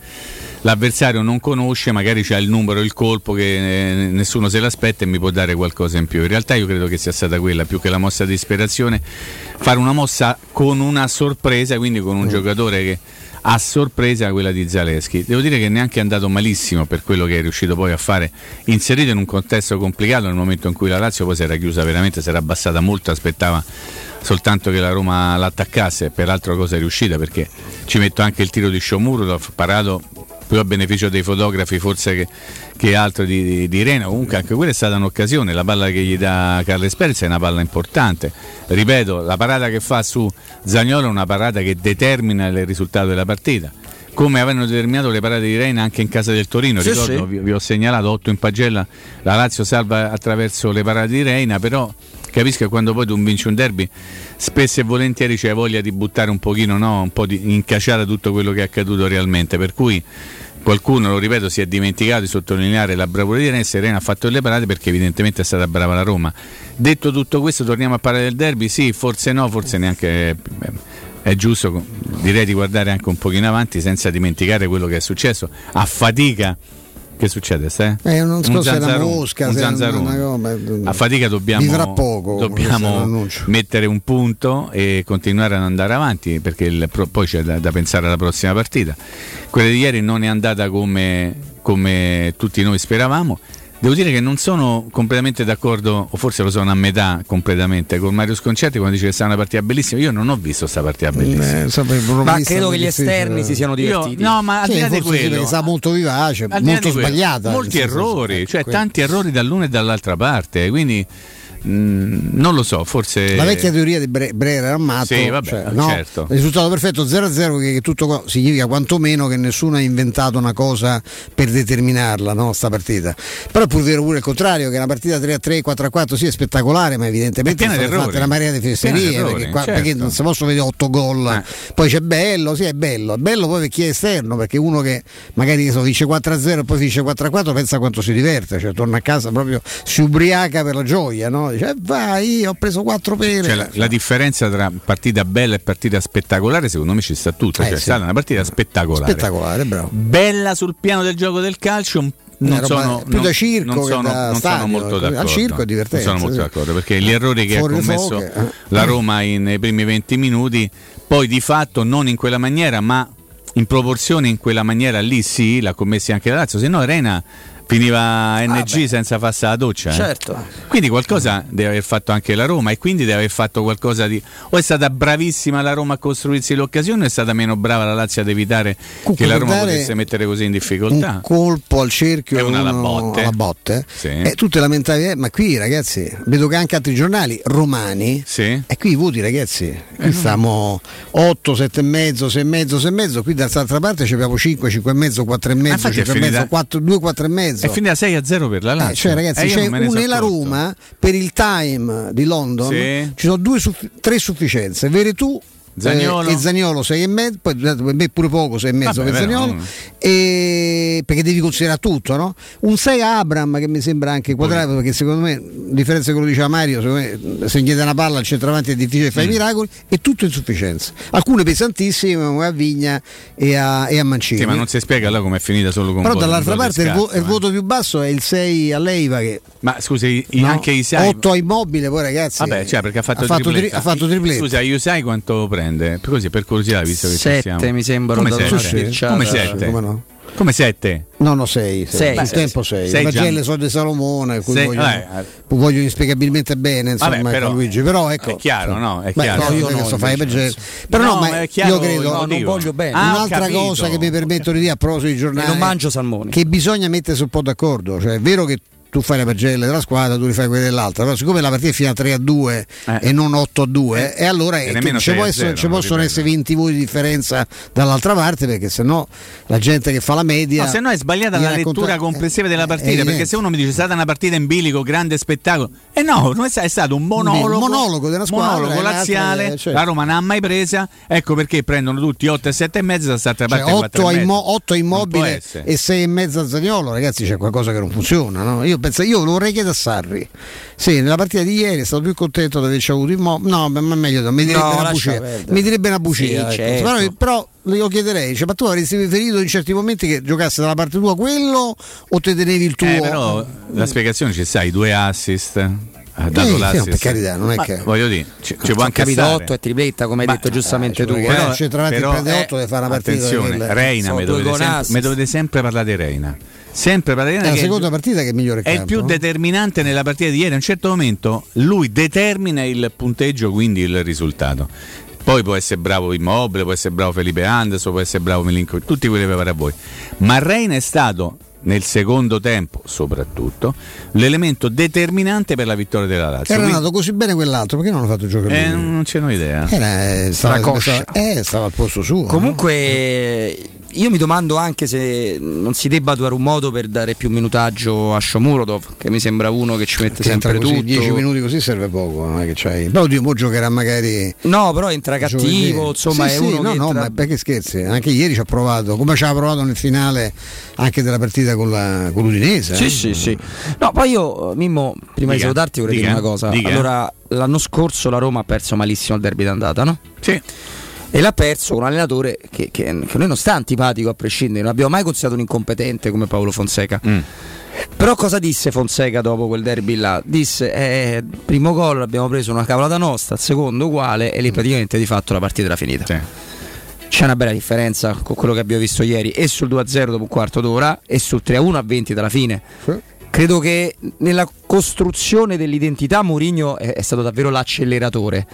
l'avversario non conosce magari c'ha il numero il colpo che eh, nessuno se l'aspetta e mi può dare qualcosa in più in realtà io credo che sia stata quella più che la mossa di ispirazione fare una mossa con una sorpresa quindi con un Mm. giocatore che a sorpresa quella di Zaleschi. Devo dire che neanche è andato malissimo per quello che è riuscito poi a fare, inserito in un contesto complicato nel momento in cui la Lazio poi si era chiusa veramente, si era abbassata molto, aspettava soltanto che la Roma l'attaccasse, peraltro cosa è riuscita perché ci metto anche il tiro di Sciomuro, l'ho parato più a beneficio dei fotografi forse che, che altro di, di, di Rena, comunque anche quella è stata un'occasione, la palla che gli dà Carles Perez è una palla importante, ripeto, la parata che fa su Zagnolo è una parata che determina il risultato della partita. Come avevano determinato le parate di Reina anche in casa del Torino, Sì, ricordo, sì. Vi, vi ho segnalato 8 in pagella, la Lazio salva attraverso le parate di Reina, però capisco che quando poi tu vinci un derby spesso e volentieri c'è voglia di buttare un pochino, no? un po' di incaciare tutto quello che è accaduto realmente, per cui qualcuno, lo ripeto, si è dimenticato di sottolineare la bravura di Rene. Serena ha fatto le parate perché evidentemente è stata brava la Roma. Detto tutto questo, torniamo a parlare del derby? Sì, forse no, forse neanche. È giusto, direi di guardare anche un pochino avanti senza dimenticare quello che è successo. A fatica che succede? Se? Eh, non so un se è una zanzaro, mosca, un se è zanzaro. una roba- A fatica dobbiamo, poco, dobbiamo mettere un punto e continuare ad andare avanti perché il poi c'è da, da pensare alla prossima partita. Quella di ieri non è andata come, come tutti noi speravamo. Devo dire che non sono completamente d'accordo, o forse lo sono a metà completamente, con Mario Sconcerti quando dice che sarà una partita bellissima. Io non ho visto questa partita bellissima. Eh, Ma credo che gli esterni si siano divertiti. Io- no, ma al Sì, di là di quello, sta molto vivace, molto sbagliata. Molti errori, cioè quello. tanti errori dall'una e dall'altra parte. Quindi mh, non lo so, forse. La vecchia teoria di Bre- Brera Armato, Sì, vabbè, cioè, certo. risultato perfetto 0-0 che, che tutto qua significa quantomeno che nessuno ha inventato una cosa per determinarla, no, sta partita. Però è pur vero pure il contrario, che una partita 3-3, 4-4 sì è spettacolare, ma evidentemente È fatte una marea di fesserie, perché, qua- certo. perché non si possono vedere 8 gol, poi c'è bello, sì è bello, è bello poi per chi è esterno, perché uno che magari so, vince 4-0 e poi finisce 4-4 pensa quanto si diverte, cioè torna a casa proprio si ubriaca per la gioia, no? Dice "Eh, vai, ho preso 4 pere. Cioè, la, la differenza tra partita bella e partita spettacolare, secondo me ci sta tutta. Eh, cioè, è sì. stata una partita spettacolare. Spettacolare, bravo. Bella sul piano del gioco del calcio. Non sono, più da non- circo non sono, da non stadio, sono molto al d'accordo. circo è divertenza, Non sono molto d'accordo perché gli errori che ha Fuori le commesso foghe, eh. la Roma in- nei primi 20 minuti, poi di fatto non in quella maniera, ma in proporzione in quella maniera lì sì, l'ha commessi anche la Lazio, se no Arena finiva NG senza farsi la doccia. eh. Certo. Quindi qualcosa deve aver fatto anche la Roma e quindi deve aver fatto qualcosa di... O è stata bravissima la Roma a costruirsi l'occasione o è stata meno brava la Lazio ad evitare Comunque, che la Roma potesse mettere così in difficoltà? un colpo al cerchio È e una alla botte. alla botte. Sì. E tutte lamentavi, eh, ma qui ragazzi, vedo che anche altri giornali romani, Sì. e qui i voti ragazzi, qui Eh, stiamo 8, 7 e mezzo, 6 e mezzo, 6 e mezzo, qui dall'altra parte ci abbiamo 5, 5 e mezzo, 4 e mezzo, infatti è 5 e mezzo, finita- 4, 2, 4 e mezzo. È finita 6 a 0 per la Lazio. Eh, cioè ragazzi, Eh, c'è sono nella. Roma per il time di London Sì. ci sono due tre sufficienze. Veretù Zaniolo. eh, e Zagnolo 6 e mezzo, poi per me pure poco 6 e mezzo Vabbè, per Zaniolo, no. e- perché devi considerare tutto, no? Un 6 a Abram che mi sembra anche quadrato, perché secondo me, a differenza di quello che diceva Mario, secondo me, se gli dà una palla al centravanti è difficile fare i Mm. miracoli, e tutto insufficienze. Alcune pesantissime come a Vigna e a, e a Mancini. Sì, ma non si spiega là com'è finita solo con Però dall'altra parte il, vo- scarto, il eh. voto più basso è il 6 a Leiva che Ma scusi, i- No, anche Isai 8 a immobile poi ragazzi Vabbè, cioè perché ha fatto, ha fatto, tripletta. tri- ha fatto tripletta Scusa, Isai quanto prende? Così per curiosità, visto che ci Sette, siamo. mi sembra, Come sette? Come Sì, sette? come no? Come sette? no no 6 Sei, il sì, tempo. 6 Sei Magelle sono di Salomone cui Sei- voglio, vabbè. voglio inspiegabilmente bene insomma Vabbè, però- Luigi però ecco È chiaro, no? È Beh, chiaro. no, io No, so fare Magelle però no, No, ma è chiaro io credo il No, non voglio bene. Ah, Un'altra cosa che mi permetto di dire a proposito di giornali E non mangio salmoni. che bisogna mettersi un po' d'accordo cioè è vero che tu fai le pagelle della squadra, tu rifai quelle dell'altra, però siccome la partita è finita 3 a 2 Eh. e non 8 a 2, e allora E eh, nemmeno ci, 6 può a essere- 0, ci possono essere 20 voti di differenza dall'altra parte perché sennò la gente che fa la media No, se no è sbagliata gli la racconta- lettura complessiva della eh, partita, è perché se uno mi dice è stata una partita in bilico, grande spettacolo, e no, non è, sta- è stato un monologo, Un monologo della squadra, monologo e l'altra, laziale, eh, certo. la Roma non ha mai presa, ecco perché prendono tutti 8 e 7 e mezzo, Cioè, parte 4 8 e a, immo- otto a Non può immobile essere. e 6 e mezzo a Zagnolo, ragazzi c'è qualcosa che non funziona. no? Io, penso, io lo vorrei chiedere a Sarri. Sì, nella partita di ieri è stato più contento di averci avuto immobile. No, ma meglio, mi direbbe No, una perdere. Mi direbbe una bugia. Sì, ecco. certo. però, però io chiederei, cioè, ma tu avresti preferito in certi momenti che giocasse dalla parte tua quello o te tenevi il tuo? Eh, però la spiegazione ci sta, i due assist. Ha dato Eh, l'assist. no, per carità, non è Ma che- Voglio dire, ci, ci può anche capito stare. 8 e tripletta, come hai Ma- detto giustamente tu. cioè, eh. ragazzi, il centravanti però, prende eh, 8 deve fare una partita. Attenzione, Reina, mi dovete, sempre, mi dovete sempre parlare di Reina. Sempre di È la che seconda partita che è migliore è il più no? determinante nella partita di ieri. A un certo momento lui determina il punteggio, quindi il risultato. Poi può essere bravo Immobile, può essere bravo Felipe Anderson, può essere bravo Milinkovic, tutti quelli che pare a voi. Ma Reina è stato nel secondo tempo, soprattutto, l'elemento determinante per la vittoria della Lazio. Era Quindi- andato così bene quell'altro, perché non l'ha fatto giocare? eh, non ce n'ho idea. Era, eh, stava, stava- eh, stava al posto suo. no? Io mi domando anche se non si debba trovare un modo per dare più minutaggio a Shomurodov, che mi sembra uno che ci mette Che sempre così, tutto. 10 minuti così serve poco, non è che c'hai. Però oddio, mo giocherà magari. No, però entra cattivo, giovedì. insomma Sì, è sì, uno no, che no, entra- ma perché scherzi? Anche ieri ci ha provato, come ci ha provato nel finale anche della partita con, la, con l'Udinese. Sì, eh. sì, sì. No, poi io, Mimmo, prima di Dica, salutarti vorrei dica, dire una cosa. dica. Allora, l'anno scorso la Roma ha perso malissimo il derby d'andata, no? Sì. E l'ha perso un allenatore che, che, che noi non sta antipatico a prescindere, non abbiamo mai considerato un incompetente come Paolo Fonseca. Mm. Però cosa disse Fonseca dopo quel derby là? Disse, eh, primo gol abbiamo preso una cavolata nostra, secondo uguale e lì praticamente di fatto la partita era finita. C'è una bella differenza con quello che abbiamo visto ieri e sul 2-0 dopo un quarto d'ora e sul 3-1 a 20 dalla fine. Credo che nella costruzione dell'identità Mourinho è, è stato davvero l'acceleratore.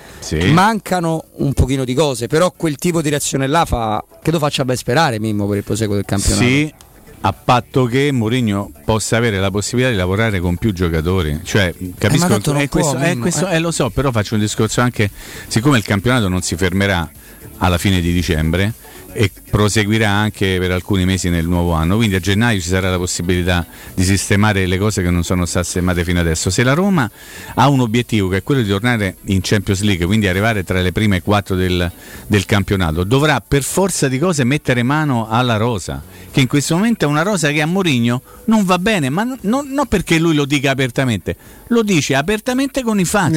Mancano un pochino di cose, però quel tipo di reazione là fa, credo faccia ben sperare Mimmo per il proseguo del campionato. Sì, a patto che Mourinho possa avere la possibilità di lavorare con più giocatori. Cioè, capisco Eh, ma tanto non è questo, Mimmo, questo- eh. eh, lo so, però faccio un discorso anche, siccome il campionato non si fermerà alla fine di dicembre e proseguirà anche per alcuni mesi nel nuovo anno, quindi a gennaio ci sarà la possibilità di sistemare le cose che non sono state sistemate fino adesso. Se la Roma ha un obiettivo che è quello di tornare in Champions League, quindi arrivare tra le prime quattro del, del campionato, dovrà per forza di cose mettere mano alla rosa, che in questo momento è una rosa che a Mourinho non va bene, ma non, non- non perché lui lo dica apertamente, lo dice apertamente con i fatti,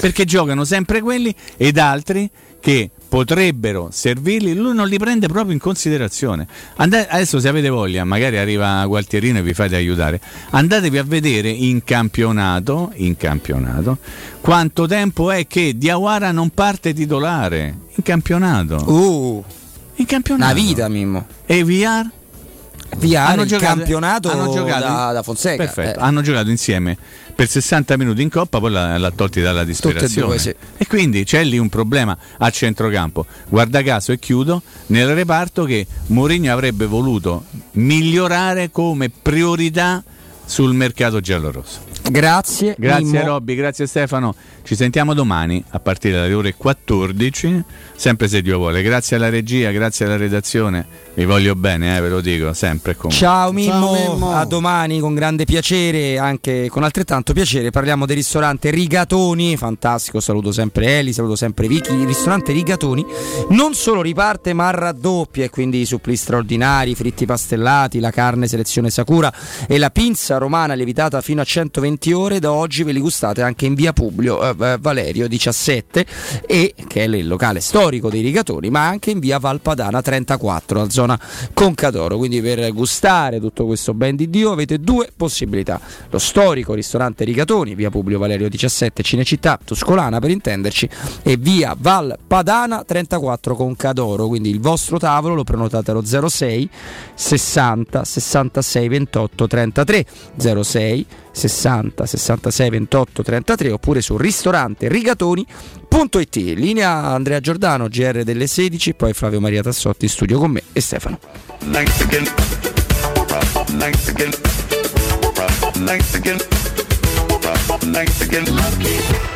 perché giocano sempre quelli ed altri che potrebbero servirli, lui non li prende proprio in considerazione. Andate- adesso se avete voglia, magari arriva Gualtierino e vi fate aiutare, andatevi a vedere in campionato, in campionato quanto tempo è che Diawara non parte titolare in campionato. Uh, in campionato. Una vita Mimmo. E VR? VR, il giocato- campionato hanno giocato da, da Fonseca. Perfetto, Eh. hanno giocato insieme per 60 minuti in coppa, poi l'ha, l'ha tolti dalla disperazione. due, sì. E quindi c'è lì un problema a centrocampo. Guarda caso e chiudo nel reparto che Mourinho avrebbe voluto migliorare come priorità sul mercato giallorosso. Grazie. Grazie Mimmo. Robby, grazie Stefano. Ci sentiamo domani a partire dalle ore 14, sempre se Dio vuole. Grazie alla regia, grazie alla redazione. Vi voglio bene, eh, ve lo dico, sempre comunque. Ciao Mimmo, a domani con grande piacere, anche con altrettanto piacere. Parliamo del ristorante Rigatoni, fantastico, saluto sempre Eli, saluto sempre Vicky. Il ristorante Rigatoni non solo riparte ma raddoppia e quindi i suppli straordinari, fritti pastellati, la carne selezione Sakura e la pinza romana lievitata fino a 120 ore. Da oggi ve li gustate anche in via Publio eh, Valerio 17 e che è il locale storico dei Rigatoni, ma anche in via Valpadana 34, la zona Concadoro. Quindi per gustare tutto questo ben di Dio avete due possibilità: lo storico ristorante Rigatoni, via Publio Valerio 17, Cinecittà Tuscolana per intenderci, e via Valpadana 34 Concadoro. Quindi il vostro tavolo lo prenotate allo 06 60 66 28 33 06 60 66 28 33 oppure su ristorante rigatoni.it linea Andrea Giordano GR delle 16 poi Flavio Maria Tassotti in studio con me e Stefano Mexican. Mexican. Mexican. Mexican.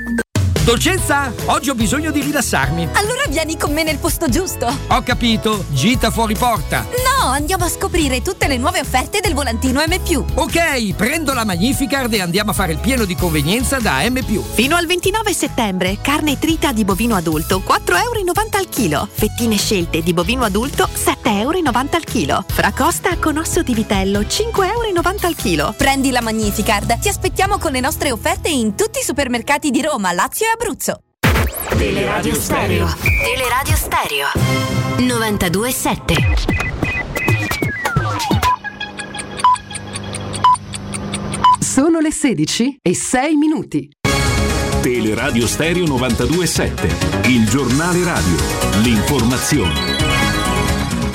Dolcezza, oggi ho bisogno di rilassarmi. Allora vieni con me nel posto giusto. Ho capito, gita fuori porta. No, andiamo a scoprire tutte le nuove offerte del volantino M. Ok, prendo la Magnificard e andiamo a fare il pieno di convenienza da M. Fino al 29 settembre, carne trita di bovino adulto 4,90 euro al chilo. Fettine scelte di bovino adulto 7,90 euro al chilo. Fracosta con osso di vitello 5,90 euro al chilo. Prendi la Magnificard. Ti aspettiamo con le nostre offerte in tutti i supermercati di Roma, Lazio e Abruzzo. Teleradio Stereo. Teleradio Stereo. 92.7. Sono le 16 e 6 minuti. Teleradio Stereo 927, il giornale radio, l'informazione.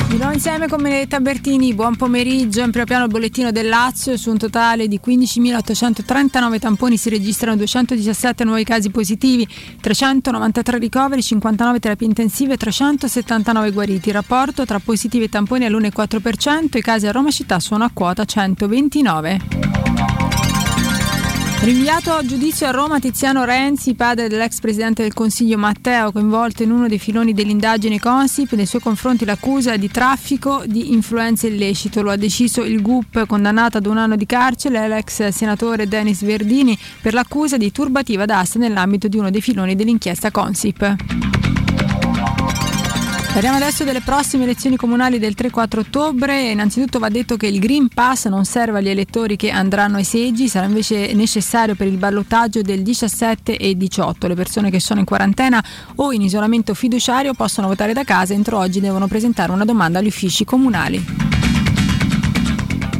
Di nuovo insieme con Benedetta Bertini, buon pomeriggio. In primo piano il bollettino del Lazio, su un totale di 15.839 tamponi si registrano 217 nuovi casi positivi, 393 ricoveri, 59 terapie intensive, 379 guariti. Il rapporto tra positivi e tamponi è all'1,4%, i casi a Roma città sono a quota 129. Rinviato a giudizio a Roma Tiziano Renzi, padre dell'ex presidente del Consiglio Matteo, coinvolto in uno dei filoni dell'indagine Consip, nei suoi confronti l'accusa di traffico di influenze illecito. Lo ha deciso il GUP, condannato ad un anno di carcere l'ex senatore Denis Verdini per l'accusa di turbativa d'asta nell'ambito di uno dei filoni dell'inchiesta Consip. Parliamo adesso delle prossime elezioni comunali del 3-4 ottobre. Innanzitutto va detto che il Green Pass non serve agli elettori che andranno ai seggi, sarà invece necessario per il ballottaggio del 17 e 18. Le persone che sono in quarantena o in isolamento fiduciario possono votare da casa. Entro oggi devono presentare una domanda agli uffici comunali.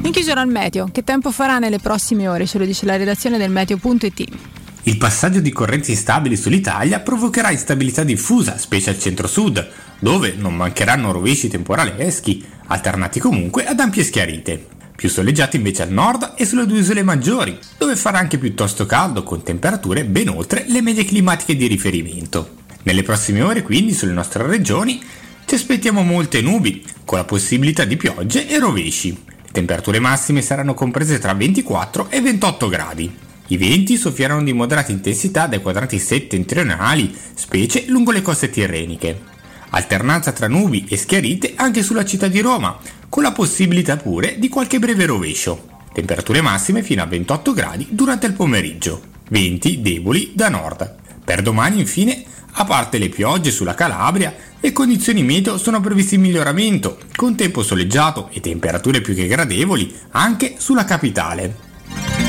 In chiusura al meteo, che tempo farà nelle prossime ore? Ce lo dice la redazione del meteo.it. Il passaggio di correnti instabili sull'Italia provocherà instabilità diffusa, specie al centro-sud, dove non mancheranno rovesci temporaleschi, alternati comunque ad ampie schiarite. Più soleggiati invece al nord e sulle due isole maggiori, dove farà anche piuttosto caldo con temperature ben oltre le medie climatiche di riferimento. Nelle prossime ore quindi sulle nostre regioni ci aspettiamo molte nubi, con la possibilità di piogge e rovesci. Le temperature massime saranno comprese tra 24 e 28 gradi. I venti soffieranno di moderata intensità dai quadranti settentrionali, specie lungo le coste tirreniche. Alternanza tra nubi e schiarite anche sulla città di Roma, con la possibilità pure di qualche breve rovescio. Temperature massime fino a 28 gradi durante il pomeriggio, venti deboli da nord. Per domani infine, a parte le piogge sulla Calabria, le condizioni meteo sono previste in miglioramento, con tempo soleggiato e temperature più che gradevoli anche sulla capitale.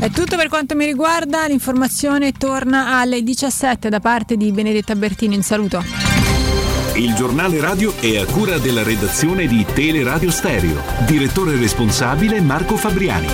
È tutto per quanto mi riguarda, l'informazione torna alle 17 da parte di Benedetta Bertini, un saluto. Il giornale radio è a cura della redazione di Teleradio Stereo. Direttore responsabile Marco Fabriani.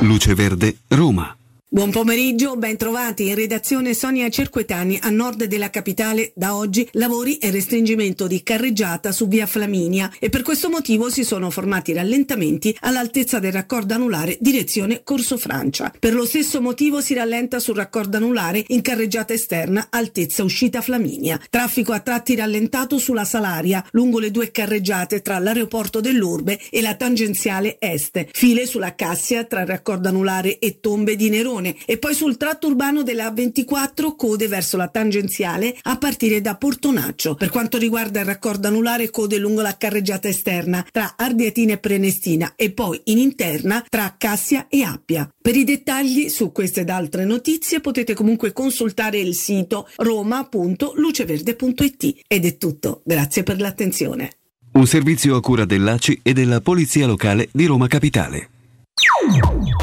Luce Verde, Roma. Buon pomeriggio, ben trovati in redazione Sonia Cerquetani a nord della capitale. Da oggi lavori e restringimento di carreggiata su via Flaminia e per questo motivo si sono formati rallentamenti all'altezza del raccordo anulare direzione Corso Francia. Per lo stesso motivo si rallenta sul raccordo anulare in carreggiata esterna altezza uscita Flaminia. Traffico a tratti rallentato sulla Salaria lungo le due carreggiate tra l'aeroporto dell'Urbe e la tangenziale est. File sulla Cassia tra raccordo anulare e Tombe di Nerone e poi sul tratto urbano della A24 code verso la tangenziale a partire da Portonaccio. Per quanto riguarda il raccordo anulare code lungo la carreggiata esterna tra Ardiatina e Prenestina e poi in interna tra Cassia e Appia. Per i dettagli su queste ed altre notizie potete comunque consultare il sito roma.luceverde.it ed è tutto. Grazie per l'attenzione. Un servizio a cura dell'ACI e della Polizia Locale di Roma Capitale.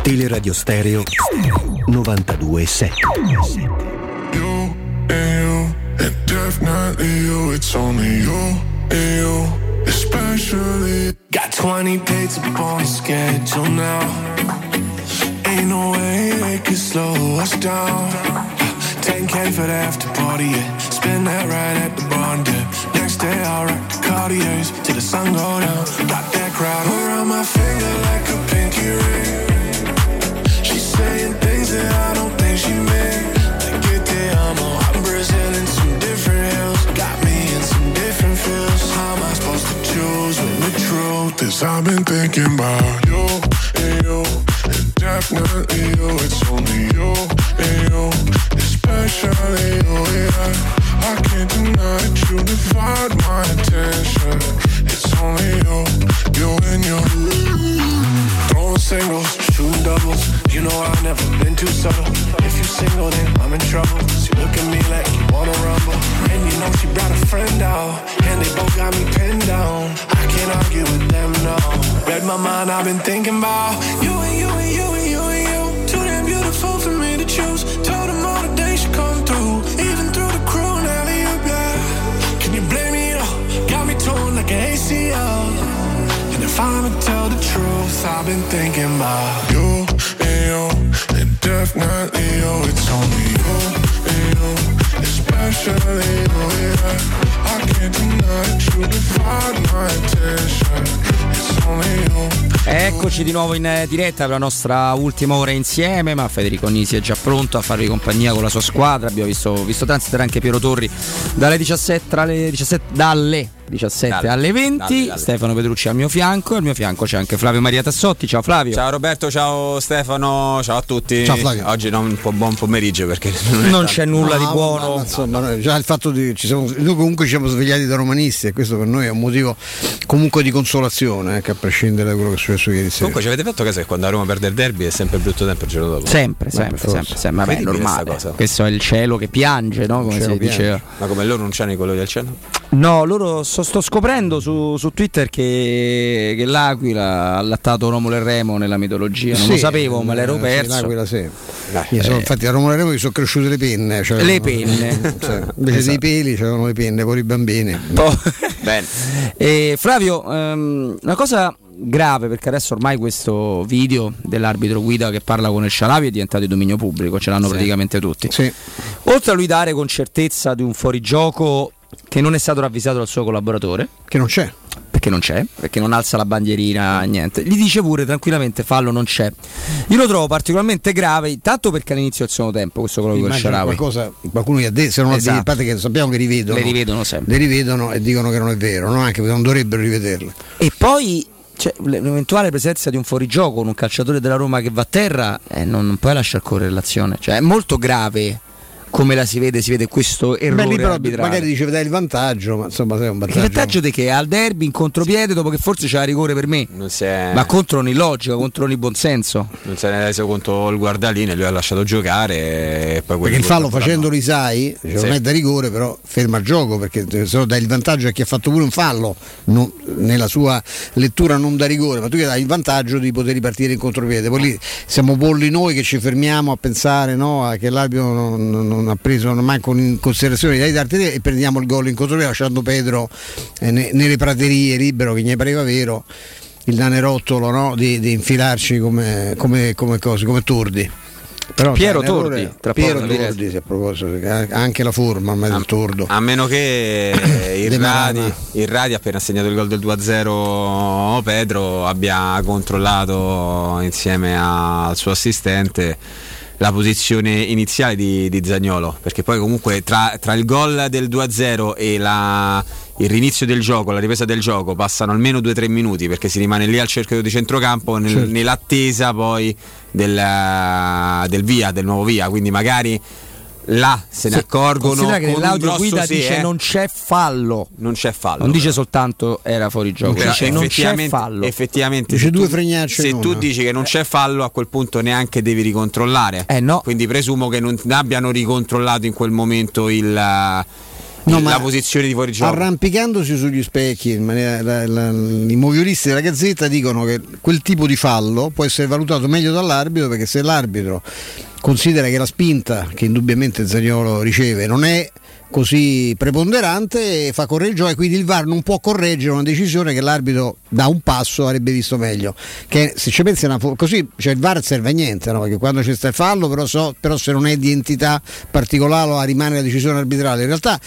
Teleradio Stereo 92.7 You and you, and definitely you, it's only you and you, especially. Got 20 dates up on the schedule now. Ain't no way they can slow us down. 10k for the after party, yeah. Spend that right at the bond, yeah. Next day I'll rock the Cartiers till the sun go down. Got that crowd around my finger like a pinky ring. Truth is I've been thinking about you and you, and definitely you. It's only you and you, especially you. Yeah. I can't deny that you divide my attention. It's only you, you and you. Throwing singles, shooting doubles. You know I've never been too subtle. If you single, then I'm in trouble. She look at me like you wanna rumble. And you know she brought a friend out. And they both got me pinned down. I can't argue with them, no. Read my mind, I've been thinking about you and you and you and you and you. Too damn beautiful for me to choose. Told them all the days should come through. Even through the cruel and alley yeah. Can you blame me? No. Got me torn like an ACL. I'ma tell the truth, I've been thinking about you and you, and definitely you. It's only you and you, especially you. Yeah. Eccoci di nuovo in eh, diretta per la nostra ultima ora insieme, ma Federico Nisi è già pronto a farvi compagnia con la sua squadra. Abbiamo visto, visto Tanziter anche Piero Torri dalle 17, tra le 17 dalle 17 Dalle, alle 20. dalle, dalle. Stefano Petrucci al mio fianco, e al mio fianco c'è anche Flavio Maria Tassotti. Ciao Flavio. Ciao Roberto, ciao Stefano, ciao a tutti. Ciao, Flavio. Oggi non un po' buon pomeriggio perché non, Non c'è nulla di No, buono. ma insomma, noi- già il fatto di ci siamo, noi comunque ci siamo svegliati da romanisti e questo per noi è un motivo comunque di consolazione, ecco, a prescindere da quello che è successo ieri sera. Comunque ci avete fatto caso che quando a Roma perde il derby è sempre brutto tempo il giorno dopo? Sempre, sempre, sempre, sempre. Vabbè, è normale. Questo è il cielo che piange, no? Come si piange. diceva. Ma come loro non c'hanno i colori del cielo? No, loro so- sto scoprendo su, su Twitter che, che l'Aquila ha allattato Romolo e Remo nella mitologia. Non lo Sì, sapevo, me l'ero eh, sì, perso. l'Aquila sì. Eh, sono- infatti a Roma Remo mi sono cresciute le penne. cioè- Le penne. cioè, invece Esatto. dei peli c'erano le penne, poi i bambini. Bene. Eh, Flavio, ehm, una cosa grave perché adesso ormai questo video dell'arbitro guida che parla con il Shalavi è diventato di dominio pubblico, ce l'hanno sì. praticamente tutti. Sì. Oltre a lui dare con certezza di un fuorigioco che non è stato ravvisato dal suo collaboratore, che non c'è perché non c'è, perché non alza la bandierina, niente. Gli dice pure tranquillamente fallo non c'è. Io lo trovo particolarmente grave, tanto perché all'inizio del secondo tempo, questo quello che Sharawi. qualcosa qualcuno gli ha detto, se non esatto. parte che sappiamo che rivedono. Le rivedono sempre. Le rivedono e dicono che non è vero, no? anche perché non dovrebbero rivederle. E poi cioè, l'eventuale presenza di un fuorigioco con un calciatore della Roma che va a terra eh, non, non puoi lasciare correre l'azione, cioè è molto grave come la si vede, si vede questo errore Beh, lì però arbitrale. magari dice dai il vantaggio, ma insomma sei un vantaggio. Il vantaggio di che? Al derby in contropiede dopo che forse c'era rigore per me. È... Ma contro ogni logica, contro ogni buonsenso. Non se ne è reso conto il guardaline, lui ha lasciato giocare e poi Perché il fallo facendolo sai, cioè sì. non è da rigore, però ferma il gioco perché se no dai il vantaggio a chi ha fatto pure un fallo non, nella sua lettura non da rigore, ma tu gli dai il vantaggio di poter ripartire in contropiede. Poi lì siamo polli noi che ci fermiamo a pensare no, che l'arbitro non, non non ha preso manco in considerazione dai d'arte e prendiamo il gol in contropiede lasciando Pedro eh, nelle praterie libero che gli pareva vero il nanerottolo no? di, di, infilarci come, come, come, cose, come tordi. Però, Piero sai, Tordi, tra Piero Tordi, a proposito, anche la forma a, del tordo. A meno che il, Radi, il Radi, appena segnato il gol del 2-0 Pedro, abbia controllato insieme al suo assistente la posizione iniziale di, di Zagnolo, perché poi comunque tra, tra il gol del 2-0 e la, il rinizio del gioco, la ripresa del gioco passano almeno 2-3 minuti perché si rimane lì al cerchio di centrocampo nel, certo. nell'attesa poi del, del via, del nuovo via, quindi magari là se ne accorgono. Considera che nell'audio guida sì, dice eh? non c'è fallo. Non c'è fallo. Non dice soltanto era fuori gioco, non dice non c'è fallo. Effettivamente, dice due tu, se tu dici che non c'è fallo, a quel punto neanche devi ricontrollare. Eh no. Quindi presumo che non abbiano ricontrollato in quel momento il no, la posizione di fuorigioco. Arrampicandosi sugli specchi, maniera, la, la, i moviolisti della Gazzetta dicono che quel tipo di fallo può essere valutato meglio dall'arbitro perché se l'arbitro considera che la spinta che indubbiamente Zagnolo riceve non è così preponderante fa correre il gioco e quindi il VAR non può correggere una decisione che l'arbitro da un passo avrebbe visto meglio che se ci pensi una, così cioè il VAR serve a niente no? perché quando c'è sta il fallo però, so, però se non è di entità particolare rimane la decisione arbitrale in realtà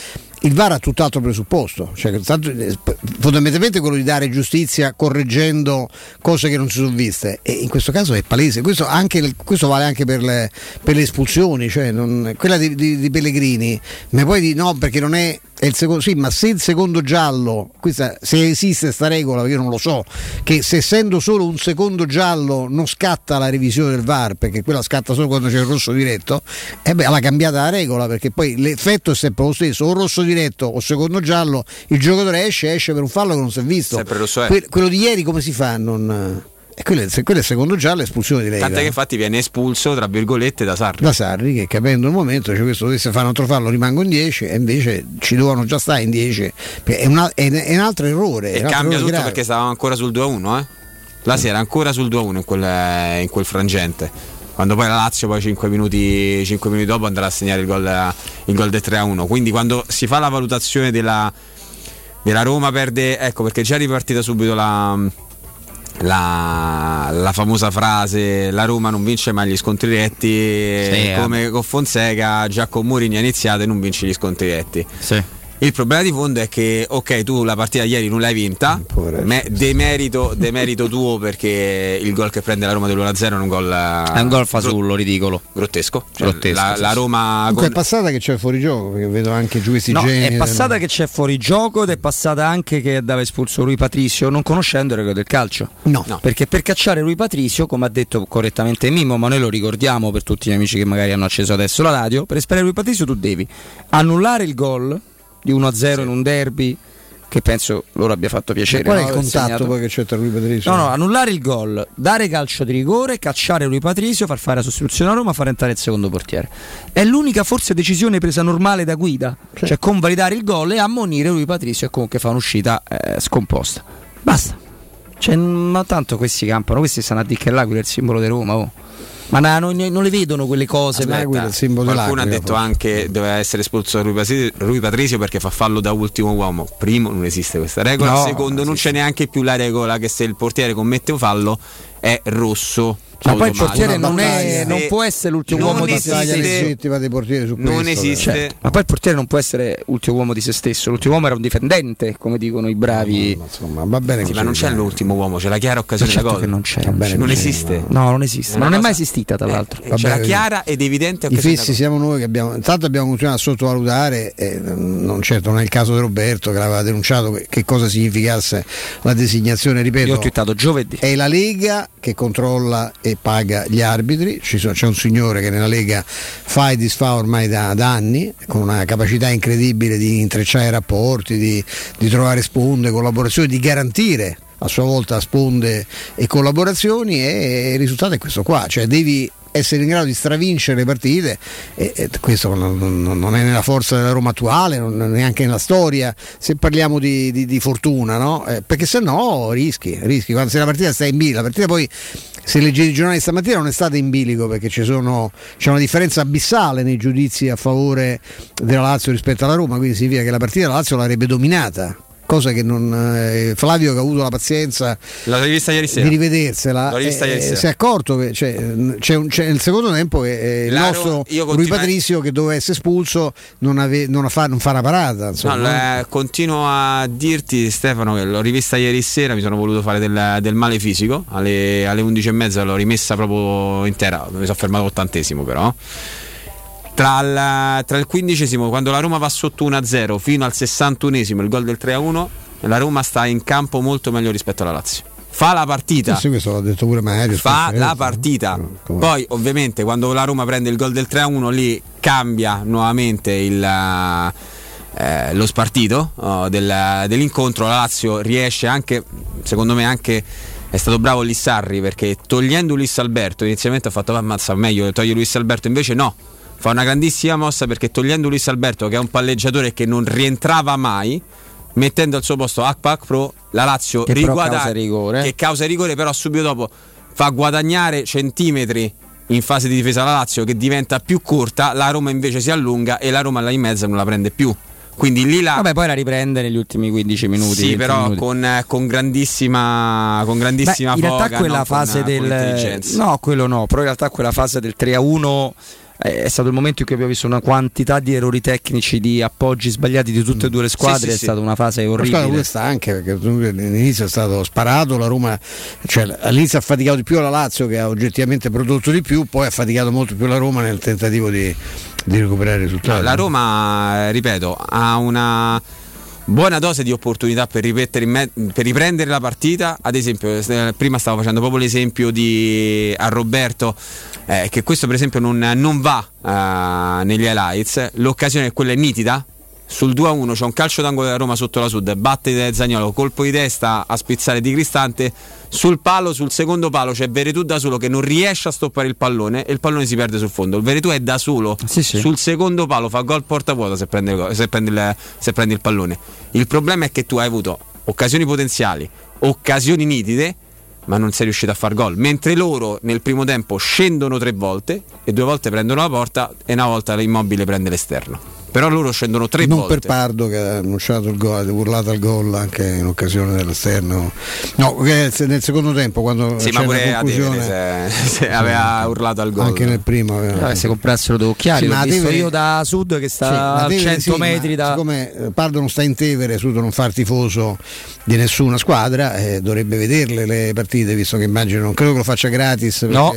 il VAR ha tutt'altro presupposto, cioè, tanto, eh, fondamentalmente quello di dare giustizia correggendo cose che non si sono viste e in questo caso è palese, questo, anche, questo vale anche per le, per le espulsioni, cioè non, quella di, di, di, Pellegrini, ma poi di no perché non è, è il secondo, sì, ma se il secondo giallo, questa, se esiste questa regola, io non lo so, che se essendo solo un secondo giallo non scatta la revisione del VAR, perché quella scatta solo quando c'è il rosso diretto, e eh beh, l'ha cambiata la regola perché poi l'effetto è sempre lo stesso, o rosso diretto o secondo giallo, il giocatore esce, esce per un fallo che non si è visto. Sempre rosso è. Que- quello di ieri come si fa? Non... E quello, è, quello è secondo giallo espulsione di lei. Tant'è che infatti viene espulso tra virgolette da Sarri. Da Sarri che capendo il momento, cioè questo dovesse fare un altro fallo rimango in 10 e invece ci dovevano già stare in 10. È, una, è, è, un altro errore. E cambia tutto grave. perché stavamo ancora sul 2-1, eh? Là si era ancora sul 2-1 in quel, in quel frangente quando poi la Lazio poi 5 minuti, 5 minuti dopo andrà a segnare il gol, il gol del 3-1 quindi quando si fa la valutazione della, della Roma perde ecco perché già è ripartita subito la, la, la, famosa frase la Roma non vince mai gli scontri retti sì, come eh. con Fonseca già con Mourinho ha iniziato e non vince gli scontri retti sì. Il problema di fondo è che, ok, tu la partita ieri non l'hai vinta, me, demerito, demerito tuo perché il gol che prende la Roma dell'1-0 è un gol. È un gol fasullo, ridicolo. Grottesco. Cioè, grottesco la, sì, la, Roma. Con... è passata che c'è fuori gioco, perché vedo anche giù questi no, geni. È passata del... che c'è fuori gioco ed è passata anche che andava espulso lui Patricio, non conoscendo il regole del calcio. No. no. Perché per cacciare lui Patricio, come ha detto correttamente Mimmo, ma noi lo ricordiamo per tutti gli amici che magari hanno acceso adesso la radio, per espellere lui Patricio tu devi annullare il gol di 1-0 sì. in un derby che penso loro abbia fatto piacere. Ma qual è il contatto segnato... poi che c'è tra lui e Patrizio? No, no, annullare il gol, dare calcio di rigore, cacciare lui Patrizio, far fare la sostituzione a Roma, far entrare il secondo portiere. È l'unica forse decisione presa normale da guida, sì. cioè convalidare il gol e ammonire lui Patrizio e comunque fa un'uscita eh, scomposta. Basta. Cioè, ma tanto questi campano, questi stanno a dire che l'Aquila è il simbolo di Roma, oh. Ma no, non, non, le vedono quelle cose. Aspetta, qualcuno ha detto anche doveva essere espulso Rui Patrizio perché fa fallo da ultimo uomo. Primo, non esiste questa regola. No, Secondo, non c'è neanche più la regola che se il portiere commette un fallo è rosso ma poi il portiere non, è, non, può essere l'ultimo uomo di se su non esiste. cioè, ma poi il portiere non può essere l'ultimo uomo di se stesso. L'ultimo uomo era un difendente come dicono i bravi. No, insomma va bene sì, ma non c'è l'ultimo uomo c'è la chiara occasione certo gol. che non c'è non, non esiste. no non esiste. Ma non è mai esistita tra l'altro. eh, c'è la chiara ed evidente i fessi siamo noi che abbiamo intanto abbiamo continuato a sottovalutare eh, non certo non è il caso di Roberto che l'aveva denunciato che, che cosa significasse la designazione ripeto io ho twittato giovedì. è la Lega che controlla e paga gli arbitri, c'è un signore che nella Lega fa e disfa ormai da, da, anni, con una capacità incredibile di intrecciare rapporti, di, di trovare sponde, collaborazioni, di garantire a sua volta sponde e collaborazioni e il risultato è questo qua, cioè devi essere in grado di stravincere le partite e, e questo non, non, è nella forza della Roma attuale, non neanche nella storia, se parliamo di, di, di fortuna, no? eh, perché se no rischi, rischi, quando se la partita sta in B, la partita poi se leggete i giornali stamattina non è stata in bilico perché sono, c'è una differenza abissale nei giudizi a favore della Lazio rispetto alla Roma, quindi significa che la partita della Lazio l'avrebbe dominata cosa che non, eh, Flavio che ha avuto la pazienza di rivedersela eh, si è accorto che cioè, c'è, un, c'è, il secondo tempo che eh, il nostro Rui Patrizio che doveva essere espulso non, ave, non, fa, non fa una parata insomma, no, no? continuo a dirti Stefano che l'ho rivista ieri sera mi sono voluto fare del, del male fisico. Alle, alle 11.30 l'ho rimessa proprio intera mi sono fermato ottantesimo però tra il, tra il quindicesimo, quando la Roma va sotto 1-0, fino al 61esimo, il gol del 3-1, la Roma sta in campo molto meglio rispetto alla Lazio. Fa la partita. Sì, questo l'ha detto pure Mario. Fa la partita. Poi, ovviamente, quando la Roma prende il gol del 3-1, lì cambia nuovamente il. Eh, lo spartito oh, del, dell'incontro la Lazio riesce anche secondo me anche è stato bravo Lissarri perché togliendo Luis Alberto inizialmente ha fatto ammazza meglio togliere Luis Alberto invece no fa una grandissima mossa perché togliendo Luis Alberto che è un palleggiatore che non rientrava mai mettendo al suo posto Akpak Pro la Lazio che riguada- causa rigore. che causa rigore però subito dopo fa guadagnare centimetri in fase di difesa la Lazio che diventa più corta la Roma invece si allunga e la Roma là in mezzo non la prende più quindi lì la... Vabbè, poi la riprende negli ultimi 15 minuti. Sì, però minuti. Con, con, grandissima, con grandissima Beh. In realtà quella no? fase con, del. Con no, quello no, però in realtà quella fase del 3 a 1 è stato il momento in cui abbiamo visto una quantità di errori tecnici, di appoggi sbagliati di tutte e due le squadre. Sì, sì, è sì. stata una fase orribile. Ma questa anche perché all'inizio è stato sparato. La Roma cioè, all'inizio ha faticato di più la Lazio, che ha oggettivamente prodotto di più, poi ha faticato molto più la Roma nel tentativo di, di recuperare il risultato. No, la Roma, ripeto, ha una buona dose di opportunità per, me- per, riprendere la partita. Ad esempio, eh, prima stavo facendo proprio l'esempio di, a Roberto, eh, che questo per esempio non, non va uh, negli highlights. L'occasione è quella nitida. Sul 2-1 c'è un calcio d'angolo della Roma sotto la Sud, batte Zagnolo, colpo di testa a spizzare di Cristante sul palo, sul secondo palo c'è Veretù da solo che non riesce a stoppare il pallone e il pallone si perde sul fondo. Il Veretù è da solo sì, sì. sul secondo palo, fa gol porta vuota se prende, se, prende il, se prende il pallone. Il problema è che tu hai avuto occasioni potenziali, occasioni nitide ma non sei riuscito a far gol. Mentre loro nel primo tempo scendono tre volte e due volte prendono la porta e una volta l'immobile prende l'esterno però loro scendono tre non volte. per Pardo che ha annunciato il gol, ha urlato al gol anche in occasione dell'esterno. No, nel secondo tempo quando sì, c'era ma pure la conclusione, se, se aveva urlato al gol. Anche nel primo aveva. Eh, se comprassero due occhiali, sì, visto Tevere, io da sud che sta sì, a 100 sì, metri da siccome Pardo non sta in Tevere, Sud non fa tifoso di nessuna squadra, eh, dovrebbe vederle le partite, visto che immagino non credo che lo faccia gratis perché, no.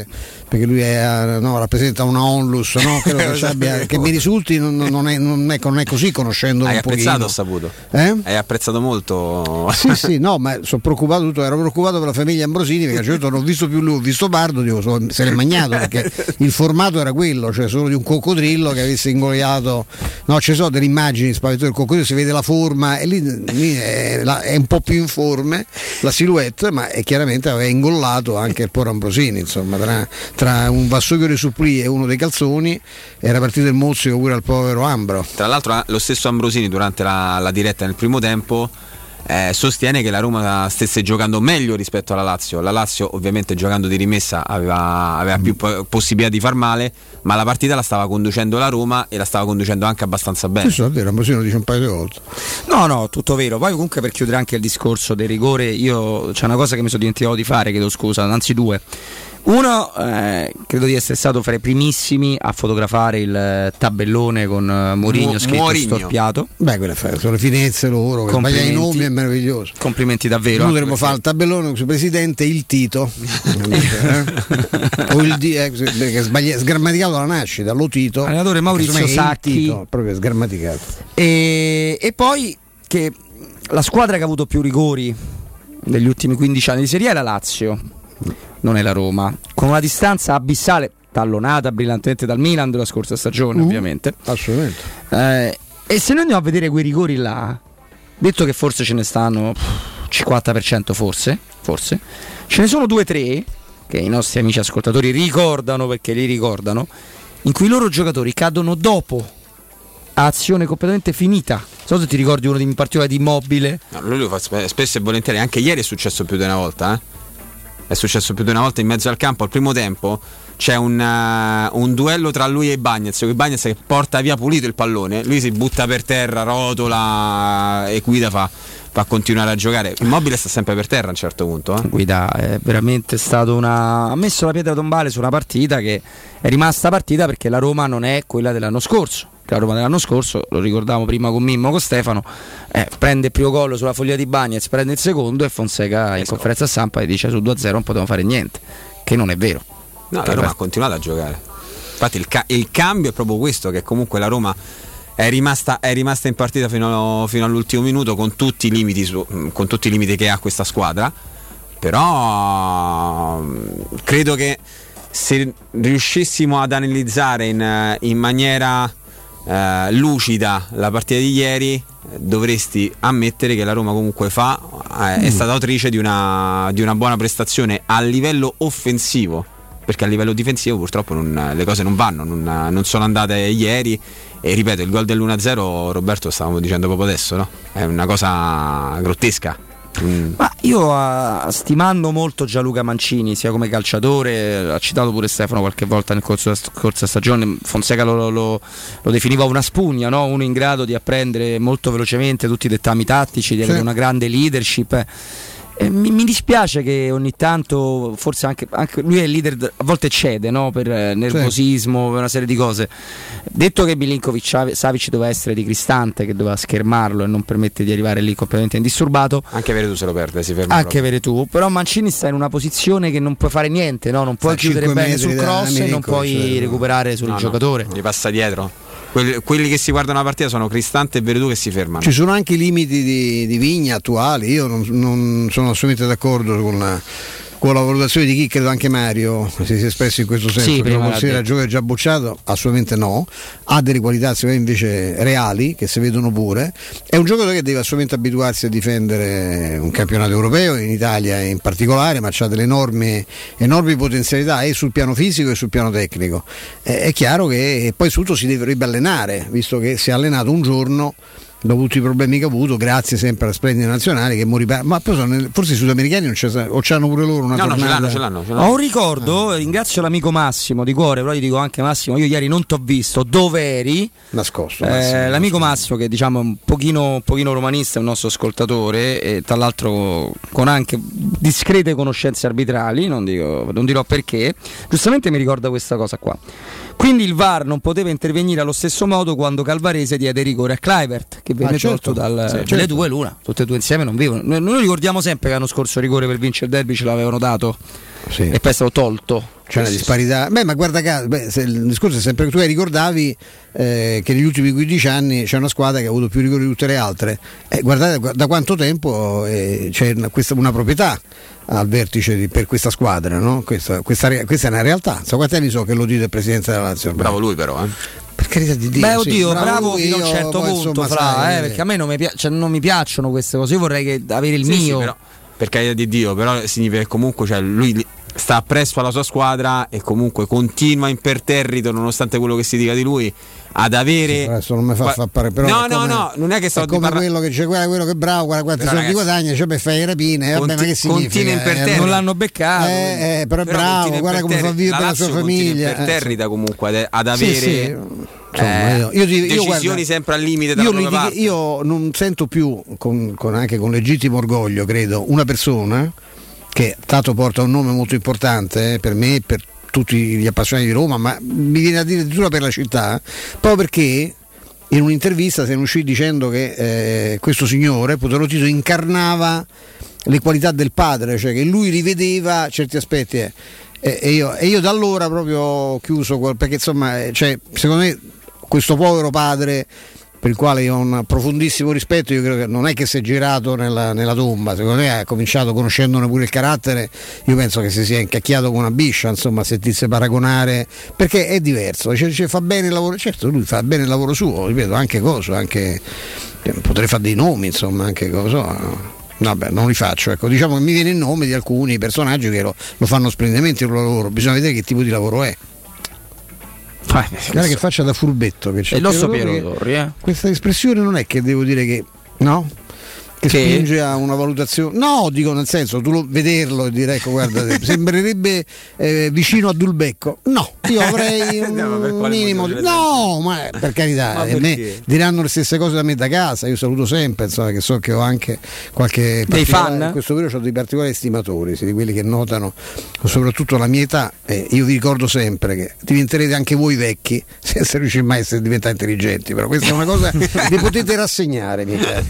perché lui è, no, rappresenta una onlus, no? credo che, abbia, che mi risulti non, non, è, non, è, non è così conoscendo Hai un apprezzato, ho saputo. Eh? Hai apprezzato molto. Sì, sì, no, ma sono preoccupato tutto, ero preoccupato per la famiglia Ambrosini perché a un certo non ho visto più lui, ho visto Pardo, dico, se l'è magnato perché il formato era quello, cioè solo di un coccodrillo che avesse ingoiato. No, ci sono delle immagini spaventose del coccodrillo, si vede la forma e lì, lì è, è, un po' più informe la silhouette, ma è chiaramente aveva ingollato anche il Poro Ambrosini, insomma, tra, tra un vassoio di suppli e uno dei calzoni era partito il mozzico pure al povero Ambro. Tra l'altro lo stesso Ambrosini durante la, la diretta nel primo tempo eh, sostiene che la Roma stesse giocando meglio rispetto alla Lazio. La Lazio ovviamente giocando di rimessa aveva, aveva più po- possibilità di far male, ma la partita la stava conducendo la Roma e la stava conducendo anche abbastanza bene. Questo è vero, Ambosino dice un paio di volte. No, no, tutto vero. Poi comunque per chiudere anche il discorso del rigore, io c'è una cosa che mi sono dimenticato di fare, chiedo scusa, anzi due. Uno, eh, credo di essere stato fra i primissimi a fotografare il tabellone con uh, Mourinho scritto Mourinho. storpiato. Beh, quelle sono le finezze loro, sbagliare i nomi è meraviglioso. Complimenti davvero. Noi dovremmo fare il tabellone sul presidente il Tito. eh? o il D, eh, perché sbaglia, sgrammaticato alla nascita, lo Tito. Allenatore Maurizio Sacchi. Tito, proprio sgrammaticato. E, e poi che la squadra che ha avuto più rigori negli ultimi 15 anni di Serie è la Lazio non è la Roma, con una distanza abissale, tallonata brillantemente dal Milan della scorsa stagione, uh, ovviamente. Assolutamente. Eh, e se noi andiamo a vedere quei rigori là, detto che forse ce ne stanno 50% forse, forse, ce ne sono due o tre che i nostri amici ascoltatori ricordano perché li ricordano, in cui i loro giocatori cadono dopo azione completamente finita. Non so se ti ricordi uno in particolare di immobile. No, lui lo fa spesso e volentieri, anche ieri è successo più di una volta, eh? È successo più di una volta in mezzo al campo. Al primo tempo c'è un, uh, un duello tra lui e Bagnez. Bagnez che porta via pulito il pallone lui si butta per terra rotola e Guida fa, fa continuare a giocare. Immobile sta sempre per terra a un certo punto eh. Guida è veramente stato una ha messo la pietra tombale su una partita che è rimasta partita perché la Roma non è quella dell'anno scorso la Roma dell'anno scorso, lo ricordavamo prima con Mimmo, con Stefano, eh, prende il primo gol sulla foglia di Bagnez, prende il secondo e Fonseca in conferenza stampa dice su 2-0 non potevamo fare niente, che non è vero. No, la Roma ha continuato a giocare. Infatti il, ca- il, cambio è proprio questo, che comunque la Roma è rimasta, è rimasta in partita fino, fino, all'ultimo minuto con tutti, i limiti su, con tutti i limiti che ha questa squadra, però credo che se riuscissimo ad analizzare in, in maniera eh, lucida la partita di ieri, dovresti ammettere che la Roma comunque fa, eh, è mm. stata autrice di una, di una, buona prestazione a livello offensivo, perché a livello difensivo purtroppo non, le cose non vanno, non, non, sono andate ieri e ripeto, il gol dell'1-0 Roberto stavamo dicendo proprio adesso, no? è una cosa grottesca. Mm. Ma io uh, stimando molto Gianluca Mancini, sia come calciatore, ha citato pure Stefano qualche volta nel corso della scorsa stagione, Fonseca lo, lo, lo definiva una spugna, no? uno in grado di apprendere molto velocemente tutti i dettami tattici, di avere una grande leadership. Eh eh, mi, mi, dispiace che ogni tanto, forse anche, anche lui è il leader, a volte cede no? per eh, nervosismo, per una serie di cose. Detto che Milinkovic Savic doveva essere di Cristante, che doveva schermarlo e non permette di arrivare lì completamente indisturbato. Anche Veretù se lo perde, si ferma. Anche Veretù, però Mancini sta in una posizione che non puoi fare niente, no? non puoi sta chiudere bene sul cross e non puoi cioè, recuperare sul no, giocatore. Gli passa dietro quelli, che si guardano la partita sono Cristante e Veretù che si fermano. Ci sono anche i limiti di, di Vigna attuali, io non, non sono assolutamente d'accordo con con la valutazione di chi credo anche Mario si sia espresso in questo senso. Sì, che lo considera giocatore già bocciato? Assolutamente no. Ha delle qualità invece reali che si vedono pure. È un giocatore che deve assolutamente abituarsi a difendere un campionato europeo in Italia in particolare ma ha delle enormi, enormi potenzialità e sul piano fisico e sul piano tecnico. È chiaro che poi tutto si dovrebbe allenare visto che si è allenato un giorno dopo tutti i problemi che ha avuto, grazie sempre alla splendida nazionale che morì. Ma poi forse i sudamericani non c'è, o c'hanno pure loro una no, no, ce l'hanno, ce l'hanno, ce l'hanno. Ho un ricordo, ah. ringrazio l'amico Massimo di cuore, però gli dico anche Massimo, io ieri non ti ho visto, dove eri? Nascosto. Eh, l'amico Massimo che diciamo è un pochino, un pochino romanista, è un nostro ascoltatore e tra l'altro con anche discrete conoscenze arbitrali, non, dico, non dirò perché, giustamente mi ricorda questa cosa qua. Quindi il VAR non poteva intervenire allo stesso modo quando Calvarese diede rigore a Clivert, che venne ah, certo. tolto dal, sì, certo. le due l'una, tutte e due insieme non vivono. Noi, noi ricordiamo sempre che l'anno scorso il rigore per vincere il derby ce l'avevano dato sì. e poi è stato tolto. C'è una disparità. Beh, ma guarda caso, beh, il discorso è sempre che tu hai ricordavi eh, che negli ultimi 15 anni c'è una squadra che ha avuto più rigori di tutte le altre. Eh, guardate da quanto tempo eh, c'è una, questa, una proprietà al vertice di, per questa squadra, no? questa, questa, questa, è una realtà. So quanti anni so che lo dite il presidente della Lazio? Bravo lui però, eh. Per carità di Dio. Beh, oddio, sì, bravo, fino a un certo punto, insomma, fra, sai, eh, perché a me non mi, pi- cioè, non mi, piacciono queste cose. Io vorrei che, avere il sì, mio. Sì, però, per carità di Dio, però significa che comunque cioè, lui sta appresso alla sua squadra e comunque continua imperterrito nonostante quello che si dica di lui ad avere. Sì, adesso non mi fa fa pare, però. No, no, no, non è che sto è come quello che c'è quello, quello che è bravo, guarda quanti Però, soldi ragazzi, guadagna, cioè per fare le rapine, vabbè, ma che significa? continua imperterrita. Eh, Non l'hanno beccato. Eh, eh, però è bravo, guarda come fa vivere per la sua famiglia. eh, imperterrita comunque ad, ad Sì, avere sì. Insomma, eh, io- io io decisioni guarda, sempre al limite dalla Io, litighi- parte. io non sento più, con, con- anche con legittimo orgoglio, credo, una persona che tanto porta un nome molto importante eh, per me e per tutti gli appassionati di Roma, ma mi viene addirittura per la città, proprio perché in un'intervista se ne uscì dicendo che eh, questo signore, Potero Tito, incarnava le qualità del padre, cioè che lui rivedeva certi aspetti. eh. E, io, e io da allora proprio ho chiuso, perché insomma, eh, cioè, secondo me questo povero padre per il quale io ho un profondissimo rispetto, io credo che non è che si è girato nella, nella tomba, secondo me ha cominciato conoscendone pure il carattere, io penso che si sia incacchiato con una biscia, insomma, sentirsi paragonare, perché è diverso, cioè, cioè, fa bene il lavoro, certo lui fa bene il lavoro suo, ripeto, anche coso, anche eh, potrei fare dei nomi, insomma, anche coso. Vabbè, non li faccio, ecco, diciamo che mi viene il nome di alcuni personaggi che lo, lo fanno splendidamente il loro lavoro, bisogna vedere che tipo di lavoro è. Guarda che faccia da furbetto che c'è. E lo so Piero Torri, eh. Questa espressione non è che devo dire che no? Che, Che? spinge a una valutazione. No, dico nel senso, tu lo, vederlo e dire ecco, guarda, sembrerebbe eh, vicino a Dulbecco. No, io avrei un No, minimo di. No, ma per carità, Ma eh, me diranno le stesse cose da me da casa. Io saluto sempre, insomma, che so che ho anche qualche Dei fan? In questo periodo ho dei particolari stimatori, sì, di quelli che notano soprattutto la mia età. E io vi ricordo sempre che diventerete anche voi vecchi senza riuscire mai a diventati intelligenti. Però questa è una cosa che potete rassegnare, miei cari.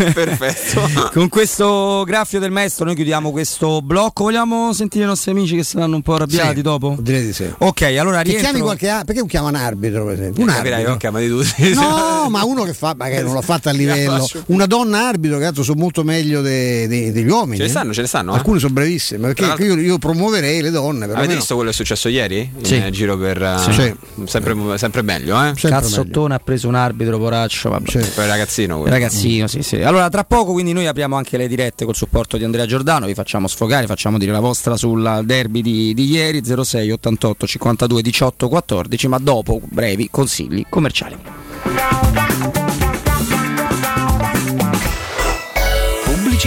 Perfetto. Con questo graffio del maestro noi chiudiamo questo blocco. Vogliamo sentire i nostri amici che saranno un po' arrabbiati Sì, dopo? Direi di sì. Ok, allora Che rientro. chiami qualche a- perché non chiama un arbitro per esempio? Un Eh, capirai, arbitro. non chiamati tutti. No, ma uno che fa, magari non l'ha fatta a livello. Una donna arbitro, che altro sono molto meglio de- de- degli uomini. Ce ne stanno, ce ne stanno, eh? Alcune sono bravissime, perché io, io promuoverei le donne. Avete perlomeno. visto quello che è successo ieri? Sì. In giro per eh, Sì. sempre, sempre meglio, eh? Cazzottone ha preso un arbitro, poraccio. Vabbè. Per il ragazzino quello. Ragazzino, sì, sì. Allora, tra poco, quindi noi apriamo anche le dirette col supporto di Andrea Giordano. Vi facciamo sfogare, facciamo dire la vostra sul derby di, di ieri 06 88 52 18 14. Ma dopo, brevi consigli commerciali.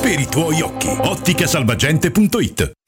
per i tuoi occhi. Otticasalvagente.it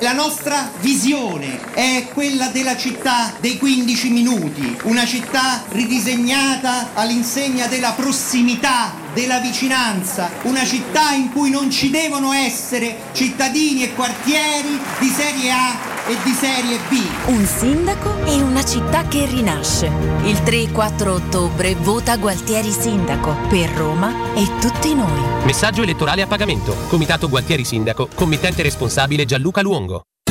La nostra visione è quella della città dei 15 minuti, una città ridisegnata all'insegna della prossimità, della vicinanza, una città in cui non ci devono essere cittadini e quartieri di serie A e di serie B. Un sindaco e una città che rinasce. Il 3 e 4 ottobre vota Gualtieri Sindaco per Roma e tutti noi. Messaggio elettorale a pagamento. Comitato Gualtieri Sindaco. Committente responsabile Gianluca Luongo.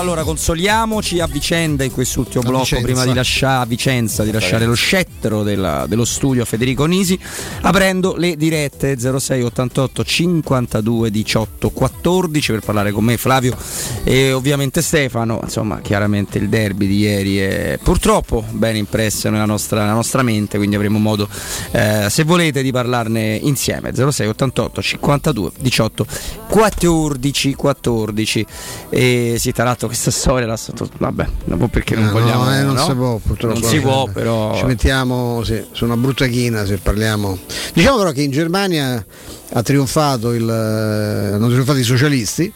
Allora, consoliamoci a vicenda in quest'ultimo blocco Vicenza. prima di lasciare a Vicenza, di lasciare lo scettro della- dello studio Federico Nisi, aprendo le dirette 06 88 52 18 14 per parlare con me Flavio e ovviamente Stefano, insomma, chiaramente il derby di ieri è purtroppo ben impresso nella nostra, nella nostra mente, quindi avremo modo, eh, se volete, di parlarne insieme. 06 88 52 18 14 14 e sì, tra l'altro questa storia la sotto... vabbè, non perché non No, vogliamo eh, non no? si può purtroppo. Non si può, però Ci mettiamo sì, su una brutta china se parliamo. Diciamo però che in Germania ha trionfato il, eh, hanno trionfato i socialisti,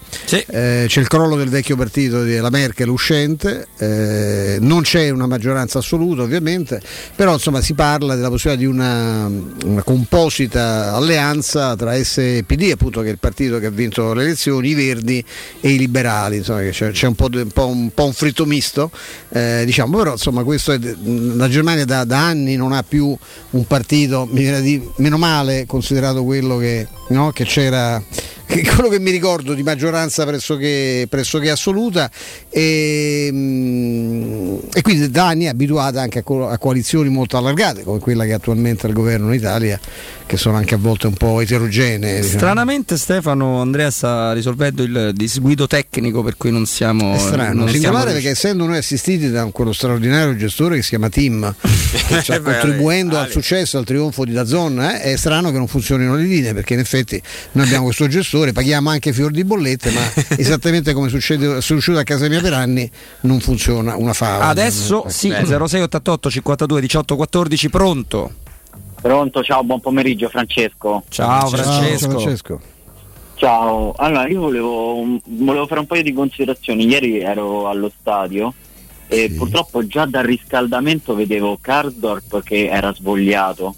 Eh, c'è il crollo del vecchio partito della Merkel uscente, eh, non c'è una maggioranza assoluta ovviamente, però insomma si parla della possibilità di una, una composita alleanza tra SPD, appunto che è il partito che ha vinto le elezioni, i Verdi e i liberali, insomma c'è, c'è un, po', di- un, po', un po' un fritto misto, eh, diciamo, però insomma questo è, la Germania da, da anni non ha più un partito, meno male considerato quello che, no, che c'era quello che mi ricordo di maggioranza pressoché, pressoché assoluta. E, mm, e quindi da anni è abituata anche a coalizioni molto allargate come quella che attualmente è al governo in Italia che sono anche a volte un po' eterogenee. diciamo. Stranamente Stefano Andrea sta risolvendo il disguido tecnico per cui non siamo È strano, non singolare siamo perché essendo noi assistiti da quello straordinario gestore che si chiama Tim, che sta Eh contribuendo al successo, al trionfo di Dazon, eh, è strano che non funzionino le linee perché in effetti noi abbiamo questo gestore, paghiamo anche fior di bollette, ma esattamente come succede, è successo a casa mia per anni non funziona una fava. Adesso sì, 0688 52 18 14 pronto. Pronto, ciao, buon pomeriggio Francesco. Ciao, Francesco. Francesco. Ciao, allora io volevo, volevo fare un paio di considerazioni. Ieri ero allo stadio e purtroppo già dal riscaldamento vedevo Cardorp che era svogliato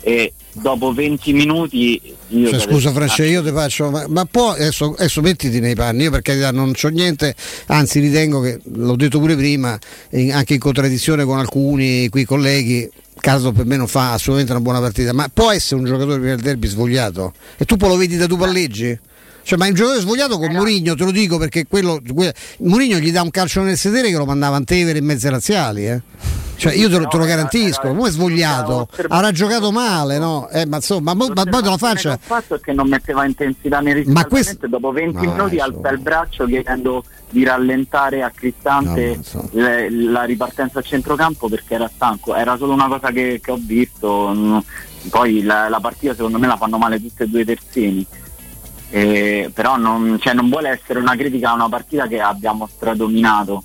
e dopo 20 minuti io Cioè, scusa Francesco, io ti faccio, ma, ma poi adesso, adesso mettiti nei panni, io per carità non c'ho niente, anzi ritengo che, l'ho detto pure prima, in- anche in contraddizione con alcuni qui colleghi, Caso per me non fa assolutamente una buona partita, ma può essere un giocatore per il derby svogliato? E tu poi lo vedi da tu palleggi? Cioè, ma il giocatore svogliato con Mourinho, te lo dico perché quello, que- Mourinho gli dà un calcio nel sedere che lo mandava in Tevere in mezze razziali, eh. Cioè, io te lo, te lo garantisco, come è svogliato? Avrà giocato male, no? Eh, ma insomma, ma, ma poi te lo faccia. Il fatto è che non metteva intensità nel Ma riscaldamento questo- dopo 20 Ma minuti alza il braccio chiedendo di rallentare a Cristante le- la ripartenza a centrocampo perché era stanco. Era solo una cosa che, che ho visto. mm, Poi la, la partita secondo me la fanno male tutte e due i terzini. Eh, però non, cioè, non vuole essere una critica a una partita che abbiamo stradominato.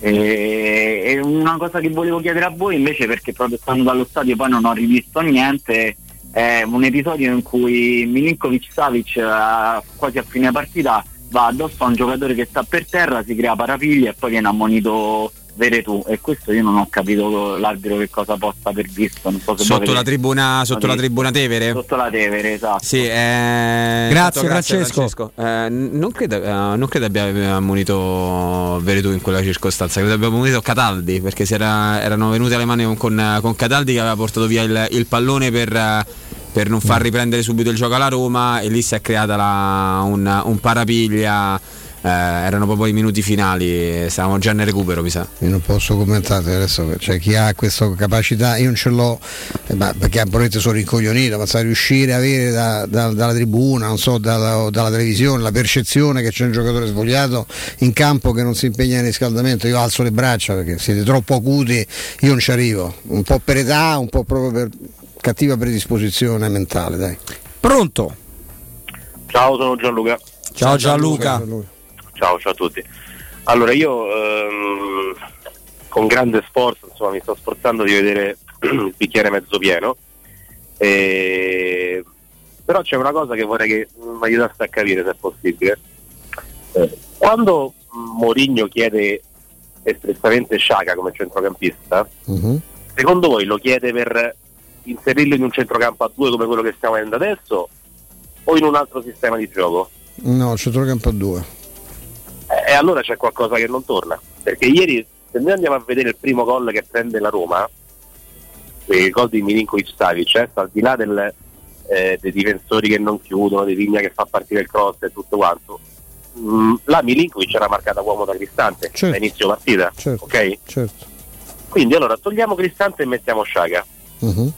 E, e una cosa che volevo chiedere a voi invece perché proprio stando dallo stadio poi non ho rivisto niente è un episodio in cui Milinkovic Savic eh, quasi a fine partita va addosso a un giocatore che sta per terra, si crea parapiglia e poi viene ammonito Veretù e questo io non ho capito l'arbitro che cosa possa aver visto non so se Sotto la tribuna, sotto la tribuna Tevere? Sotto la Tevere, esatto. Sì, eh, Grazie, esatto, Francesco. Eh, non, credo, eh, non credo abbia ammonito Veretù in quella circostanza, credo abbia ammonito Cataldi perché si era- erano venute alle mani con, con, con Cataldi che aveva portato via il, il pallone per, eh, per non far riprendere subito il gioco alla Roma e lì si è creata la- un, un parapiglia. eh, erano proprio i minuti finali, stavamo già nel recupero, mi sa. Io non posso commentare adesso, cioè chi ha questa capacità, io non ce l'ho, eh, ma perché probabilmente sono rincoglionito, ma sai riuscire a avere da- da- dalla tribuna, non so, dalla, dalla televisione, la percezione che c'è un giocatore svogliato in campo che non si impegna nel riscaldamento, io alzo le braccia perché siete troppo acuti, io non ci arrivo, un po' per età, un po' proprio per cattiva predisposizione mentale, dai. Pronto? Ciao, sono Gianluca. Ciao Gianluca. Ciao, ciao a tutti. Allora, io ehm, con grande sforzo insomma, mi sto sforzando di vedere il bicchiere mezzo pieno. E... Però c'è una cosa che vorrei che mi aiutaste a capire se è possibile. Eh, quando Mourinho chiede espressamente Sciaga come centrocampista, secondo voi lo chiede per inserirlo in un centrocampo a due come quello che stiamo vedendo adesso o in un altro sistema di gioco? No, centrocampo a due. Eh, E allora c'è qualcosa che non torna. Perché ieri, se noi andiamo a vedere il primo gol che prende la Roma, il gol di Milinkovic Savic, eh, al di là del, eh, dei difensori che non chiudono, di Vigna che fa partire il cross e tutto quanto, mm, là Milinkovic era marcata uomo da Cristante Certo. a inizio partita. Certo. ok? Certo. Quindi allora togliamo Cristante e mettiamo Sciaga. Mhm.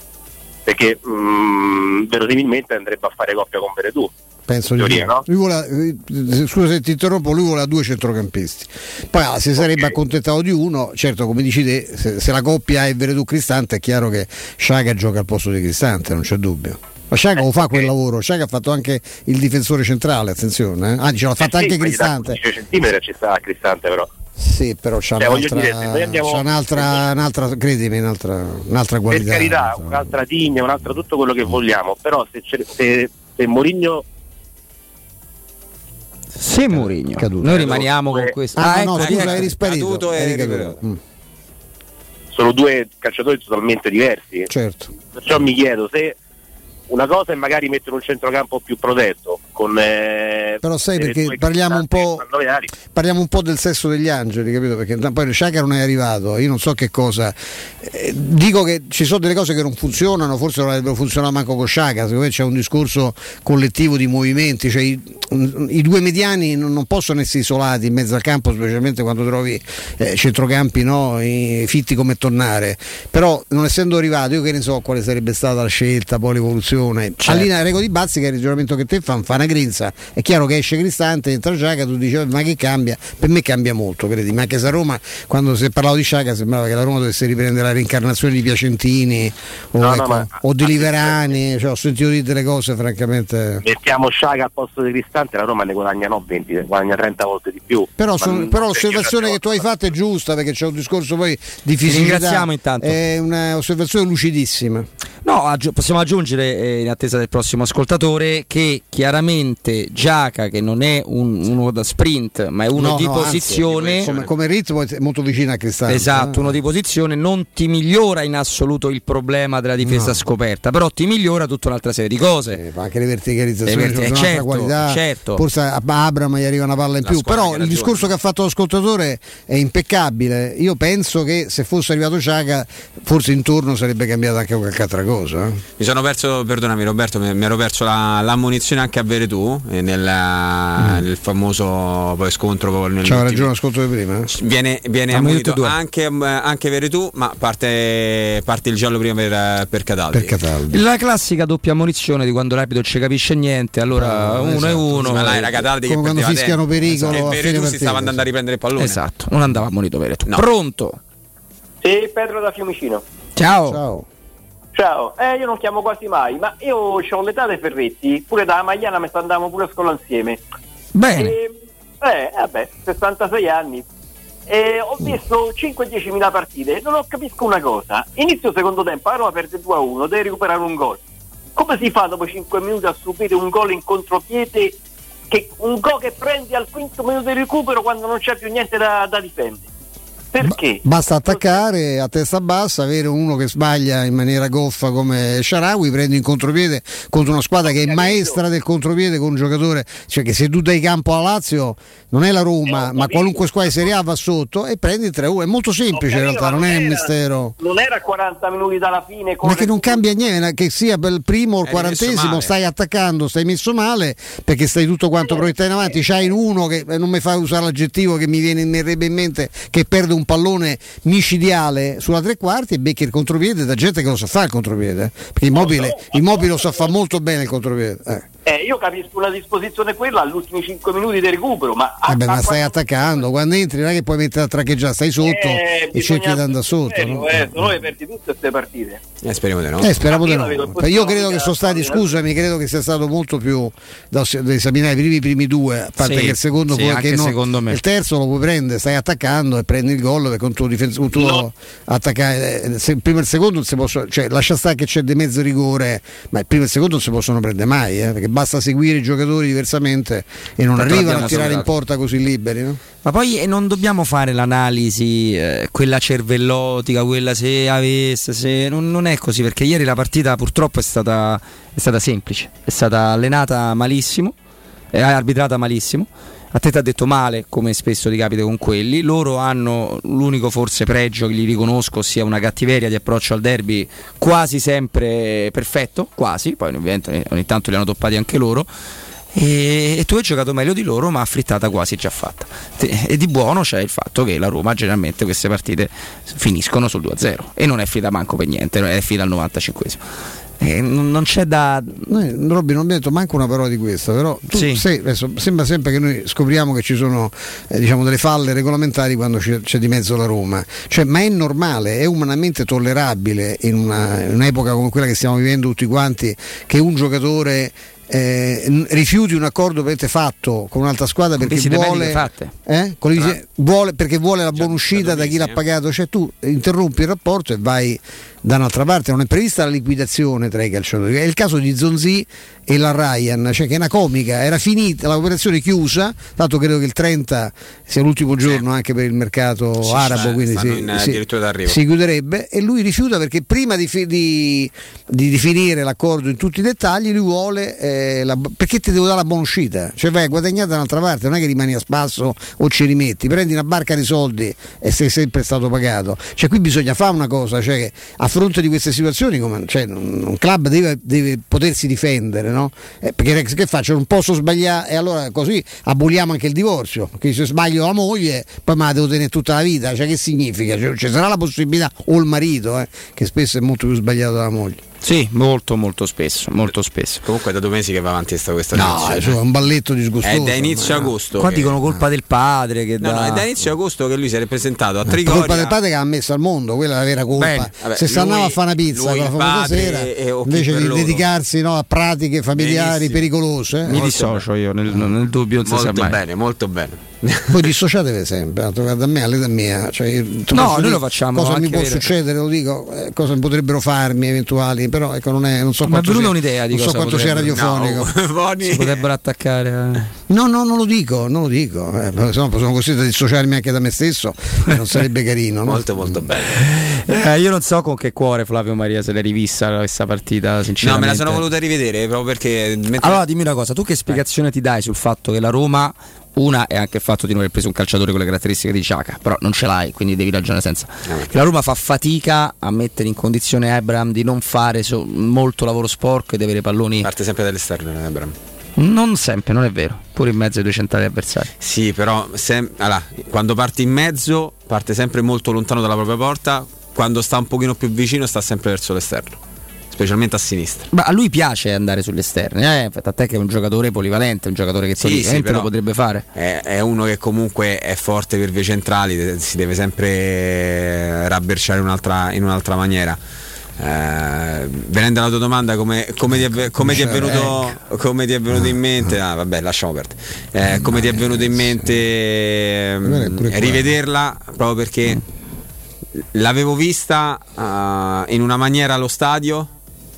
Perché mm, verosimilmente andrebbe a fare coppia con Veretù. Penso di Teoria, sì. no? Lui vuole- eh, scusa se ti interrompo, lui vuole due centrocampisti. Poi ah, si sarebbe accontentato di uno, certo come dici te, se, se la coppia è Veretù Cristante è chiaro che Sciaga gioca al posto di Cristante, non c'è dubbio. Ma Sciaga lo fa quel lavoro, Sciaga ha fatto anche il difensore centrale, attenzione, eh? anzi ce l'ha fatta Eh sì, anche dà Cristante. 15 centimetri ci sta Cristante però. Sì, però c'ha Cioè, un'altra, dire, andiamo- c'ha un'altra, un'altra, credimi, un'altra, un'altra Per qualità. carità, un'altra tigna, un'altra tutto quello che vogliamo, però se, se, se Mourinho Se Mourinho. Noi rimaniamo con questo. Ah, ecco, no, scusa, ecco. eri sparito, e. Mm. sono due calciatori totalmente diversi. Certo. Perciò mi chiedo se una cosa è magari mettere un centrocampo più protetto, con... eh, Però sai perché parliamo un po'. 19 anni. Parliamo un po' del sesso degli angeli, capito? Perché poi Sciacca non è arrivato, io non so che cosa. Eh, dico che ci sono delle cose che non funzionano, forse non avrebbero funzionato manco con Sciacca, secondo me c'è un discorso collettivo di movimenti, cioè i, i due mediani non, non possono essere isolati in mezzo al campo, specialmente quando trovi eh, centrocampi no, i- fitti come tornare. Però non essendo arrivato, io che ne so quale sarebbe stata la scelta, poi l'evoluzione. Certo. Al linea Rego di Bazzi, che è il ragionamento che te fa, fa una grinza, è chiaro che esce Cristante, entra Sciacca, tu dici "Eh, ma che cambia? Per me cambia molto, credi? Ma anche se a Roma, quando si è parlato di Sciacca, sembrava che la Roma dovesse riprendere la reincarnazione di Piacentini o, No, no, ecco, ma- o di Liverani, cioè, ho sentito dire delle cose francamente. Mettiamo Sciaga al posto di Cristante, la Roma ne guadagna no 20, ne guadagna 30 volte di più. Però, son- però l'osservazione che tu hai fatto è giusta perché c'è un discorso poi di fisicità. ringraziamo intanto. È un'osservazione lucidissima. No, aggi- possiamo aggiungere, eh, in attesa del prossimo ascoltatore, che chiaramente Giaca, che non è un- uno da sprint, ma è uno No, di no, anzi, posizione. come, come ritmo è molto vicino a Cristante. Esatto, eh. uno di posizione non ti migliora in assoluto il problema della difesa No. scoperta, però ti migliora tutta un'altra serie di cose. ma anche le verticalizzazioni Le verti- eh, certo, qualità. certo. Forse a Abram gli arriva una palla in La più. Però il discorso che ha fatto l'ascoltatore è impeccabile. Io penso che se fosse arrivato Ciaga, forse intorno sarebbe cambiata anche qualche altra cosa. eh. Mi sono perso, perdonami Roberto, mi, mi ero perso la, l'ammonizione anche a Veretù eh, nel, nel famoso poi scontro con nel C'aveva ragione l'ascoltatore prima. eh? Viene, viene ammonito minuto due. anche, anche Veretù, ma parte, parte il giallo prima per, per Cataldi. Per Cataldi. La classica doppia ammonizione di quando l'arbitro ci capisce niente, allora uno esatto. e uno. Ma là era Cataldi che Come quando perdeva fischiano tempo. pericolo Esatto. a E fine Veretù si stava andando a riprendere il pallone. Esatto, non andava ammonito Veretù. Pronto? Sì, Pedro da Fiumicino. Ciao. Ciao. Ciao, eh, io non chiamo quasi mai, ma io ho l'età dei Ferretti, pure da Magliana mi andando pure a scuola insieme. Bene. E, eh, vabbè, 66 anni. E ho visto 5-10 mila partite, non ho capisco una cosa. Inizio secondo tempo, la Roma perde 2 a 1, deve recuperare un gol. Come si fa dopo 5 minuti a subire un gol in contropiede, che, un gol che prendi al quinto minuto di recupero quando non c'è più niente da, da difendere? Perché? Basta attaccare a testa bassa, avere uno che sbaglia in maniera goffa come Sharawi, prendi in contropiede contro una squadra che è maestra del contropiede con un giocatore, cioè che se tu dai campo alla Lazio non è la Roma, ma qualunque squadra di Serie A va sotto e prendi il 3-1. È molto semplice in realtà, non è un mistero. Non era 40 minuti dalla fine. Ma che non cambia niente, che sia per il primo o il quarantesimo, stai attaccando, stai messo male perché stai tutto quanto proiettato in avanti. C'hai uno che eh, non mi fa usare l'aggettivo che mi viene mi verrebbe in mente che perde un pallone micidiale sulla tre quarti e becchi il contropiede da gente che lo sa fare il contropiede. Perché Immobile, Immobile lo sa fare molto bene il contropiede. Eh. Eh, io capisco una disposizione quella agli ultimi 5 minuti di recupero, ma Vabbè, a ma stai attaccando, quando entri non è che puoi mettere a traccheggiare, stai sotto Eh, e cerchi di andare sotto. Eh, no? eh, se no le perdi tutte queste partite. Eh, speriamo di no. Eh, speriamo di Io no. la vedo Io credo che sono stati, scusami, credo che sia stato molto più da, esaminare i primi, primi due, a parte Sì, che il secondo sì, che no- secondo me. il terzo lo puoi prendere, stai attaccando e prendi il gol perché un tuo difensore tuo attaccare eh, se- il primo e il secondo non si possono, cioè lascia stare che c'è di mezzo rigore, ma il primo e il secondo non si possono prendere mai, eh, perché basta seguire i giocatori diversamente e non Tanto arrivano a tirare in salutato. porta così liberi, no? Ma poi eh, non dobbiamo fare l'analisi, eh, quella cervellotica, quella se avesse, se non, non è così, perché ieri la partita purtroppo è stata, è stata semplice, è stata allenata malissimo, è arbitrata malissimo. A te ti ha detto male, come spesso ti capita con quelli. Loro hanno l'unico forse pregio che gli riconosco, sia una cattiveria di approccio al derby quasi sempre perfetto, quasi, poi ovviamente ogni tanto li hanno toppati anche loro. E, e tu hai giocato meglio di loro, ma affrittata quasi già fatta. E di buono c'è il fatto che la Roma generalmente queste partite finiscono sul 2-0 e non è finita manco per niente, è finita al 95esimo. E non c'è da. Noi, Robby, non abbiamo detto manco una parola di questo, però tu Sì. sei- adesso, sembra sempre che noi scopriamo che ci sono eh, diciamo, delle falle regolamentari quando c'è, c'è di mezzo la Roma. Cioè, ma è normale, è umanamente tollerabile in, una- in un'epoca come quella che stiamo vivendo tutti quanti che un giocatore eh, rifiuti un accordo che avete fatto con un'altra squadra perché vuole, eh? Le visite- vuole- perché vuole la buona uscita da chi l'ha eh. pagato, cioè tu interrompi il rapporto e vai da un'altra parte, non è prevista la liquidazione tra i calciatori. È il caso di Zonzi e la Ryan, cioè che è una comica, era finita l'operazione chiusa, tanto credo che il 30 sia l'ultimo giorno anche per il mercato Sì, arabo, quindi si, in, eh, si- si chiuderebbe. E lui rifiuta perché prima di, fi- di- di definire l'accordo in tutti i dettagli lui vuole eh, la- perché ti devo dare la buona uscita? Cioè vai a guadagnare da un'altra parte non è che rimani a spasso o ci rimetti. Prendi una barca di soldi e sei sempre stato pagato. Cioè qui bisogna fare una cosa cioè a fronte di queste situazioni come, cioè, un club deve, deve potersi difendere no? Eh, perché che faccio non posso sbagliare e allora così aboliamo anche il divorzio che se sbaglio la moglie poi me la devo tenere tutta la vita cioè che significa? Cioè, ci sarà la possibilità o il marito eh, che spesso è molto più sbagliato della moglie Sì, molto molto spesso, molto spesso. Comunque da due mesi che va avanti questa, questa No, situazione. insomma, è un balletto disgustoso. È da inizio ormai. agosto. Qua che- dicono colpa del padre che No, da... no, è da inizio agosto che lui si è presentato a Per Trigoria. colpa del padre che ha messo al mondo, quella è la vera colpa. Bene, vabbè, Se sta andando lui- a fare una pizza con la famosa sera, e- invece di dedicarsi no, a pratiche familiari Benissimo. pericolose, eh. Mi dissocio io, nel, nel dubbio non si sa Molto mai. bene, molto bene. Poi dissociatevi sempre, tanto guarda a me, all'età mia. Cioè, No, noi lo facciamo Cosa mi può succedere, lo dico, eh, cosa potrebbero farmi eventuali, però ecco, non, è, non so è quanto venuta sia, un'idea di non so cosa quanto sia potrebbe- radiofonico. No, Si potrebbero attaccare a... No, no, non lo dico, non lo dico, eh, sono costretto a dissociarmi anche da me stesso, non sarebbe carino. No? Molto molto bene. Eh, io non so con che cuore Flavio Maria se l'è rivista questa partita, No, sinceramente. me la sono voluta rivedere proprio perché mentre- Allora dimmi una cosa, tu che spiegazione ti dai sul fatto che la Roma, una è anche il fatto di non aver preso un calciatore con le caratteristiche di Ciaca, però non ce l'hai, quindi devi ragionare senza. La Roma fa fatica a mettere in condizione Abram di non fare so- molto lavoro sporco e di avere palloni... parte sempre dall'esterno eh, Abram. Non sempre, non è vero, pure in mezzo ai due centrali avversari. Sì, però sem- allora, quando parte in mezzo parte sempre molto lontano dalla propria porta, quando sta un pochino più vicino sta sempre verso l'esterno, specialmente a sinistra. Ma a lui piace andare sugli esterni, eh? a te che è un giocatore polivalente, un giocatore che Sì, sì, lo potrebbe fare. È, è uno che comunque è forte per vie centrali, si deve sempre eh, rabberciare in un'altra, in un'altra maniera. Eh, venendo alla tua domanda, come, come ti, è, ve- come ti è venuto, come ti è venuto in mente? Ah, vabbè, lasciamo perdere. Eh, come ti è venuto in mente ehm, rivederla proprio perché l'avevo vista eh, in una maniera allo stadio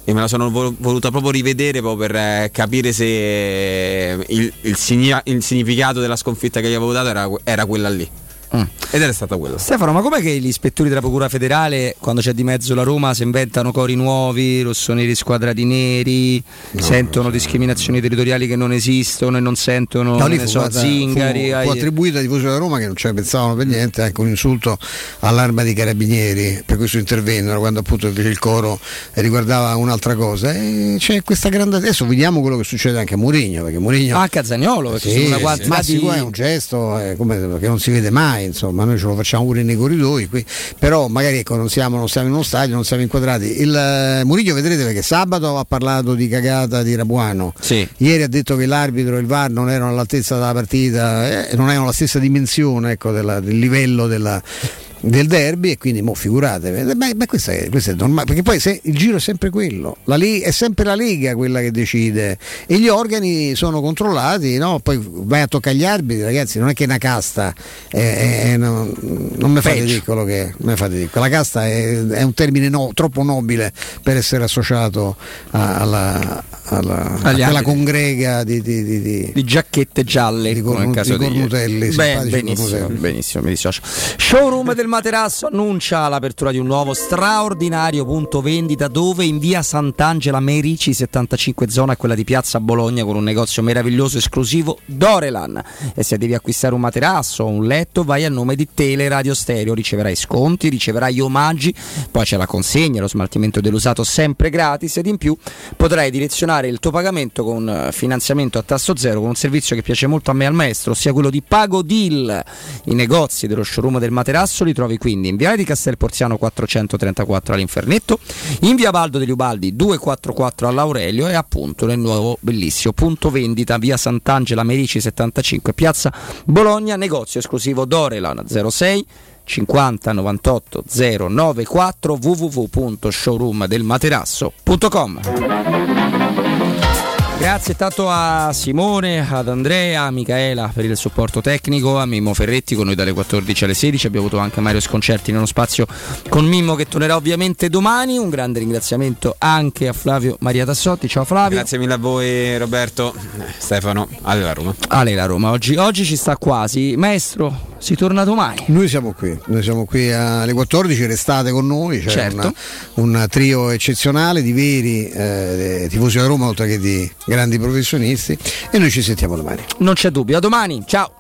e me la sono vol- voluta proprio rivedere proprio per eh, capire se eh, il, il il significato della sconfitta che gli avevo dato era, era quella lì. Ed era stata quella. Stefano, ma com'è che gli ispettori della Procura federale, quando c'è di mezzo la Roma, si inventano cori nuovi, rossoneri squadrati neri, sentono discriminazioni territoriali che non esistono e non sentono No, lì ne fu, so, guarda, zingari? fu, ai- fu attribuito ai tifosi della Roma che non ci pensavano per niente, anche un insulto all'arma dei carabinieri, per questo intervennero quando appunto invece il coro riguardava un'altra cosa. E c'è questa grande adesso vediamo quello che succede anche a Mourinho, perché Mourinho Ah, a Cazzaniolo, perché sono una quantità ma di- sì, è un gesto eh, come- che non si vede mai, insomma, noi ce lo facciamo pure nei corridoi, qui. però magari ecco, non, siamo, non siamo in uno stadio, non siamo inquadrati. Il eh, Murillo vedrete perché sabato ha parlato di cagata di Rabuano, ieri ha detto che l'arbitro e il VAR non erano all'altezza della partita, eh, non erano la stessa dimensione ecco, della- del livello della del derby e quindi mo figuratevi. Ma, ma questo, è, questo è normale perché poi se, il giro è sempre quello. La Lega- è sempre la Lega quella che decide. E gli organi sono controllati no? poi vai a toccare gli arbitri ragazzi non è che è una casta. È- non, non mi fate quello che mi fate dire. la casta è, è un termine no- troppo nobile per essere associato a- alla, alla, a quella congrega di, di, di, di- giacchette gialle Di cornu- di cornutelli, Beh, benissimo, benissimo, mi dissocio. Showroom del Materasso annuncia l'apertura di un nuovo straordinario punto vendita dove in via Sant'Angela Merici 75 zona quella di Piazza Bologna con un negozio meraviglioso esclusivo Dorelan e se devi acquistare un materasso o un letto vai a nome di Tele Radio Stereo riceverai sconti, riceverai omaggi poi c'è la consegna, lo smaltimento dell'usato sempre gratis ed in più potrai direzionare il tuo pagamento con eh, finanziamento a tasso zero con un servizio che piace molto a me e al maestro, ossia quello di Pago Deal. I negozi dello showroom del materasso li trovi quindi in Viale di Castel Porziano 434 all'Infernetto, in Via Baldo degli Ubaldi 244 all'Aurelio e appunto nel nuovo bellissimo punto vendita Via Sant'Angela Merici 75 Piazza Bologna, negozio esclusivo Dorelan 06 50 98 094 www.showroomdelmaterasso.com Grazie tanto a Simone, ad Andrea, a Michaela per il supporto tecnico, a Mimmo Ferretti con noi dalle 14 alle 16. Abbiamo avuto anche Mario Sconcerti nello spazio con Mimmo che tornerà ovviamente domani. Un grande ringraziamento anche a Flavio Maria Tassotti. Ciao Flavio. Grazie mille a voi Roberto, Stefano, alla Roma. Ale la Roma, oggi, oggi ci sta quasi. Maestro, si torna domani. Noi siamo qui, noi siamo qui alle 14, restate con noi, c'è Certo. una- un trio eccezionale di veri eh, tifosi da Roma oltre che di grandi professionisti e noi ci sentiamo domani. Non c'è dubbio, a domani. Ciao.